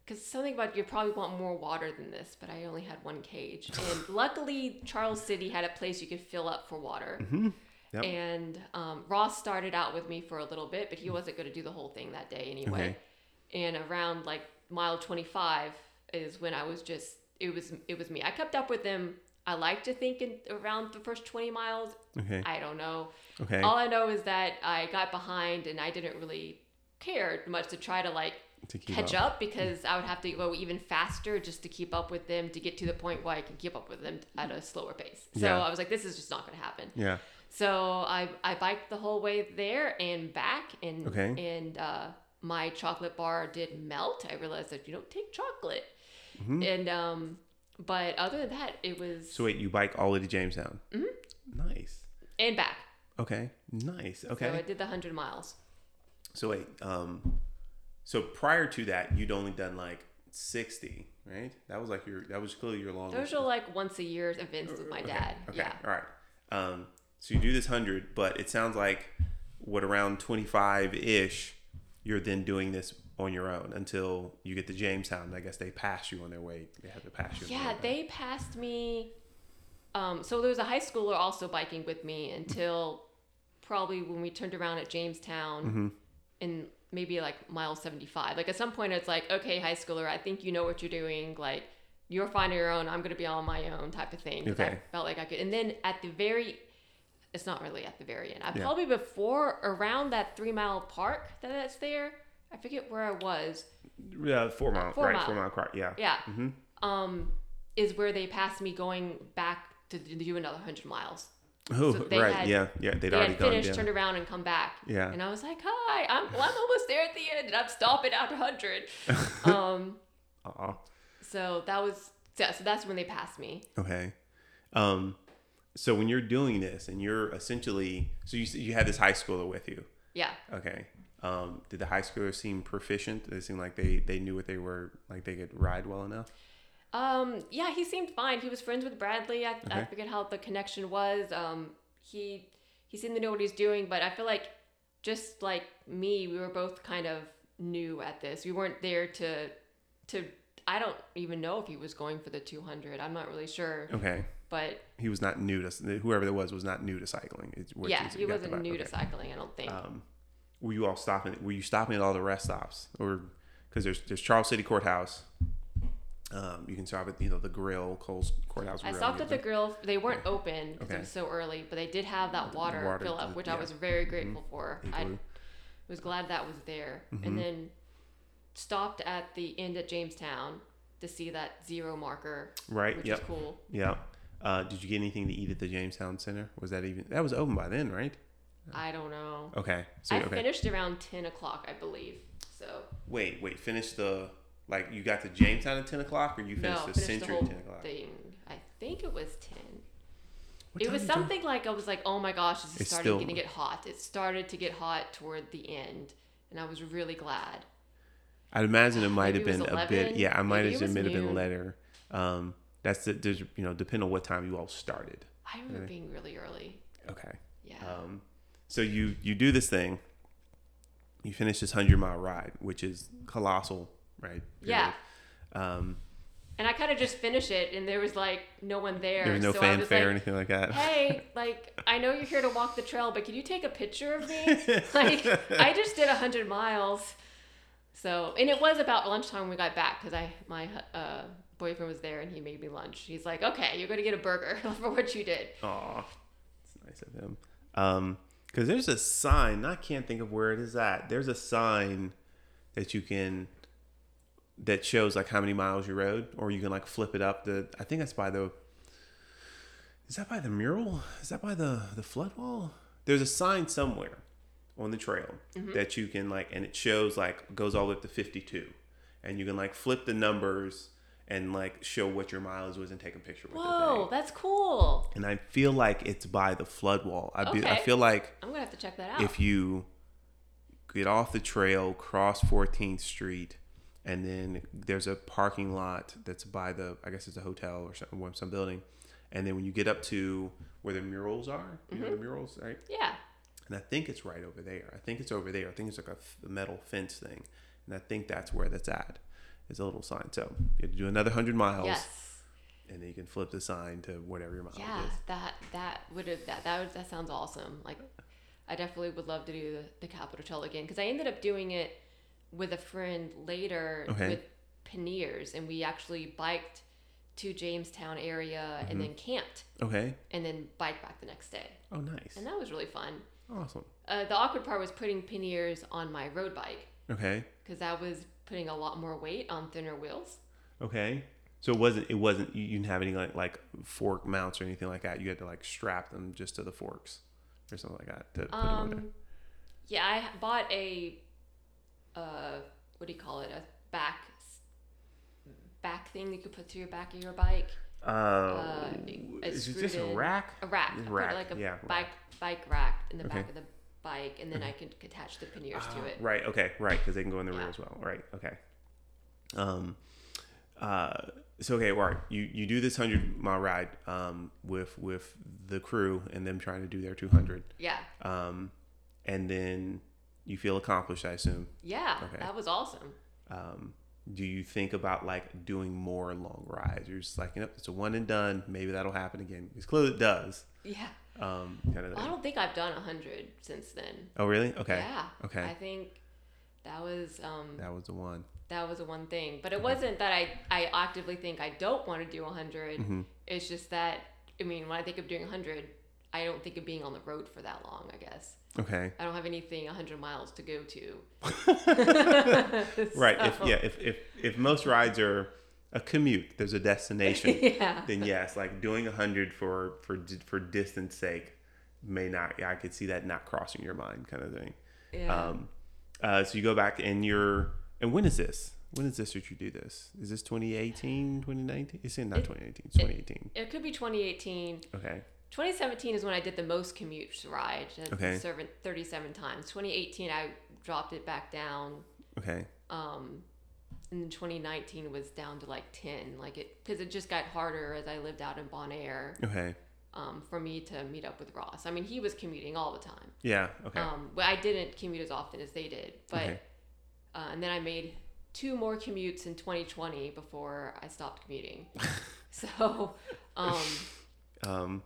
Speaker 2: Because something about you probably want more water than this, but I only had one cage. And luckily, Charles City had a place you could fill up for water.
Speaker 1: Mm-hmm. Yep.
Speaker 2: And um, Ross started out with me for a little bit, but he wasn't going to do the whole thing that day anyway. And around like mile 25 is when I was just it was it was me. I kept up with him. I like to think in around the first 20 miles.
Speaker 1: Okay.
Speaker 2: I don't know.
Speaker 1: Okay.
Speaker 2: All I know is that I got behind and I didn't really care much to try to like
Speaker 1: To
Speaker 2: catch up. because I would have to go even faster just to keep up with them to get to the point where I can keep up with them at a slower pace. So
Speaker 1: Yeah.
Speaker 2: I was like, this is just not going to happen.
Speaker 1: Yeah.
Speaker 2: So I I biked the whole way there and back and
Speaker 1: Okay.
Speaker 2: and uh, my chocolate bar did melt. I realized that you don't take chocolate.
Speaker 1: Mm-hmm.
Speaker 2: And um but other than that it was
Speaker 1: So wait, you bike all the way to Jamestown. Mm-hmm. Nice.
Speaker 2: and back.
Speaker 1: Okay. Nice. Okay.
Speaker 2: So I did the 100 miles.
Speaker 1: So wait, um, so prior to that, you'd only done like sixty, right? That was like your that was clearly your longest.
Speaker 2: Those are like once a year events with my
Speaker 1: Okay,
Speaker 2: dad.
Speaker 1: Okay.
Speaker 2: Yeah.
Speaker 1: All right. Um, so you do this hundred, but it sounds like what around twenty five ish, you're then doing this on your own until you get to Jamestown. I guess they pass you on their way. They have to pass you.
Speaker 2: Yeah, they passed me. Um, so there was a high schooler also biking with me until probably when we turned around at Jamestown
Speaker 1: Mm-hmm.
Speaker 2: in maybe like mile 75. Like at some point, it's like, okay, high schooler, I think you know what you're doing. Like you're fine on your own. I'm going to be on my own type of thing. 'cause I
Speaker 1: Okay.
Speaker 2: felt like I could. And then at the very, it's not really at the very end. I
Speaker 1: Yeah.
Speaker 2: probably before around that three mile park that that's there. I forget where I was.
Speaker 1: Yeah, four mile,
Speaker 2: Four
Speaker 1: right?
Speaker 2: mile.
Speaker 1: Four mile car. Yeah.
Speaker 2: Yeah.
Speaker 1: Mhm.
Speaker 2: Um, is where they passed me going back to do another hundred miles.
Speaker 1: Oh,
Speaker 2: So
Speaker 1: right.
Speaker 2: had-
Speaker 1: yeah, yeah. They'd
Speaker 2: They
Speaker 1: already
Speaker 2: had finished,
Speaker 1: down.
Speaker 2: turned around, and come back.
Speaker 1: Yeah.
Speaker 2: And I was like, "Hi, I'm well, I'm almost there at the end, and I'm stopping after hundred. um,
Speaker 1: Aw.
Speaker 2: so that was yeah, so that's when they passed me.
Speaker 1: Okay. Um, so when you're doing this and you're essentially, so you you had this high schooler with you.
Speaker 2: Yeah.
Speaker 1: Okay. Um, did the high schooler seem proficient? Did it seem like they they knew what they were like they could ride well enough?
Speaker 2: Um, yeah, he seemed fine. He was friends with Bradley. I, I forget how the connection was. Um, he he seemed to know what he's doing, but I feel like just like me, we were both kind of new at this. We weren't there to to. I don't even know if he was going for the 200. I'm not really sure,
Speaker 1: Okay.
Speaker 2: But
Speaker 1: He was not new to whoever that was was not new to cycling.
Speaker 2: Yeah, he wasn't new
Speaker 1: Okay.
Speaker 2: to cycling. I don't think.
Speaker 1: Um, were you all stopping? Were you stopping at all the rest stops, or because there's there's Charles City Courthouse. Um, you can stop at you know the grill, Cole's Courthouse.
Speaker 2: I stopped at the grill. They weren't open because
Speaker 1: Okay.
Speaker 2: it was so early, but they did have that water,
Speaker 1: water,
Speaker 2: fill up, which
Speaker 1: yeah.
Speaker 2: I was very grateful for. I was glad that was there.
Speaker 1: Mhm.
Speaker 2: And then stopped at the end at Jamestown to see that zero marker,
Speaker 1: Right.
Speaker 2: which
Speaker 1: Yep.
Speaker 2: is cool.
Speaker 1: Yeah. Uh, did you get anything to eat at the Jamestown Center? Was that even that was open by then, right?
Speaker 2: I don't know.
Speaker 1: Okay. So
Speaker 2: I
Speaker 1: okay.
Speaker 2: finished around 10 o'clock, I believe. So,
Speaker 1: Wait, wait. Finish the like you got to Jamestown at ten o'clock, or you
Speaker 2: no,
Speaker 1: finished the
Speaker 2: finished
Speaker 1: Century
Speaker 2: the
Speaker 1: at ten o'clock?
Speaker 2: thing. I think it was 10.
Speaker 1: What
Speaker 2: it was
Speaker 1: did you-
Speaker 2: something like I was like, oh my gosh, this is
Speaker 1: It's
Speaker 2: starting
Speaker 1: still-
Speaker 2: to get hot. It started to get hot toward the end, and I was really glad.
Speaker 1: I'd imagine it might have been
Speaker 2: was
Speaker 1: a bit. Yeah, I might have
Speaker 2: it was
Speaker 1: it have been later. Um, that's the, there's you know depending on what time you all started.
Speaker 2: I remember
Speaker 1: Really?
Speaker 2: being really early.
Speaker 1: Okay.
Speaker 2: Yeah.
Speaker 1: Um, so you you do this thing. You finish this hundred mile ride, which is colossal, right?
Speaker 2: Yeah.
Speaker 1: Um,
Speaker 2: And I kind of just finished it, and there was like no one there.
Speaker 1: there was no
Speaker 2: so
Speaker 1: fanfare or anything like that.
Speaker 2: hey, like I know you're here to walk the trail, but can you take a picture of me? like I just did a hundred miles. So and it was about lunchtime when we got back because I my uh, boyfriend was there and he made me lunch. He's like, okay, you're gonna get a burger for what you did.
Speaker 1: Aw, it's nice of him. Um, because there's a sign. I can't think of where it is at. There's a sign that you can that shows like how many miles you rode, or you can like flip it up. The I think that's by the. Is that by the mural? Is that by the the flood wall? There's a sign somewhere on the trail that you can like, and it shows like goes all the way up to 52, and you can like flip the numbers and like show what your mileage was and take a picture with it.
Speaker 2: Whoa, that's cool.
Speaker 1: and I feel like it's by the flood wall. I, be, I feel like
Speaker 2: I'm gonna have to check that out.
Speaker 1: if you get off the trail, cross 14th Street, and then there's a parking lot that's by the, I guess it's a hotel or some, some building, and then when you get up to where the murals are, you
Speaker 2: Mm-hmm.
Speaker 1: know the murals, right?
Speaker 2: yeah.
Speaker 1: And I think it's right over there. I think it's over there. I think it's like a metal fence thing, and I think that's where that's at. It's a little sign. So you have to do another hundred miles,
Speaker 2: Yes.
Speaker 1: and then you can flip the sign to whatever your mileage
Speaker 2: Yeah,
Speaker 1: is.
Speaker 2: that that would have that that would, that sounds awesome. Like, I definitely would love to do the, the Capital Trail again because I ended up doing it with a friend later
Speaker 1: Okay.
Speaker 2: with Panniers, and we actually biked to Jamestown area
Speaker 1: Mm-hmm.
Speaker 2: and then camped
Speaker 1: Okay.
Speaker 2: and then biked back the next day,
Speaker 1: Oh, nice.
Speaker 2: and that was really fun.
Speaker 1: Awesome.
Speaker 2: Uh, the awkward part was putting Panniers on my road bike
Speaker 1: Okay.
Speaker 2: because that was putting a lot more weight on thinner wheels.
Speaker 1: Okay. So it wasn't. It wasn't. You didn't have any like like fork mounts or anything like that. You had to like strap them just to the forks or something like that to put them on there.
Speaker 2: Um, yeah, I bought a, uh, what do you call it? A back, back thing that you could put through your back of your bike.
Speaker 1: Uh,
Speaker 2: uh,
Speaker 1: is it just a rack?
Speaker 2: A rack.
Speaker 1: Rack,
Speaker 2: like a
Speaker 1: yeah,
Speaker 2: bike bike rack in the
Speaker 1: Okay.
Speaker 2: back of the bike, and then I could attach the panniers to it.
Speaker 1: Right. Okay. Right. Because they can go in the rear as well. Right. Okay. Um. Uh. So okay. All right. You you do this hundred mile ride um with with the crew and them trying to do their two hundred
Speaker 2: Yeah,
Speaker 1: um and then you feel accomplished I assume
Speaker 2: yeah,
Speaker 1: Okay.
Speaker 2: that was awesome.
Speaker 1: um, do you think about like doing more long rides? You're just like, you know, it's a one and done. Maybe that'll happen again. It's clearly it does.
Speaker 2: Yeah,
Speaker 1: Um, kind of
Speaker 2: I don't think I've done a hundred since then.
Speaker 1: oh, really? Okay.
Speaker 2: Yeah.
Speaker 1: Okay.
Speaker 2: I think that was um
Speaker 1: That was the one.
Speaker 2: that was the one thing. But it wasn't that I I actively think I don't want to do a 100
Speaker 1: Mm-hmm.
Speaker 2: It's just that I mean when I think of doing a hundred, I don't think of being on the road for that long. I guess
Speaker 1: Okay.
Speaker 2: I don't have anything 100 miles to go to.
Speaker 1: Right. If yeah, if if if most rides are a commute, there's a destination.
Speaker 2: yeah.
Speaker 1: then yes, like doing a hundred for for for distance sake may not. Yeah, I could see that not crossing your mind, kind of thing.
Speaker 2: Yeah.
Speaker 1: Um, uh, so you go back and you're and when is this? When is this that you do this? Is this 2018, 2019? It's in not
Speaker 2: It-
Speaker 1: 2018. It's 2018.
Speaker 2: it could be 2018.
Speaker 1: Okay.
Speaker 2: 2017 is when I did the most commute ride.
Speaker 1: Okay.
Speaker 2: served 37 times. 2018, I dropped it back down.
Speaker 1: Okay.
Speaker 2: Um, and then 2019 was down to like 10. Like it, because it just got harder as I lived out in Bon Air
Speaker 1: Okay.
Speaker 2: um, for me to meet up with Ross. I mean, he was commuting all the time.
Speaker 1: Yeah. Okay.
Speaker 2: Um, but I didn't commute as often as they did. But
Speaker 1: Okay.
Speaker 2: uh, and then I made two more commutes in 2020 before I stopped commuting. so, um,
Speaker 1: Um.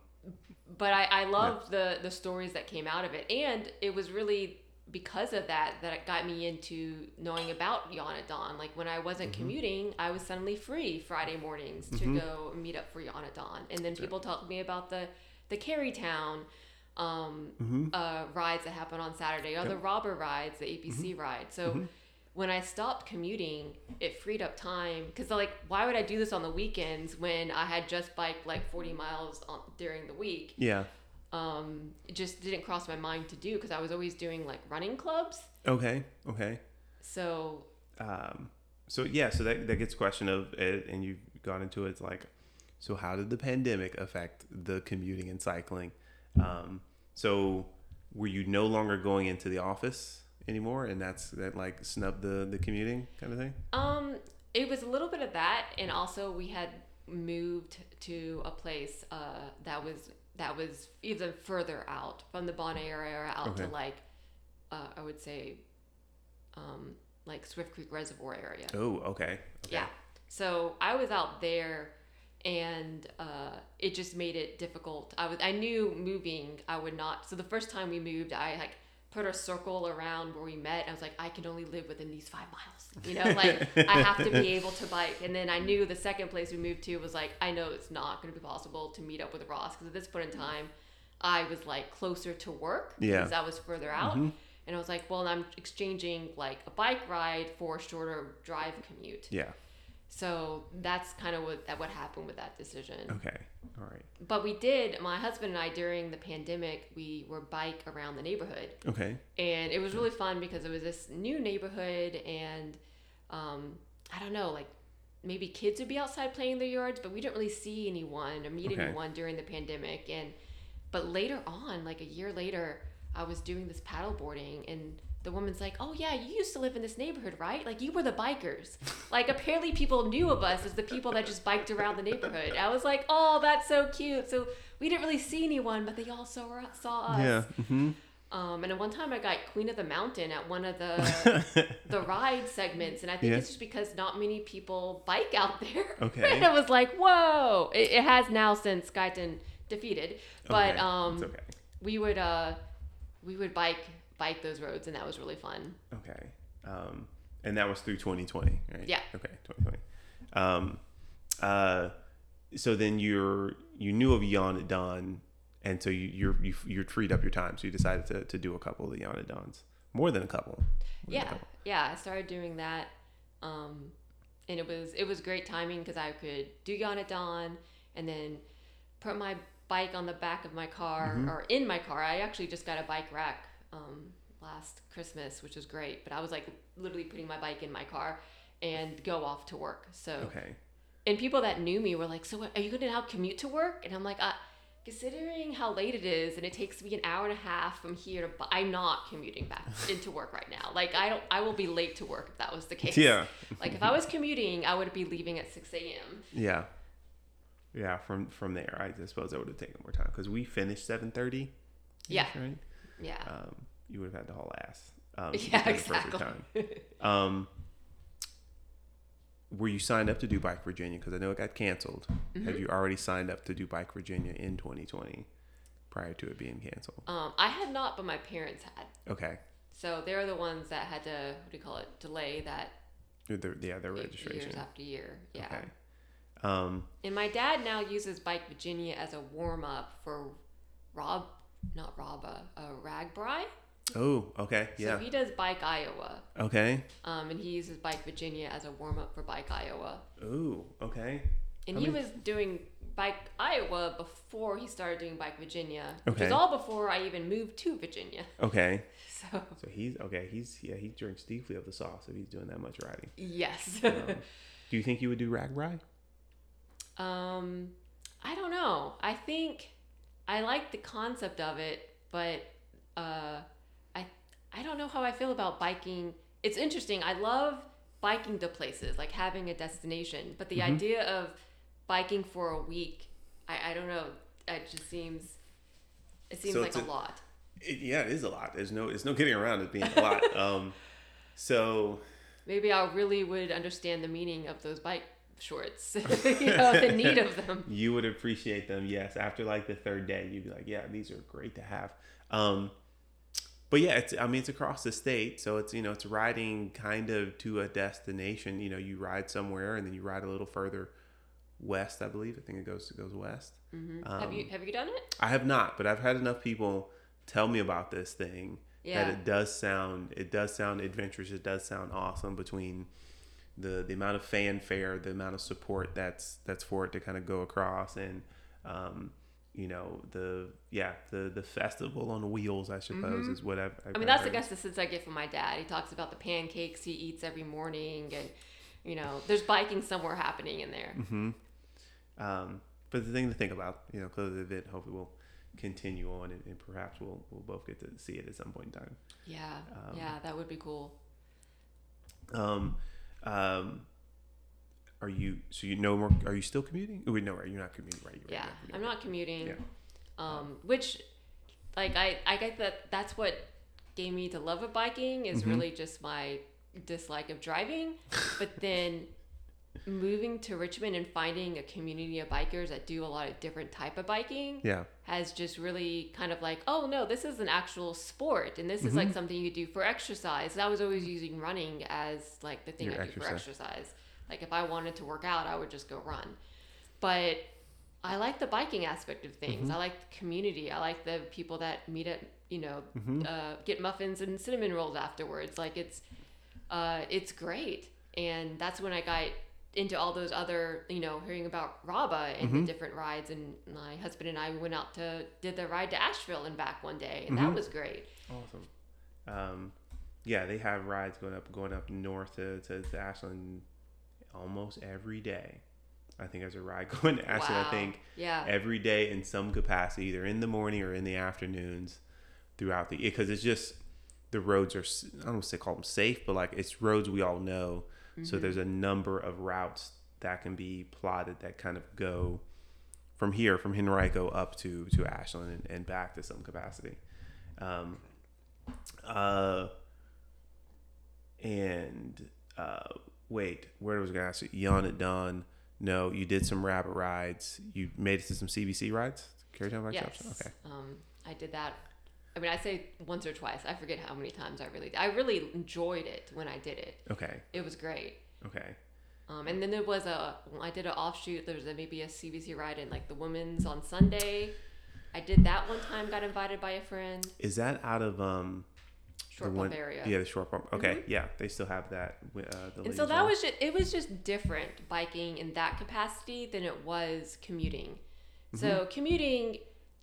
Speaker 2: but I, I loved the the stories that came out of it, and it was really because of that that it got me into knowing about Yawn at Dawn. Like when I wasn't
Speaker 1: Mm-hmm.
Speaker 2: commuting, I was suddenly free Friday mornings to go meet up for Yawn at Dawn, and then people talked to me about the the Carytown um,
Speaker 1: Mm-hmm.
Speaker 2: uh, rides that happen on Saturday, or the robber rides, the APC ride. So.
Speaker 1: Mm-hmm.
Speaker 2: When I stopped commuting, it freed up time because, like, why would I do this on the weekends when I had just biked like 40 miles on, during the week?
Speaker 1: Yeah.
Speaker 2: Um, it just didn't cross my mind to do because I was always doing like running clubs.
Speaker 1: Okay. Okay.
Speaker 2: So
Speaker 1: Um. So yeah. So that that gets question of it, and you've gone into it. It's like, so how did the pandemic affect the commuting and cycling? Um. So were you no longer going into the office anymore, and that's that like snubbed the the commuting kind of thing?
Speaker 2: um, it was a little bit of that, and also we had moved to a place uh, that was that was even further out from the Bon area out to like uh, I would say um, like Swift Creek Reservoir area.
Speaker 1: Oh. Okay. okay.
Speaker 2: Yeah. So I was out there and uh, it just made it difficult. I was I knew moving I would not so the first time we moved I like put a circle around where we met. I was like, I can only live within these five miles. You know, like I have to be able to bike. And then I knew the second place we moved to was like, I know it's not going to be possible to meet up with Ross because at this point in mm-hmm. time, I was like closer to work
Speaker 1: Yeah.
Speaker 2: because I was further out. Mm-hmm. And I was like, well, I'm exchanging like a bike ride for a shorter drive commute.
Speaker 1: Yeah.
Speaker 2: So that's kind of what that what happened with that decision.
Speaker 1: Okay. All right.
Speaker 2: But we did, my husband and I during the pandemic, we were bike around the neighborhood.
Speaker 1: Okay.
Speaker 2: And it was really fun because it was this new neighborhood and um, I don't know, like maybe kids would be outside playing in their yards, but we didn't really see anyone or meet
Speaker 1: Okay.
Speaker 2: anyone during the pandemic. And but later on, like a year later, I was doing this paddle boarding and the woman's like, "Oh yeah, you used to live in this neighborhood, right? Like you were the bikers. like apparently people knew of us as the people that just biked around the neighborhood." I was like, "Oh, that's so cute." So we didn't really see anyone, but they all saw saw us.
Speaker 1: Yeah. Mm-hmm.
Speaker 2: Um, and at one time I got Queen of the Mountain at one of the the ride segments, and I think
Speaker 1: Yeah.
Speaker 2: it's just because not many people bike out there.
Speaker 1: Okay.
Speaker 2: and it was like, whoa! It, it has now since Guyton defeated, but
Speaker 1: okay.
Speaker 2: um,
Speaker 1: okay.
Speaker 2: we would uh, we would bike bike those roads, and that was really fun.
Speaker 1: Okay. Um, and that was through 2020, right?
Speaker 2: Yeah.
Speaker 1: Okay, 2020. Um, uh, so then you're you knew of Yon Don, and so you you're you you're freed up your time, so you decided to, to do a couple of the Yon Dons, more than a couple. More than a
Speaker 2: Yeah,
Speaker 1: couple.
Speaker 2: yeah. I started doing that, um, and it was it was great timing because I could do Yawn at Dawn and then put my bike on the back of my car
Speaker 1: Mm-hmm.
Speaker 2: or in my car. I actually just got a bike rack um, last Christmas, which was great. But I was like literally putting my bike in my car and go off to work. So
Speaker 1: Okay.
Speaker 2: and people that knew me were like, "So what, are you going to now commute to work?" And I'm like, uh, "Considering how late it is, and it takes me an hour and a half from here to, I'm not commuting back into work right now. Like I don't, I will be late to work if that was the case.
Speaker 1: Yeah.
Speaker 2: Like if I was commuting, I would be leaving at 6 a.m.
Speaker 1: Yeah. Yeah. From from there, I suppose that would have taken more time because we finished 7:30.
Speaker 2: Yeah.
Speaker 1: Right.
Speaker 2: Yeah.
Speaker 1: Um, you would have had to haul ass. Um,
Speaker 2: Yeah,
Speaker 1: at the perfect
Speaker 2: exactly.
Speaker 1: time. Um, were you signed up to do Bike Virginia? Because I know it got canceled.
Speaker 2: Mm-hmm.
Speaker 1: Have you already signed up to do Bike Virginia in 2020 prior to it being canceled?
Speaker 2: Um, I had not, but my parents had.
Speaker 1: Okay.
Speaker 2: So they're the ones that had to, what do you call it, delay that
Speaker 1: The, yeah, their
Speaker 2: years
Speaker 1: registration.
Speaker 2: after year. Yeah.
Speaker 1: Okay. Um,
Speaker 2: And my dad now uses Bike Virginia as a warm up for Rob, not Rob, uh, uh, RAGBRAI.
Speaker 1: Oh, okay. yeah.
Speaker 2: So he does Bike Iowa,
Speaker 1: Okay.
Speaker 2: um, and he uses Bike Virginia as a warm up for Bike Iowa.
Speaker 1: Ooh, okay.
Speaker 2: And
Speaker 1: How
Speaker 2: he
Speaker 1: many-
Speaker 2: was doing Bike Iowa before he started doing Bike Virginia, which
Speaker 1: Okay.
Speaker 2: was all before I even moved to Virginia.
Speaker 1: Okay.
Speaker 2: So
Speaker 1: So he's okay. He's yeah. He drinks deeply of the sauce if he's doing that much riding.
Speaker 2: yes.
Speaker 1: Um, do you think you would do RAGBRAI?
Speaker 2: Um, I don't know. I think I like the concept of it, but uh, I I don't know how I feel about biking. It's interesting. I love biking to places, like having a destination, but the
Speaker 1: Mm-hmm.
Speaker 2: idea of biking for a week, I, I don't know. It just seems it seems
Speaker 1: So
Speaker 2: like a,
Speaker 1: a-
Speaker 2: lot.
Speaker 1: It, yeah, it is a lot. There's no. There's no getting around it being a lot. um, so
Speaker 2: Maybe I really would understand the meaning of those bike shorts. you know, the need of them.
Speaker 1: you would appreciate them. Yes. After like the third day, you'd be like, yeah, these are great to have. Um, but yeah, it's. I mean, it's across the state, so it's you know, it's riding kind of to a destination. You know, you ride somewhere and then you ride a little further west. I believe. I think it goes it goes west.
Speaker 2: Mhm. have you
Speaker 1: Um,
Speaker 2: have you done it?
Speaker 1: I have not, but I've had enough people tell me about this thing
Speaker 2: Yeah.
Speaker 1: that it does sound it does sound adventurous. It does sound awesome between the the amount of fanfare, the amount of support that's that's for it to kind of go across, and um, you know the yeah the the festival on wheels. I suppose is what I've. I've
Speaker 2: Mm-hmm. I mean, that's
Speaker 1: heard.
Speaker 2: guess the sense I get from my dad. He talks about the pancakes he eats every morning, and you know, there's biking somewhere happening in there.
Speaker 1: Mm-hmm. Um, but the thing to think about, you know, because the event hopefully we'll continue on, and, and perhaps we'll we'll both get to see it at some point in time.
Speaker 2: Yeah,
Speaker 1: Um,
Speaker 2: yeah, that would be cool.
Speaker 1: Um, um, are you so you no more? Are you still commuting? Oh, wait, no, right? You're not commuting, right? You're
Speaker 2: Yeah,
Speaker 1: right,
Speaker 2: I'm not commuting.
Speaker 1: Yeah.
Speaker 2: Um, which, like, I I get that that's what gave me the love of biking is
Speaker 1: Mhm.
Speaker 2: really just my dislike of driving, but then moving to Richmond and finding a community of bikers that do a lot of different type of biking
Speaker 1: Yeah.
Speaker 2: has just really kind of like, oh no, this is an actual sport and this is
Speaker 1: Mm-hmm.
Speaker 2: like something you do for exercise. And I was always using running as like the thing
Speaker 1: Your
Speaker 2: I do for
Speaker 1: exercise.
Speaker 2: exercise. Like if I wanted to work out, I would just go run. But I like the biking aspect of things.
Speaker 1: Mm-hmm.
Speaker 2: I like the community. I like the people that meet at, you know,
Speaker 1: Mm-hmm.
Speaker 2: uh, get muffins and cinnamon rolls afterwards. Like it's, uh, it's great. And that's when I got into all those other, you know, hearing about RABA and
Speaker 1: Mm-hmm.
Speaker 2: the different rides. And my husband and I went out to did the ride to Ashland and back one day, and
Speaker 1: Mm-hmm.
Speaker 2: that was great.
Speaker 1: Awesome. Um, yeah, they have rides going up going up north to, to, to Ashland almost every day. I think there's a ride going to Ashland.
Speaker 2: wow.
Speaker 1: I think
Speaker 2: Yeah.
Speaker 1: every day in some capacity, either in the morning or in the afternoons throughout the because it's just the roads are I don't want to say call them safe, but like it's roads we all know. So there's a number of routes that can be plotted that kind of go from here, from Henrico up to to Ashland and, and back to some capacity. Um, uh, and uh, wait, where was I going to ask you? Yawn at dawn. No, you did some rabbit rides. You made it to some CBC rides. Carry Bike
Speaker 2: Yes.
Speaker 1: Okay.
Speaker 2: Um, I did that. I mean, I say once or twice. I forget how many times I really. I really enjoyed it when I did it.
Speaker 1: Okay.
Speaker 2: It was great.
Speaker 1: Okay.
Speaker 2: Um, and then there was a. I did an offshoot. There was a, maybe a CBC ride in like the women's on Sunday. I did that one time. Got invited by a friend.
Speaker 1: Is that out of um
Speaker 2: Short pump area.
Speaker 1: Yeah, the short pump. Okay, yeah, they still have that. Uh, the
Speaker 2: And so that
Speaker 1: one.
Speaker 2: was just it was just different biking in that capacity than it was commuting. So
Speaker 1: Mm-hmm.
Speaker 2: commuting,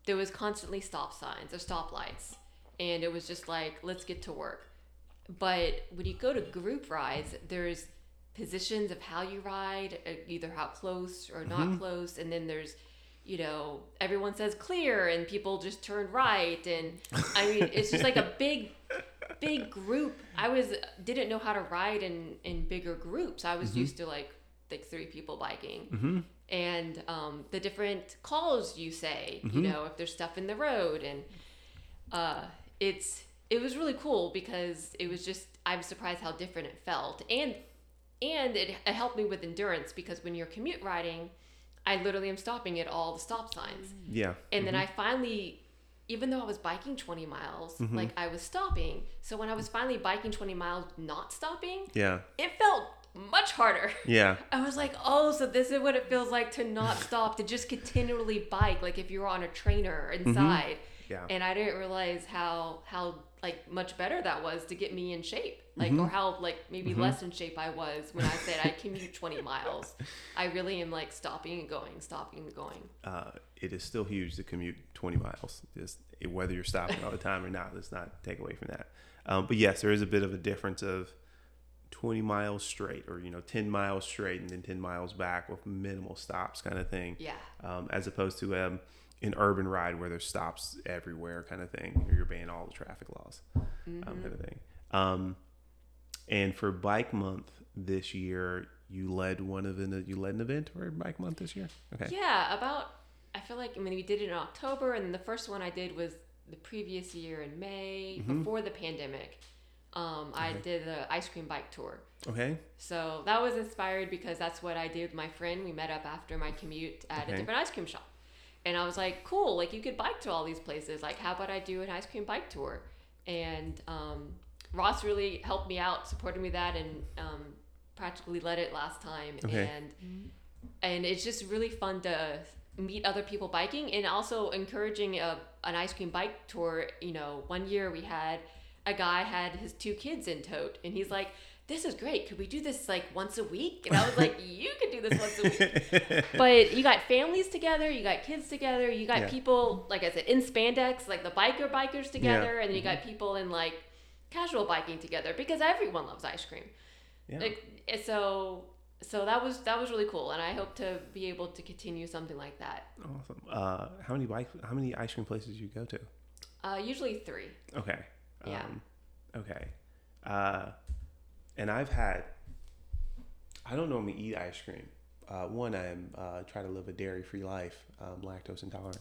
Speaker 2: there was constantly stop signs or stoplights, and it was just like let's get to work. But when you go to group rides, there's positions of how you ride, uh, either how close or not
Speaker 1: Mm-hmm.
Speaker 2: close, and then there's you know everyone says clear and people just turn right and i mean it's just like a big big group. I was didn't know how to ride in in bigger groups. I was used to like like three people biking and um, the different calls you say you know if there's stuff in the road and uh, it's it was really cool because it was just i'm surprised how different it felt and and it, it helped me with endurance because when you're commute riding i literally am stopping at all the stop signs
Speaker 1: Yeah.
Speaker 2: and then I finally, even though I was biking 20 miles, like I was stopping. So when I was finally biking 20 miles, not stopping,
Speaker 1: Yeah.
Speaker 2: it felt much harder.
Speaker 1: Yeah.
Speaker 2: I was like, oh, so this is what it feels like to not stop, to just continually bike, like if you were on a trainer inside.
Speaker 1: Yeah.
Speaker 2: And I didn't realize how how like much better that was to get me in shape, like or how like maybe less in shape I was when I said I commute 20 miles. I really am like stopping and going, stopping and going.
Speaker 1: uh, it is still huge to commute 20 miles. Just whether you're stopping all the time or not, let's not take away from that. Um, but yes, there is a bit of a difference of 20 miles straight, or you know, 10 miles straight and then 10 miles back with minimal stops, kind of thing.
Speaker 2: Yeah.
Speaker 1: Um, as opposed to um, an urban ride where there's stops everywhere, kind of thing, or you're obeying all the traffic laws, um, kind of thing. Um, and for Bike Month this year, you led one of an you led an event for Bike Month this year. Okay.
Speaker 2: Yeah, about I feel like I mean we did it in October and the first one I did was the previous year in May before the pandemic. Um, I did the ice cream bike tour.
Speaker 1: Okay.
Speaker 2: So that was inspired because that's what I did with my friend. We met up after my commute at
Speaker 1: Okay.
Speaker 2: a different ice cream shop. And I was like, cool, like you could bike to all these places. Like, how about I do an ice cream bike tour? And um, Ross really helped me out, supported me that, and um, practically led it last time.
Speaker 1: Okay.
Speaker 2: And and it's just really fun to meet other people biking and also encouraging a, an ice cream bike tour. You know, one year we had a guy had his two kids in tote, and he's like, "This is great. Could we do this like once a week?" And I was like, "You could do this once a week." but you got families together, you got kids together, you got
Speaker 1: Yeah.
Speaker 2: people like I said in spandex, like the biker bikers together, and then you
Speaker 1: Mm-hmm.
Speaker 2: got people in like casual biking together because everyone loves ice cream.
Speaker 1: Yeah.
Speaker 2: Like eh, so so that was that was really cool and I hope to be able to continue something like that.
Speaker 1: Awesome. Uh, how many bike? How many ice cream places do you go to?
Speaker 2: Uh, usually three.
Speaker 1: Okay.
Speaker 2: Yeah.
Speaker 1: Um, okay. Uh, and I've had. I don't normally eat ice cream. Uh, one, I am uh, try to live a dairy-free life, um, lactose intolerant.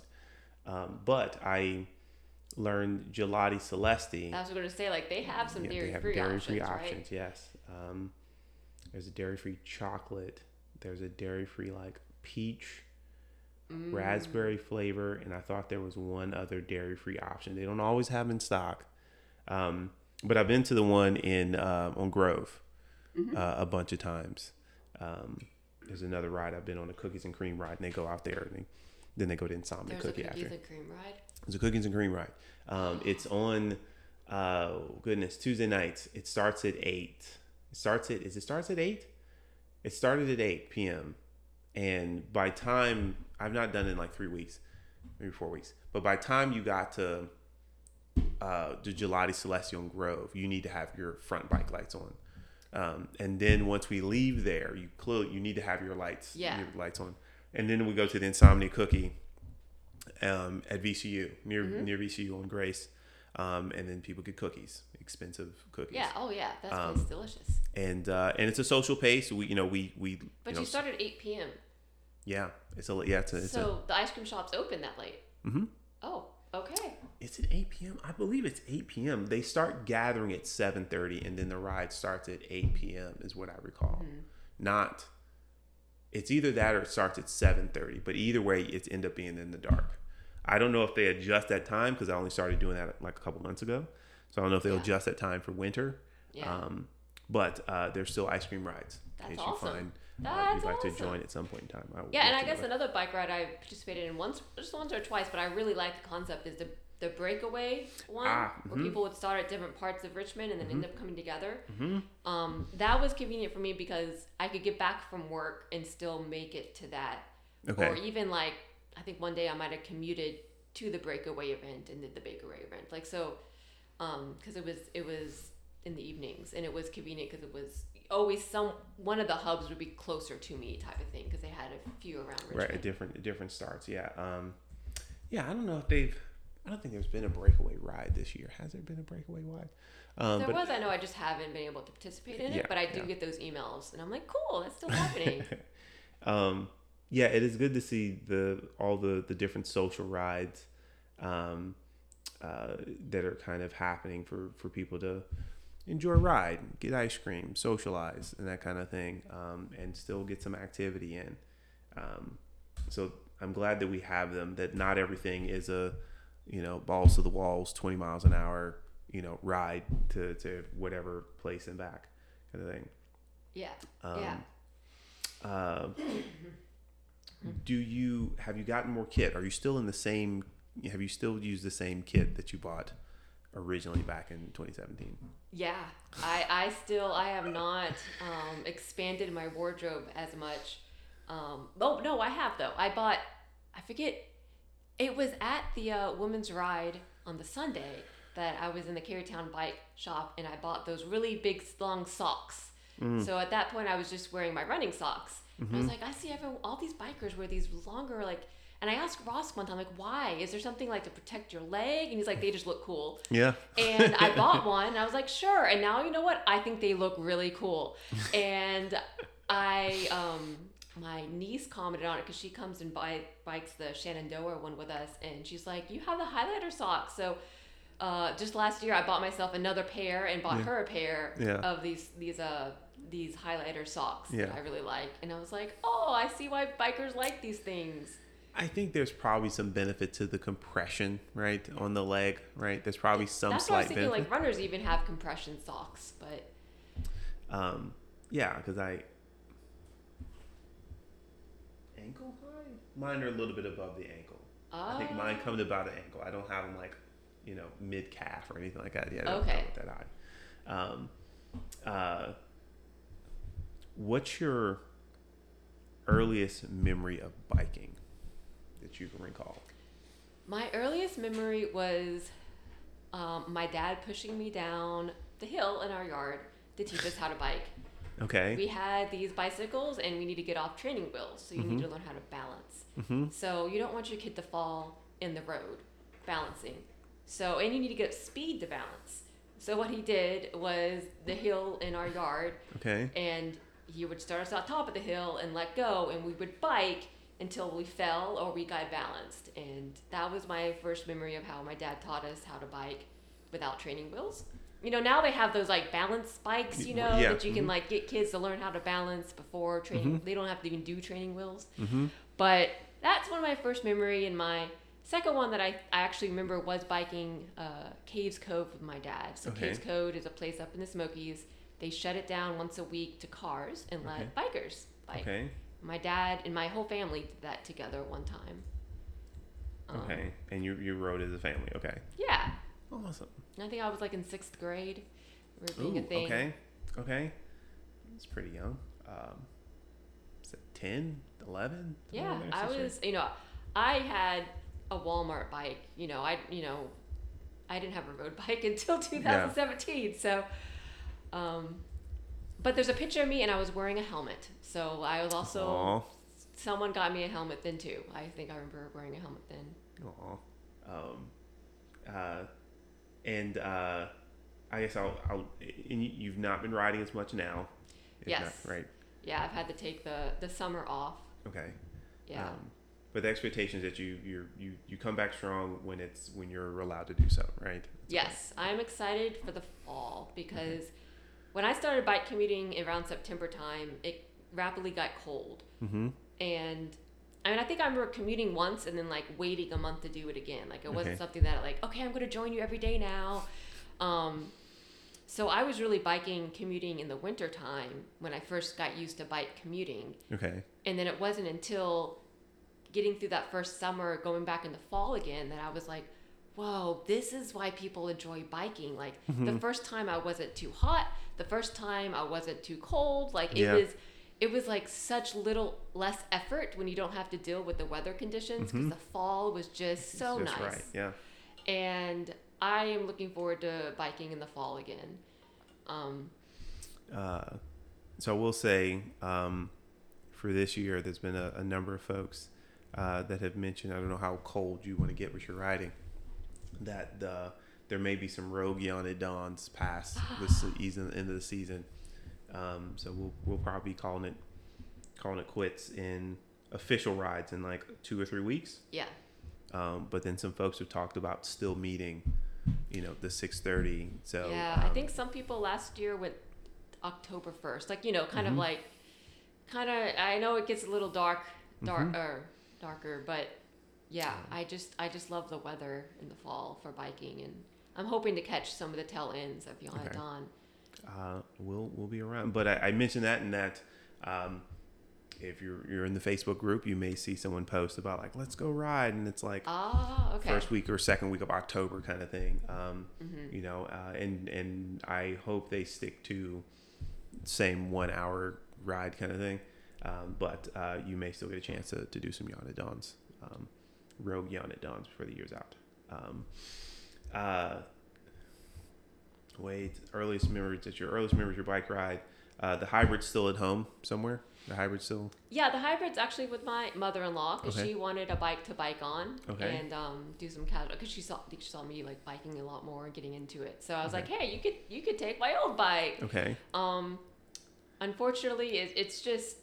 Speaker 1: Um, but I learned gelati celesti.
Speaker 2: I was going to say like they have some
Speaker 1: Yeah,
Speaker 2: dairy
Speaker 1: they have
Speaker 2: free
Speaker 1: dairy-free
Speaker 2: options,
Speaker 1: options.
Speaker 2: right?
Speaker 1: Yes. Um, there's a dairy-free chocolate. There's a dairy-free like peach,
Speaker 2: Mm.
Speaker 1: raspberry flavor, and I thought there was one other dairy-free option. They don't always have in stock, um, but I've been to the one in uh, on Grove
Speaker 2: Mm-hmm.
Speaker 1: uh, a bunch of times. Um, there's another ride I've been on a cookies and cream ride, and they go out there and they, then they go to Insomnia
Speaker 2: There's a
Speaker 1: Cookie
Speaker 2: cookies
Speaker 1: after.
Speaker 2: and cream ride.
Speaker 1: It's a cookies and cream ride. Um, it's on, uh, goodness, Tuesday nights. It starts at eight. It starts at is it starts at eight? It started at eight p.m. And by time I've not done it in like three weeks, maybe four weeks. But by time you got to uh, the Gelati Celestial Grove, you need to have your front bike lights on. Um, and then once we leave there, you clearly you need to have your lights,
Speaker 2: Yeah.
Speaker 1: your lights on. And then we go to the Insomnia Cookie um, at VCU near
Speaker 2: Mm-hmm.
Speaker 1: near VCU on Grace, um, and then people get cookies, expensive cookies.
Speaker 2: Yeah, oh yeah, that's
Speaker 1: Um,
Speaker 2: delicious.
Speaker 1: And uh, and it's a social pace. We you know we we
Speaker 2: But
Speaker 1: you know
Speaker 2: you start at 8 p.m.
Speaker 1: yeah it's a yeah it's a, it's a
Speaker 2: So the ice cream shop's open that late.
Speaker 1: Mhm.
Speaker 2: Oh, okay.
Speaker 1: Is it 8 p.m.? I believe it's 8 p.m. They start gathering at 7:30, and then the ride starts at 8 p.m. Is what I recall. Not. It's either that or it starts at 7:30. But either way, it's end up being in the dark. I don't know if they adjust that time because I only started doing that like a couple months ago. So I don't know if they'll
Speaker 2: Yeah.
Speaker 1: adjust that time for winter.
Speaker 2: Yeah.
Speaker 1: Um, but uh, there's still ice cream rides
Speaker 2: That's awesome.
Speaker 1: you find uh,
Speaker 2: That's
Speaker 1: you'd like to join at some point in time. Would
Speaker 2: Yeah, and I guess another bike ride I participated in once, just once or twice, but I really like the concept is the the breakaway one,
Speaker 1: Ah,
Speaker 2: where
Speaker 1: mhm.
Speaker 2: people would start at different parts of Richmond and then end up coming together.
Speaker 1: Mhm.
Speaker 2: Um, that was convenient for me because I could get back from work and still make it to that,
Speaker 1: Okay.
Speaker 2: or even like I think one day I might have commuted to the breakaway event and did the breakaway event, like so, because it was it was in the evenings and it was convenient because it was always some one of the hubs would be closer to me type of thing because they had a few around Richmond.
Speaker 1: Right, different different starts. Yeah. Um, yeah, I don't know if they've. I don't think there's been a breakaway ride this year. Has there been a breakaway ride? Um,
Speaker 2: There
Speaker 1: but
Speaker 2: was, I know, I just haven't been able to participate in it, but I do
Speaker 1: yeah.
Speaker 2: get those emails, and I'm like, cool, that's still happening.
Speaker 1: um, yeah, it is good to see the all the the different social rides um, uh, that are kind of happening for for people to enjoy a ride, get ice cream, socialize, and that kind of thing, um, and still get some activity in. Um, so I'm glad that we have them. That not everything is a you know balls to the walls, 20 miles an hour, you know ride to to whatever place and back kind of thing.
Speaker 2: Yeah.
Speaker 1: Um,
Speaker 2: yeah.
Speaker 1: Uh, do you have you gotten more kit? Are you still in the same? Have you still used the same kit that you bought originally back in 2017?
Speaker 2: Yeah, I, I still I have not um, expanded my wardrobe as much. Um, oh no, I have though. I bought I forget. It was at the uh, women's ride on the Sunday that I was in the Carytown bike shop and I bought those really big long socks. So at that point, I was just wearing my running socks. And I was like, I see everyone, all these bikers wear these longer like. And I asked Ross one time, like, why? Is there something like to protect your leg? And he's like, they just look cool
Speaker 1: Yeah.
Speaker 2: and I bought one. And I was like, sure. And now you know what? I think they look really cool. And I, um, my niece commented on it because she comes and buy, bikes the Shenandoah one with us, and she's like, "You have the highlighter socks." So, uh, just last year, I bought myself another pair and bought
Speaker 1: Yeah.
Speaker 2: her a pair
Speaker 1: Yeah.
Speaker 2: of these these uh these highlighter socks
Speaker 1: Yeah.
Speaker 2: that I really like. And I was like, "Oh, I see why bikers like these things."
Speaker 1: I think there's probably some benefit to the compression, right, on the leg, right? There's probably some
Speaker 2: That's what I was thinking.
Speaker 1: benefit.
Speaker 2: Like runners even have compression socks, but
Speaker 1: Um, yeah, because I ankle high. Mine are a little bit above the ankle. I think mine
Speaker 2: uh,
Speaker 1: come to about an ankle. I don't have them like, you know, mid calf or anything like that. Yeah, they don't
Speaker 2: Okay.
Speaker 1: come that high. Um, uh, what's your earliest memory of biking that you can recall?
Speaker 2: My earliest memory was um, my dad pushing me down the hill in our yard to teach us how to bike.
Speaker 1: Okay.
Speaker 2: We had these bicycles and we need to get off training wheels, so you need to learn how to balance.
Speaker 1: mm-hmm.
Speaker 2: So you don't want your kid to fall in the road balancing. So and you need to get speed to balance. So what he did was the hill in our yard
Speaker 1: Okay.
Speaker 2: and he would start us on top of the hill and let go and we would bike until we fell or we got balanced. And that was my first memory of how my dad taught us how to bike without training wheels. You know now they have those like balance bikes you know
Speaker 1: Yeah,
Speaker 2: that you can
Speaker 1: mhm.
Speaker 2: like get kids to learn how to balance before training. They don't have to even do training wheels.
Speaker 1: Mm-hmm.
Speaker 2: but that's one of my first memory and my second one that i, I actually remember was biking uh, Cades Cove with my dad. So
Speaker 1: Okay.
Speaker 2: Cades Cove is a place up in the smokies. They shut it down once a week to cars and let bikers bike.
Speaker 1: Okay.
Speaker 2: My dad and my whole family did that together one time Um,
Speaker 1: Okay. And you you rode as a family. Okay.
Speaker 2: yeah
Speaker 1: Awesome.
Speaker 2: i think i was like in sixth grade we were being
Speaker 1: Ooh,
Speaker 2: a thing
Speaker 1: okay. Okay. It's pretty young. Um, is it 10, 11?
Speaker 2: Yeah,
Speaker 1: there,
Speaker 2: I was, you know, I had a Walmart bike. You know, I, you know, I didn't have a road bike until 2017. So, um, but there's a picture of me and I was wearing a helmet. So I was also,
Speaker 1: Aw.
Speaker 2: someone got me a helmet then too. I think I remember wearing a helmet then.
Speaker 1: Aw. Um, uh, and uh, I guess I'll, I'll and you- you've not been riding as much now.
Speaker 2: Yes.
Speaker 1: not- right.
Speaker 2: Yeah, I've had to take the, the summer off.
Speaker 1: Okay.
Speaker 2: Yeah.
Speaker 1: Um, but the expectation is that you you you you come back strong when it's when you're allowed to do so, right?
Speaker 2: Yes, I'm excited for the fall because when I started bike commuting around September time, it rapidly got cold.
Speaker 1: Mm-hmm.
Speaker 2: And I mean, I think I remember commuting once and then like waiting a month to do it again. Like it wasn't
Speaker 1: Okay.
Speaker 2: something that like, okay, I'm going to join you every day now. Um, so I was really biking commuting in the winter time when I first got used to bike commuting.
Speaker 1: Okay.
Speaker 2: And then it wasn't until getting through that first summer, going back in the fall again, that I was like, whoa, this is why people enjoy biking. Like the first time I wasn't too hot, the first time I wasn't too cold. Like it
Speaker 1: Yeah.
Speaker 2: was, it was like such little less effort when you don't have to deal with the weather conditions because the fall was just so
Speaker 1: Just
Speaker 2: nice.
Speaker 1: right. Yeah.
Speaker 2: And I am looking forward to biking in the fall again. Um,
Speaker 1: Uh, so I will say, um, for this year, there's been a, a number of folks uh, that have mentioned. I don't know how cold you want to get with your riding. That the there may be some rogue Yawn at Dawns past the season, end of the season. Um, so we'll we'll probably be calling it calling it quits in official rides in like two or three weeks.
Speaker 2: yeah.
Speaker 1: Um, but then some folks have talked about still meeting, you know, the six thirty. So
Speaker 2: yeah, I
Speaker 1: um,
Speaker 2: think some people last year went October first, like you know, kind of
Speaker 1: Mhm.
Speaker 2: like, kind of. I know it gets a little dark, dark
Speaker 1: Mhm.
Speaker 2: or darker, but yeah, I just I just love the weather in the fall for biking, and I'm hoping to catch some of the tail ends of Yawn at
Speaker 1: Okay.
Speaker 2: Dawn.
Speaker 1: uh, we'll we'll be around. But I, I mentioned that in that um, if you're you're in the Facebook group, you may see someone post about like let's go ride, and it's like
Speaker 2: Ah, okay.
Speaker 1: first week or second week of October kind of thing. Um, You know, uh, and and I hope they stick to same one hour ride kind of thing. Um, but uh, you may still get a chance to, to do some yawn at dawns, um, rogue yawn at dawns before the year's out. Uh, wait, earliest memories. It's your earliest memories. Your bike ride. Uh, the hybrid's still at home somewhere. The hybrid's still.
Speaker 2: Yeah, the hybrid's actually with my mother-in-law because
Speaker 1: Okay.
Speaker 2: she wanted a bike to bike on
Speaker 1: Okay.
Speaker 2: and um, do some casual. Because she saw she saw me like biking a lot more and getting into it. So I was
Speaker 1: Okay.
Speaker 2: like, hey, you could you could take my old bike.
Speaker 1: Okay.
Speaker 2: Um, unfortunately, it, it's just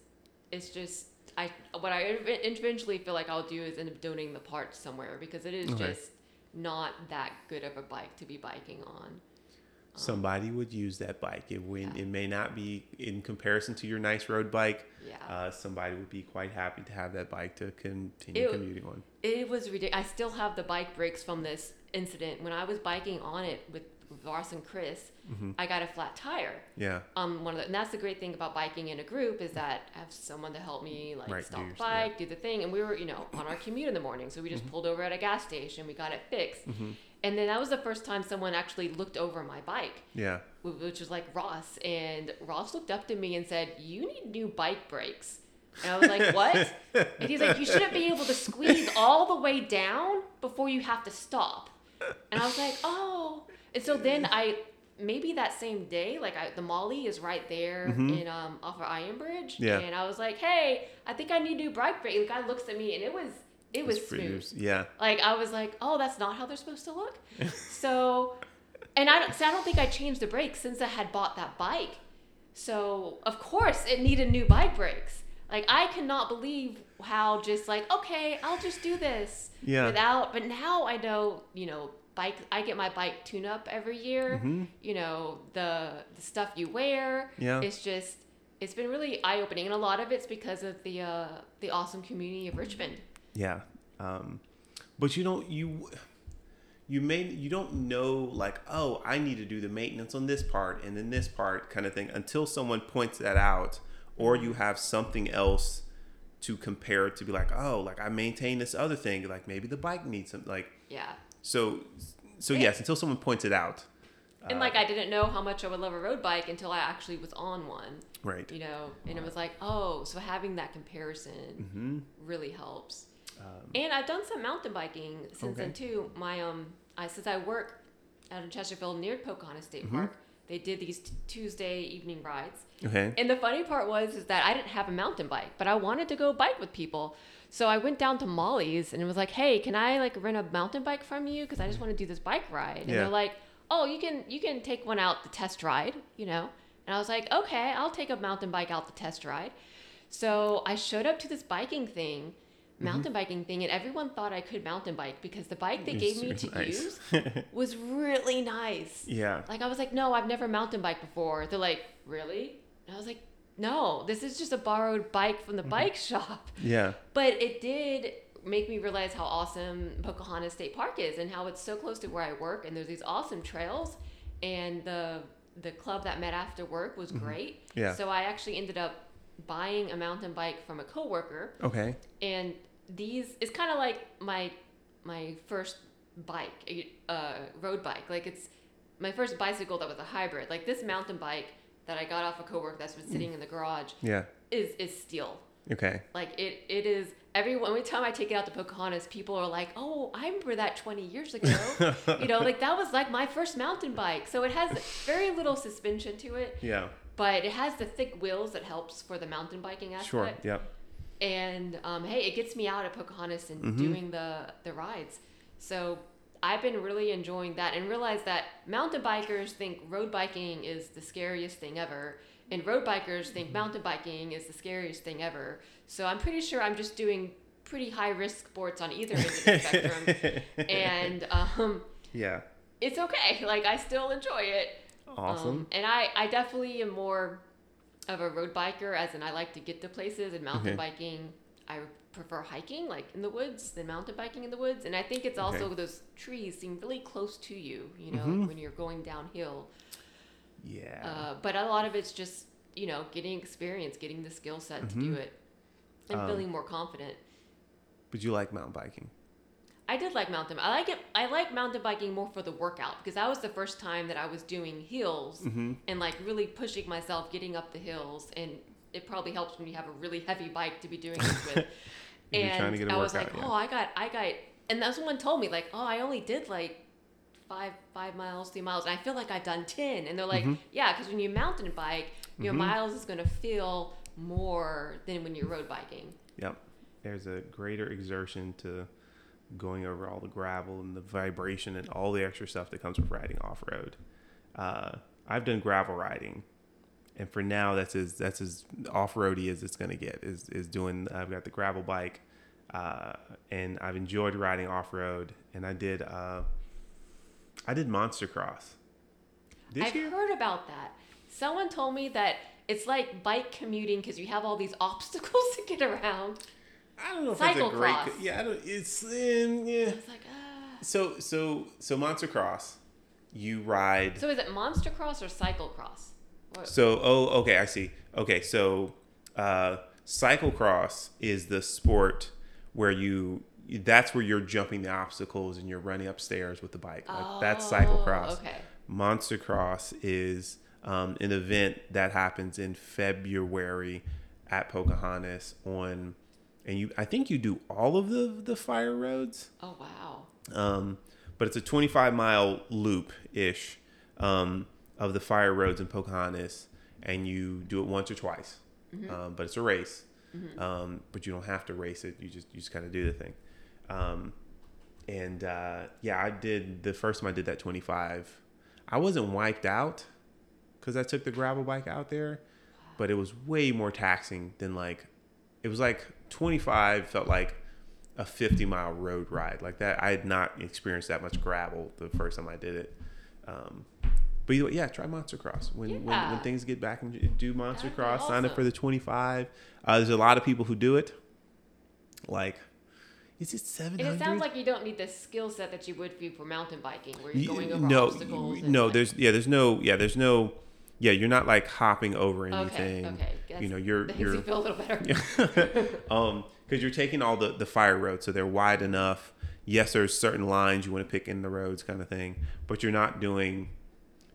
Speaker 2: it's just I what I eventually feel like I'll do is end up donating the parts somewhere because it is
Speaker 1: Okay.
Speaker 2: just not that good of a bike to be biking on.
Speaker 1: Somebody would use that bike. It when
Speaker 2: Yeah.
Speaker 1: it may not be in comparison to your nice road bike.
Speaker 2: Yeah.
Speaker 1: Uh, somebody would be quite happy to have that bike to continue
Speaker 2: Ew.
Speaker 1: commuting on.
Speaker 2: It was ridiculous. I still have the bike brakes from this incident. When I was biking on it with Ross and Chris,
Speaker 1: Mm-hmm.
Speaker 2: I got a flat tire.
Speaker 1: Yeah.
Speaker 2: Um, one of the, and that's the great thing about biking in a group is that I have someone to help me like
Speaker 1: Right,
Speaker 2: stop the
Speaker 1: your-
Speaker 2: bike, do the thing, and we were you know on our commute in the morning, so we
Speaker 1: Mm-hmm.
Speaker 2: just pulled over at a gas station, we got it fixed, and then that was the first time someone actually looked over my bike,
Speaker 1: Yeah.
Speaker 2: which was like Ross, and Ross looked up to me and said, "You need new bike brakes." And I was like, "What?" and he's like, "You shouldn't be able to squeeze all the way down before you have to stop." And I was like, "Oh." And so then I maybe that same day, like I, the Molly is right there in um off of Iron Bridge,
Speaker 1: Yeah.
Speaker 2: and I was like, "Hey, I think I need new bike brake." The guy looks at me, and it was it was smooth.
Speaker 1: Yeah.
Speaker 2: Like I was like, "Oh, that's not how they're supposed to look." so, and I don't, so I don't think I changed the brakes since I had bought that bike. So of course it needed new bike brakes. Like I cannot believe how just like okay, I'll just do this
Speaker 1: Yeah.
Speaker 2: without. But now I know, you know, bike. I get my bike tune up every year. You know the the stuff you wear.
Speaker 1: Mm-hmm. Yeah.
Speaker 2: It's just it's been really eye opening, and a lot of it's because of the uh, the awesome community of Richmond.
Speaker 1: Yeah. Um, but you don't you you may you don't know like oh I need to do the maintenance on this part and then this part kind of thing until someone points that out or you have something else to compare it to be like oh like I maintain this other thing like maybe the bike needs some like
Speaker 2: Yeah.
Speaker 1: So so yes until someone points it out
Speaker 2: And like I didn't know how much I would love a road bike until I actually was on one,
Speaker 1: right
Speaker 2: you know, and it was like, oh, so having that comparison
Speaker 1: hmm
Speaker 2: really helps. and I've done some mountain biking since then
Speaker 1: Um,
Speaker 2: too. My um, I since I work out in Chesterfield near Pocahontas State
Speaker 1: Mm-hmm.
Speaker 2: Park, they did these t- Tuesday evening rides.
Speaker 1: okay
Speaker 2: And the funny part was is that I didn't have a mountain bike, but I wanted to go bike with people. So I went down to Molly's and it was like, "Hey, can I like rent a mountain bike from you because I just want to do this bike ride?" And
Speaker 1: Yeah.
Speaker 2: they're like, "Oh, you can you can take one out to test ride, you know." And I was like, "Okay, I'll take a mountain bike out to test ride." So I showed up to this biking thing,
Speaker 1: Mm-hmm.
Speaker 2: mountain biking thing, and everyone thought I could mountain bike because the bike they gave me to
Speaker 1: nice.
Speaker 2: use was really nice.
Speaker 1: yeah
Speaker 2: Like I was like, no, I've never mountain bike before. They're like, really? And I was like, no, this is just a borrowed bike from the bike shop.
Speaker 1: yeah.
Speaker 2: But it did make me realize how awesome Pocahontas State Park is and how it's so close to where I work and there's these awesome trails and the the club that met after work was great.
Speaker 1: Yeah.
Speaker 2: So I actually ended up buying a mountain bike from a coworker.
Speaker 1: Okay.
Speaker 2: And these it's kind of like my my first bike uh road bike. Like it's my first bicycle that was a hybrid. Like this mountain bike that i got off a coworker that's been sitting in the garage
Speaker 1: yeah.
Speaker 2: is is steel.
Speaker 1: Okay.
Speaker 2: Like it it is every every time i take it out to pocahontas people are like oh i remember that 20 years ago. You know like that was like my first mountain bike. So it has very little suspension to it.
Speaker 1: Yeah.
Speaker 2: But it has the thick wheels that helps for the mountain biking aspect.
Speaker 1: Sure yep.
Speaker 2: And um, hey, it gets me out at Pocahontas and
Speaker 1: Mm-hmm.
Speaker 2: doing the the rides. So I've been really enjoying that and realize that mountain bikers think road biking is the scariest thing ever, and road bikers think
Speaker 1: Mm-hmm.
Speaker 2: mountain biking is the scariest thing ever. So I'm pretty sure I'm just doing pretty high risk sports on either end of the spectrum, and um,
Speaker 1: yeah
Speaker 2: it's okay. Like I still enjoy it.
Speaker 1: awesome
Speaker 2: Um, and I, I definitely am more of a road biker, as in I like to get to places, and mountain
Speaker 1: Okay.
Speaker 2: biking, I prefer hiking, like in the woods, than mountain biking in the woods. And I think it's also
Speaker 1: Okay.
Speaker 2: those trees seem really close to you, you know,
Speaker 1: Mhm.
Speaker 2: when you're going downhill.
Speaker 1: Yeah.
Speaker 2: Uh, but a lot of it's just you know getting experience, getting the skill set to do
Speaker 1: Mhm.
Speaker 2: it, and
Speaker 1: Um,
Speaker 2: feeling more confident.
Speaker 1: but you like mountain biking?
Speaker 2: I did like mountain. I like it. I like mountain biking more for the workout because that was the first time that I was doing hills
Speaker 1: Mm-hmm.
Speaker 2: and like really pushing myself, getting up the hills, and it probably helps when you have a really heavy bike to be doing this with.
Speaker 1: You're
Speaker 2: and
Speaker 1: trying to get a
Speaker 2: I was like,
Speaker 1: yeah.
Speaker 2: oh, I got, I got, and that's someone told me like, oh, I only did like five, five miles, three miles, and I feel like I've done ten, and they're like,
Speaker 1: Mhm.
Speaker 2: yeah, because when you mountain bike, your
Speaker 1: Mhm.
Speaker 2: miles is gonna feel more than when you're road biking.
Speaker 1: Yep. There's a greater exertion to going over all the gravel and the vibration and all the extra stuff that comes with riding off road. Uh, I've done gravel riding, and for now, that's as that's as off roady as it's gonna get. Is is doing. I've got the gravel bike, uh, and I've enjoyed riding off road. And I did. Uh, I did monster cross this
Speaker 2: I've heard about that. Someone told me that it's like bike commuting because you have all these obstacles to get around.
Speaker 1: I don't know if it's a great. Yeah, I don't, it's um, yeah.
Speaker 2: It's like, ah.
Speaker 1: So so so monster cross, you ride.
Speaker 2: So is it monster cross or cycle cross? What?
Speaker 1: So oh okay I see. Okay so uh, cyclocross is the sport where you that's where you're jumping the obstacles and you're running upstairs with the bike. Like, that's
Speaker 2: Oh,
Speaker 1: cyclocross.
Speaker 2: Okay.
Speaker 1: Monster cross is um, an event that happens in February at Pocahontas on, and you I think you do all of the the fire roads.
Speaker 2: Oh wow.
Speaker 1: Um, but it's a 25 mile loop ish um, of the fire roads in Pocahontas, and you do it once or twice. Um, but it's a race. Um, but you don't have to race it. You just you just kind of do the thing. Um, and uh, yeah, I did the first time I did that 25. I wasn't wiped out because I took the gravel bike out there, but it was way more taxing than like it was like 25 felt like a 50 mile road ride like that. I had not experienced that much gravel the first time I did it. Um, but either way, yeah, try Monster Cross when, when when things get back and do Monster
Speaker 2: That'd
Speaker 1: Cross. Sign up for the 25. Uh, there's a lot of people who do it. Like, is it
Speaker 2: And it sounds like you don't need the skill set that you would for for mountain biking, where you're going over
Speaker 1: no,
Speaker 2: obstacles.
Speaker 1: no.
Speaker 2: like-
Speaker 1: There's yeah. There's no yeah. There's no yeah. You're not like hopping over anything.
Speaker 2: Okay. That's,
Speaker 1: You know, you're you're
Speaker 2: you feel a little better.
Speaker 1: um because you're taking all the the fire roads so they're wide enough yes there's certain lines you want to pick in the roads kind of thing but you're not doing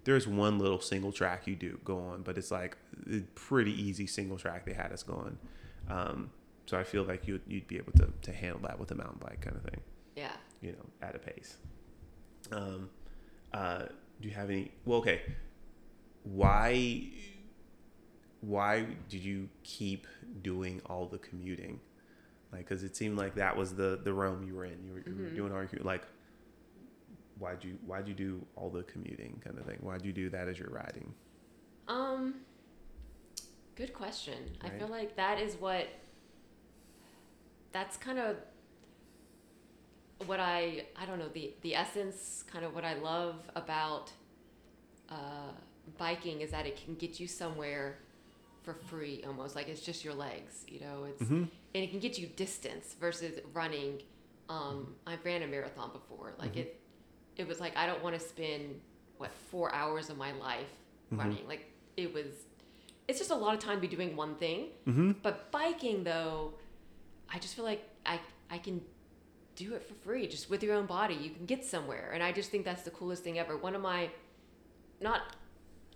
Speaker 1: there's one little single track you do go on but it's like a pretty easy single track they had us going um so i feel like you'd, you'd be able to, to handle that with a mountain bike kind of thing.
Speaker 2: Yeah.
Speaker 1: you know at a pace. Um uh do you have any well okay. Why why did you keep doing all the commuting? Like because it seemed like that was the the realm you were in. You were, you were
Speaker 2: Mhm.
Speaker 1: doing all your like why'd you why'd you do all the commuting kind of thing why'd you do that as you're riding
Speaker 2: Um, good question. I feel like that is what. That's kind of what I I don't know the the essence kind of what I love about uh, biking is that it can get you somewhere for free almost like it's just your legs you know it's
Speaker 1: mm-hmm.
Speaker 2: and it can get you distance versus running. Um, I ran a marathon before. Like
Speaker 1: Mhm.
Speaker 2: it, it was like I don't want to spend what four hours of my life
Speaker 1: Mhm.
Speaker 2: running. Like it was, it's just a lot of time to be doing one thing.
Speaker 1: Mm-hmm.
Speaker 2: But biking though, I just feel like I I can do it for free just with your own body. You can get somewhere, and I just think that's the coolest thing ever. One of my, not,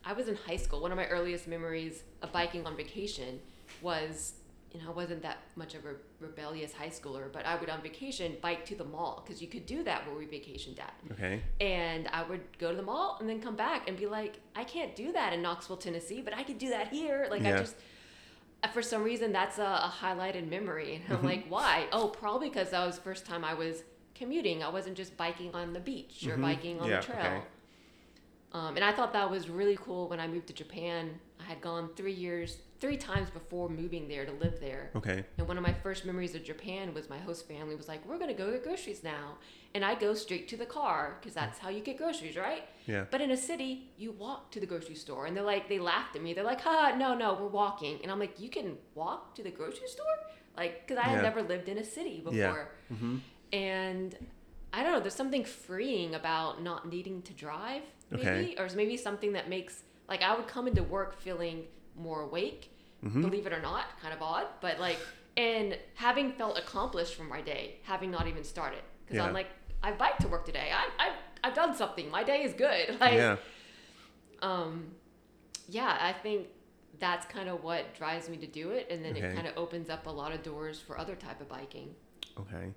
Speaker 2: I was in high school. One of my earliest memories of biking on vacation was, you know, I wasn't that much of a rebellious high schooler, but I would on vacation bike to the mall because you could do that where we vacationed at.
Speaker 1: okay
Speaker 2: And I would go to the mall and then come back and be like, I can't do that in Knoxville, Tennessee, but I could do that here. Like I just, uh, for some reason, that's a, a highlighted memory. And I'm
Speaker 1: Mm-hmm.
Speaker 2: like, why? Oh, probably because that was the first time I was commuting. I wasn't just biking on the beach or
Speaker 1: Mhm.
Speaker 2: biking on
Speaker 1: Yeah,
Speaker 2: the trail.
Speaker 1: okay.
Speaker 2: Um, and I thought that was really cool when I moved to Japan. I had gone three years, three times before moving there to live there.
Speaker 1: okay
Speaker 2: And one of my first memories of Japan was my host family was like, "We're gonna go get groceries now," and I go straight to the car because that's how you get groceries, right?
Speaker 1: yeah
Speaker 2: But in a city, you walk to the grocery store, and they're like, they laughed at me. They're like, "Ha, no, no, we're walking," and I'm like, "You can walk to the grocery store?" Like, because I had
Speaker 1: Yeah.
Speaker 2: never lived in a city before,
Speaker 1: Yeah. mm-hmm.
Speaker 2: and I don't know. There's something freeing about not needing to drive, maybe,
Speaker 1: Okay.
Speaker 2: or maybe something that makes Like I would come into work feeling more awake, believe it or not, kind of odd, but like, and having felt accomplished from my day, having not even started, because
Speaker 1: Yeah.
Speaker 2: I'm like, I biked to work today. I, I, I've done something. My day is good. Like,
Speaker 1: yeah.
Speaker 2: um, yeah, I think that's kind of what drives me to do it, and then
Speaker 1: Okay.
Speaker 2: it kind of opens up a lot of doors for other type of biking.
Speaker 1: Okay.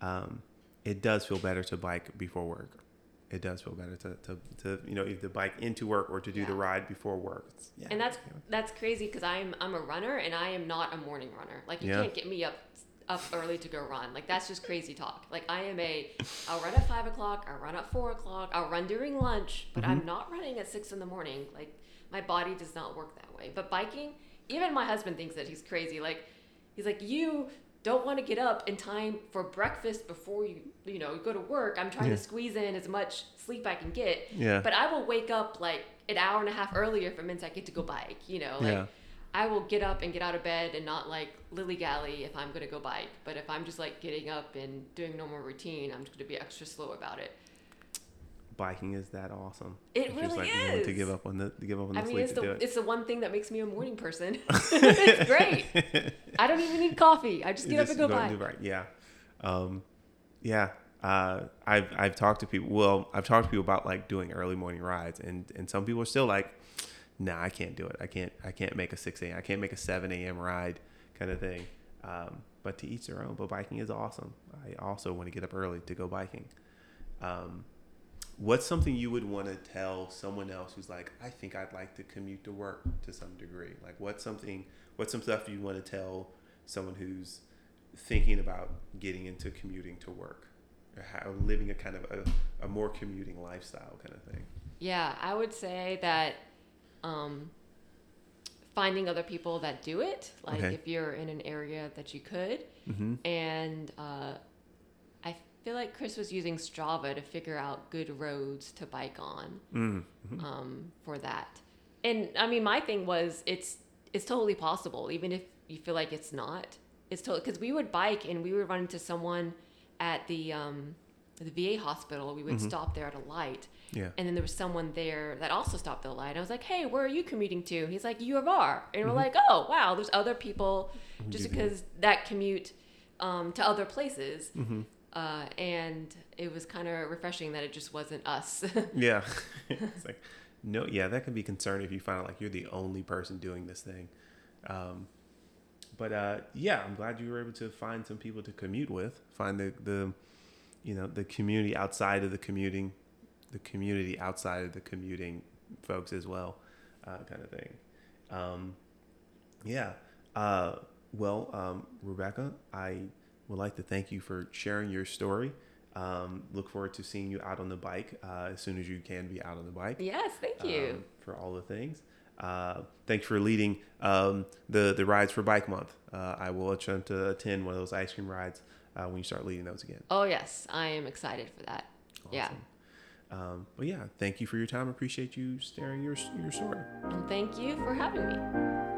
Speaker 1: Um, it does feel better to bike before work. It does feel better to, to, to you know either bike into work or to do the ride before work. Yeah.
Speaker 2: and that's that's crazy because I'm I'm a runner and I am not a morning runner. Like you
Speaker 1: Yeah.
Speaker 2: can't get me up up early to go run. Like that's just crazy talk. Like I am a I'll run at five o'clock. I'll run at four o'clock. I'll run during lunch, but
Speaker 1: Mm-hmm.
Speaker 2: I'm not running at six in the morning. Like my body does not work that way. But biking, even my husband thinks that he's crazy. Like he's like you don't want to get up in time for breakfast before you you know you go to work. I'm trying
Speaker 1: Yeah.
Speaker 2: to squeeze in as much sleep I can get.
Speaker 1: Yeah.
Speaker 2: But I will wake up like an hour and a half earlier if it means I get to go bike. You know, like
Speaker 1: Yeah.
Speaker 2: I will get up and get out of bed and not like lily galley if I'm gonna go bike. But if I'm just like getting up and doing normal routine, I'm just gonna be extra slow about it.
Speaker 1: Biking is that awesome.
Speaker 2: It
Speaker 1: It's
Speaker 2: really
Speaker 1: just like willing to give up on the give up on the
Speaker 2: I mean,
Speaker 1: sleep
Speaker 2: it's
Speaker 1: to do
Speaker 2: the
Speaker 1: it.
Speaker 2: it's the one thing that makes me a morning person. it's great. I don't even need coffee. I just get up and go bike.
Speaker 1: right. Yeah. Um, yeah. Uh, I've I've talked to people. Well, I've talked to people about like doing early morning rides, and and some people are still like, Nah, I can't do it. I can't. I can't make a six a.m. I can't make a seven a.m. ride, kind of thing. Um, but to each their own. But biking is awesome. I also want to get up early to go biking. Um, what's something you would want to tell someone else who's like, I think I'd like to commute to work to some degree? Like, what's something? What's some stuff you want to tell someone who's thinking about getting into commuting to work or how, living a kind of a, a more commuting lifestyle kind of thing?
Speaker 2: Yeah, I would say that um, finding other people that do it, like
Speaker 1: Okay.
Speaker 2: if you're in an area that you could,
Speaker 1: Mm-hmm.
Speaker 2: and uh, feel like Chris was using Strava to figure out good roads to bike on
Speaker 1: Mm-hmm.
Speaker 2: um, for that. And I mean, my thing was it's it's totally possible, even if you feel like it's not. It's totally because we would bike and we would run into someone at the um, the VA hospital. We would stop there at a light,
Speaker 1: Yeah.
Speaker 2: and then there was someone there that also stopped at the light. I was like, "Hey, where are you commuting to?" He's like, "U of R," and we're like, "Oh, wow, there's other people just because that commute um, to other places." Uh, and it was kind of refreshing that it just wasn't us.
Speaker 1: Yeah. it's like, no, yeah, that can be concerning if you find out like you're the only person doing this thing. Um, but uh, yeah, I'm glad you were able to find some people to commute with, find the, the, you know, the community outside of the commuting, the community outside of the commuting folks as well, uh, kind of thing. Um, yeah. Uh, well, um, Rebecca, I would like to thank you for sharing your story. Um, look forward to seeing you out on the bike uh, as soon as you can be out on the bike.
Speaker 2: yes, thank you.
Speaker 1: um, for all the things. Uh, thanks for leading um, the the rides for Bike Month. Uh, I will attempt to attend one of those ice cream rides uh, when you start leading those again.
Speaker 2: oh yes, I am excited for that. Yeah.
Speaker 1: Um, but yeah, thank you for your time. Appreciate you sharing your your story.
Speaker 2: And thank you for having me.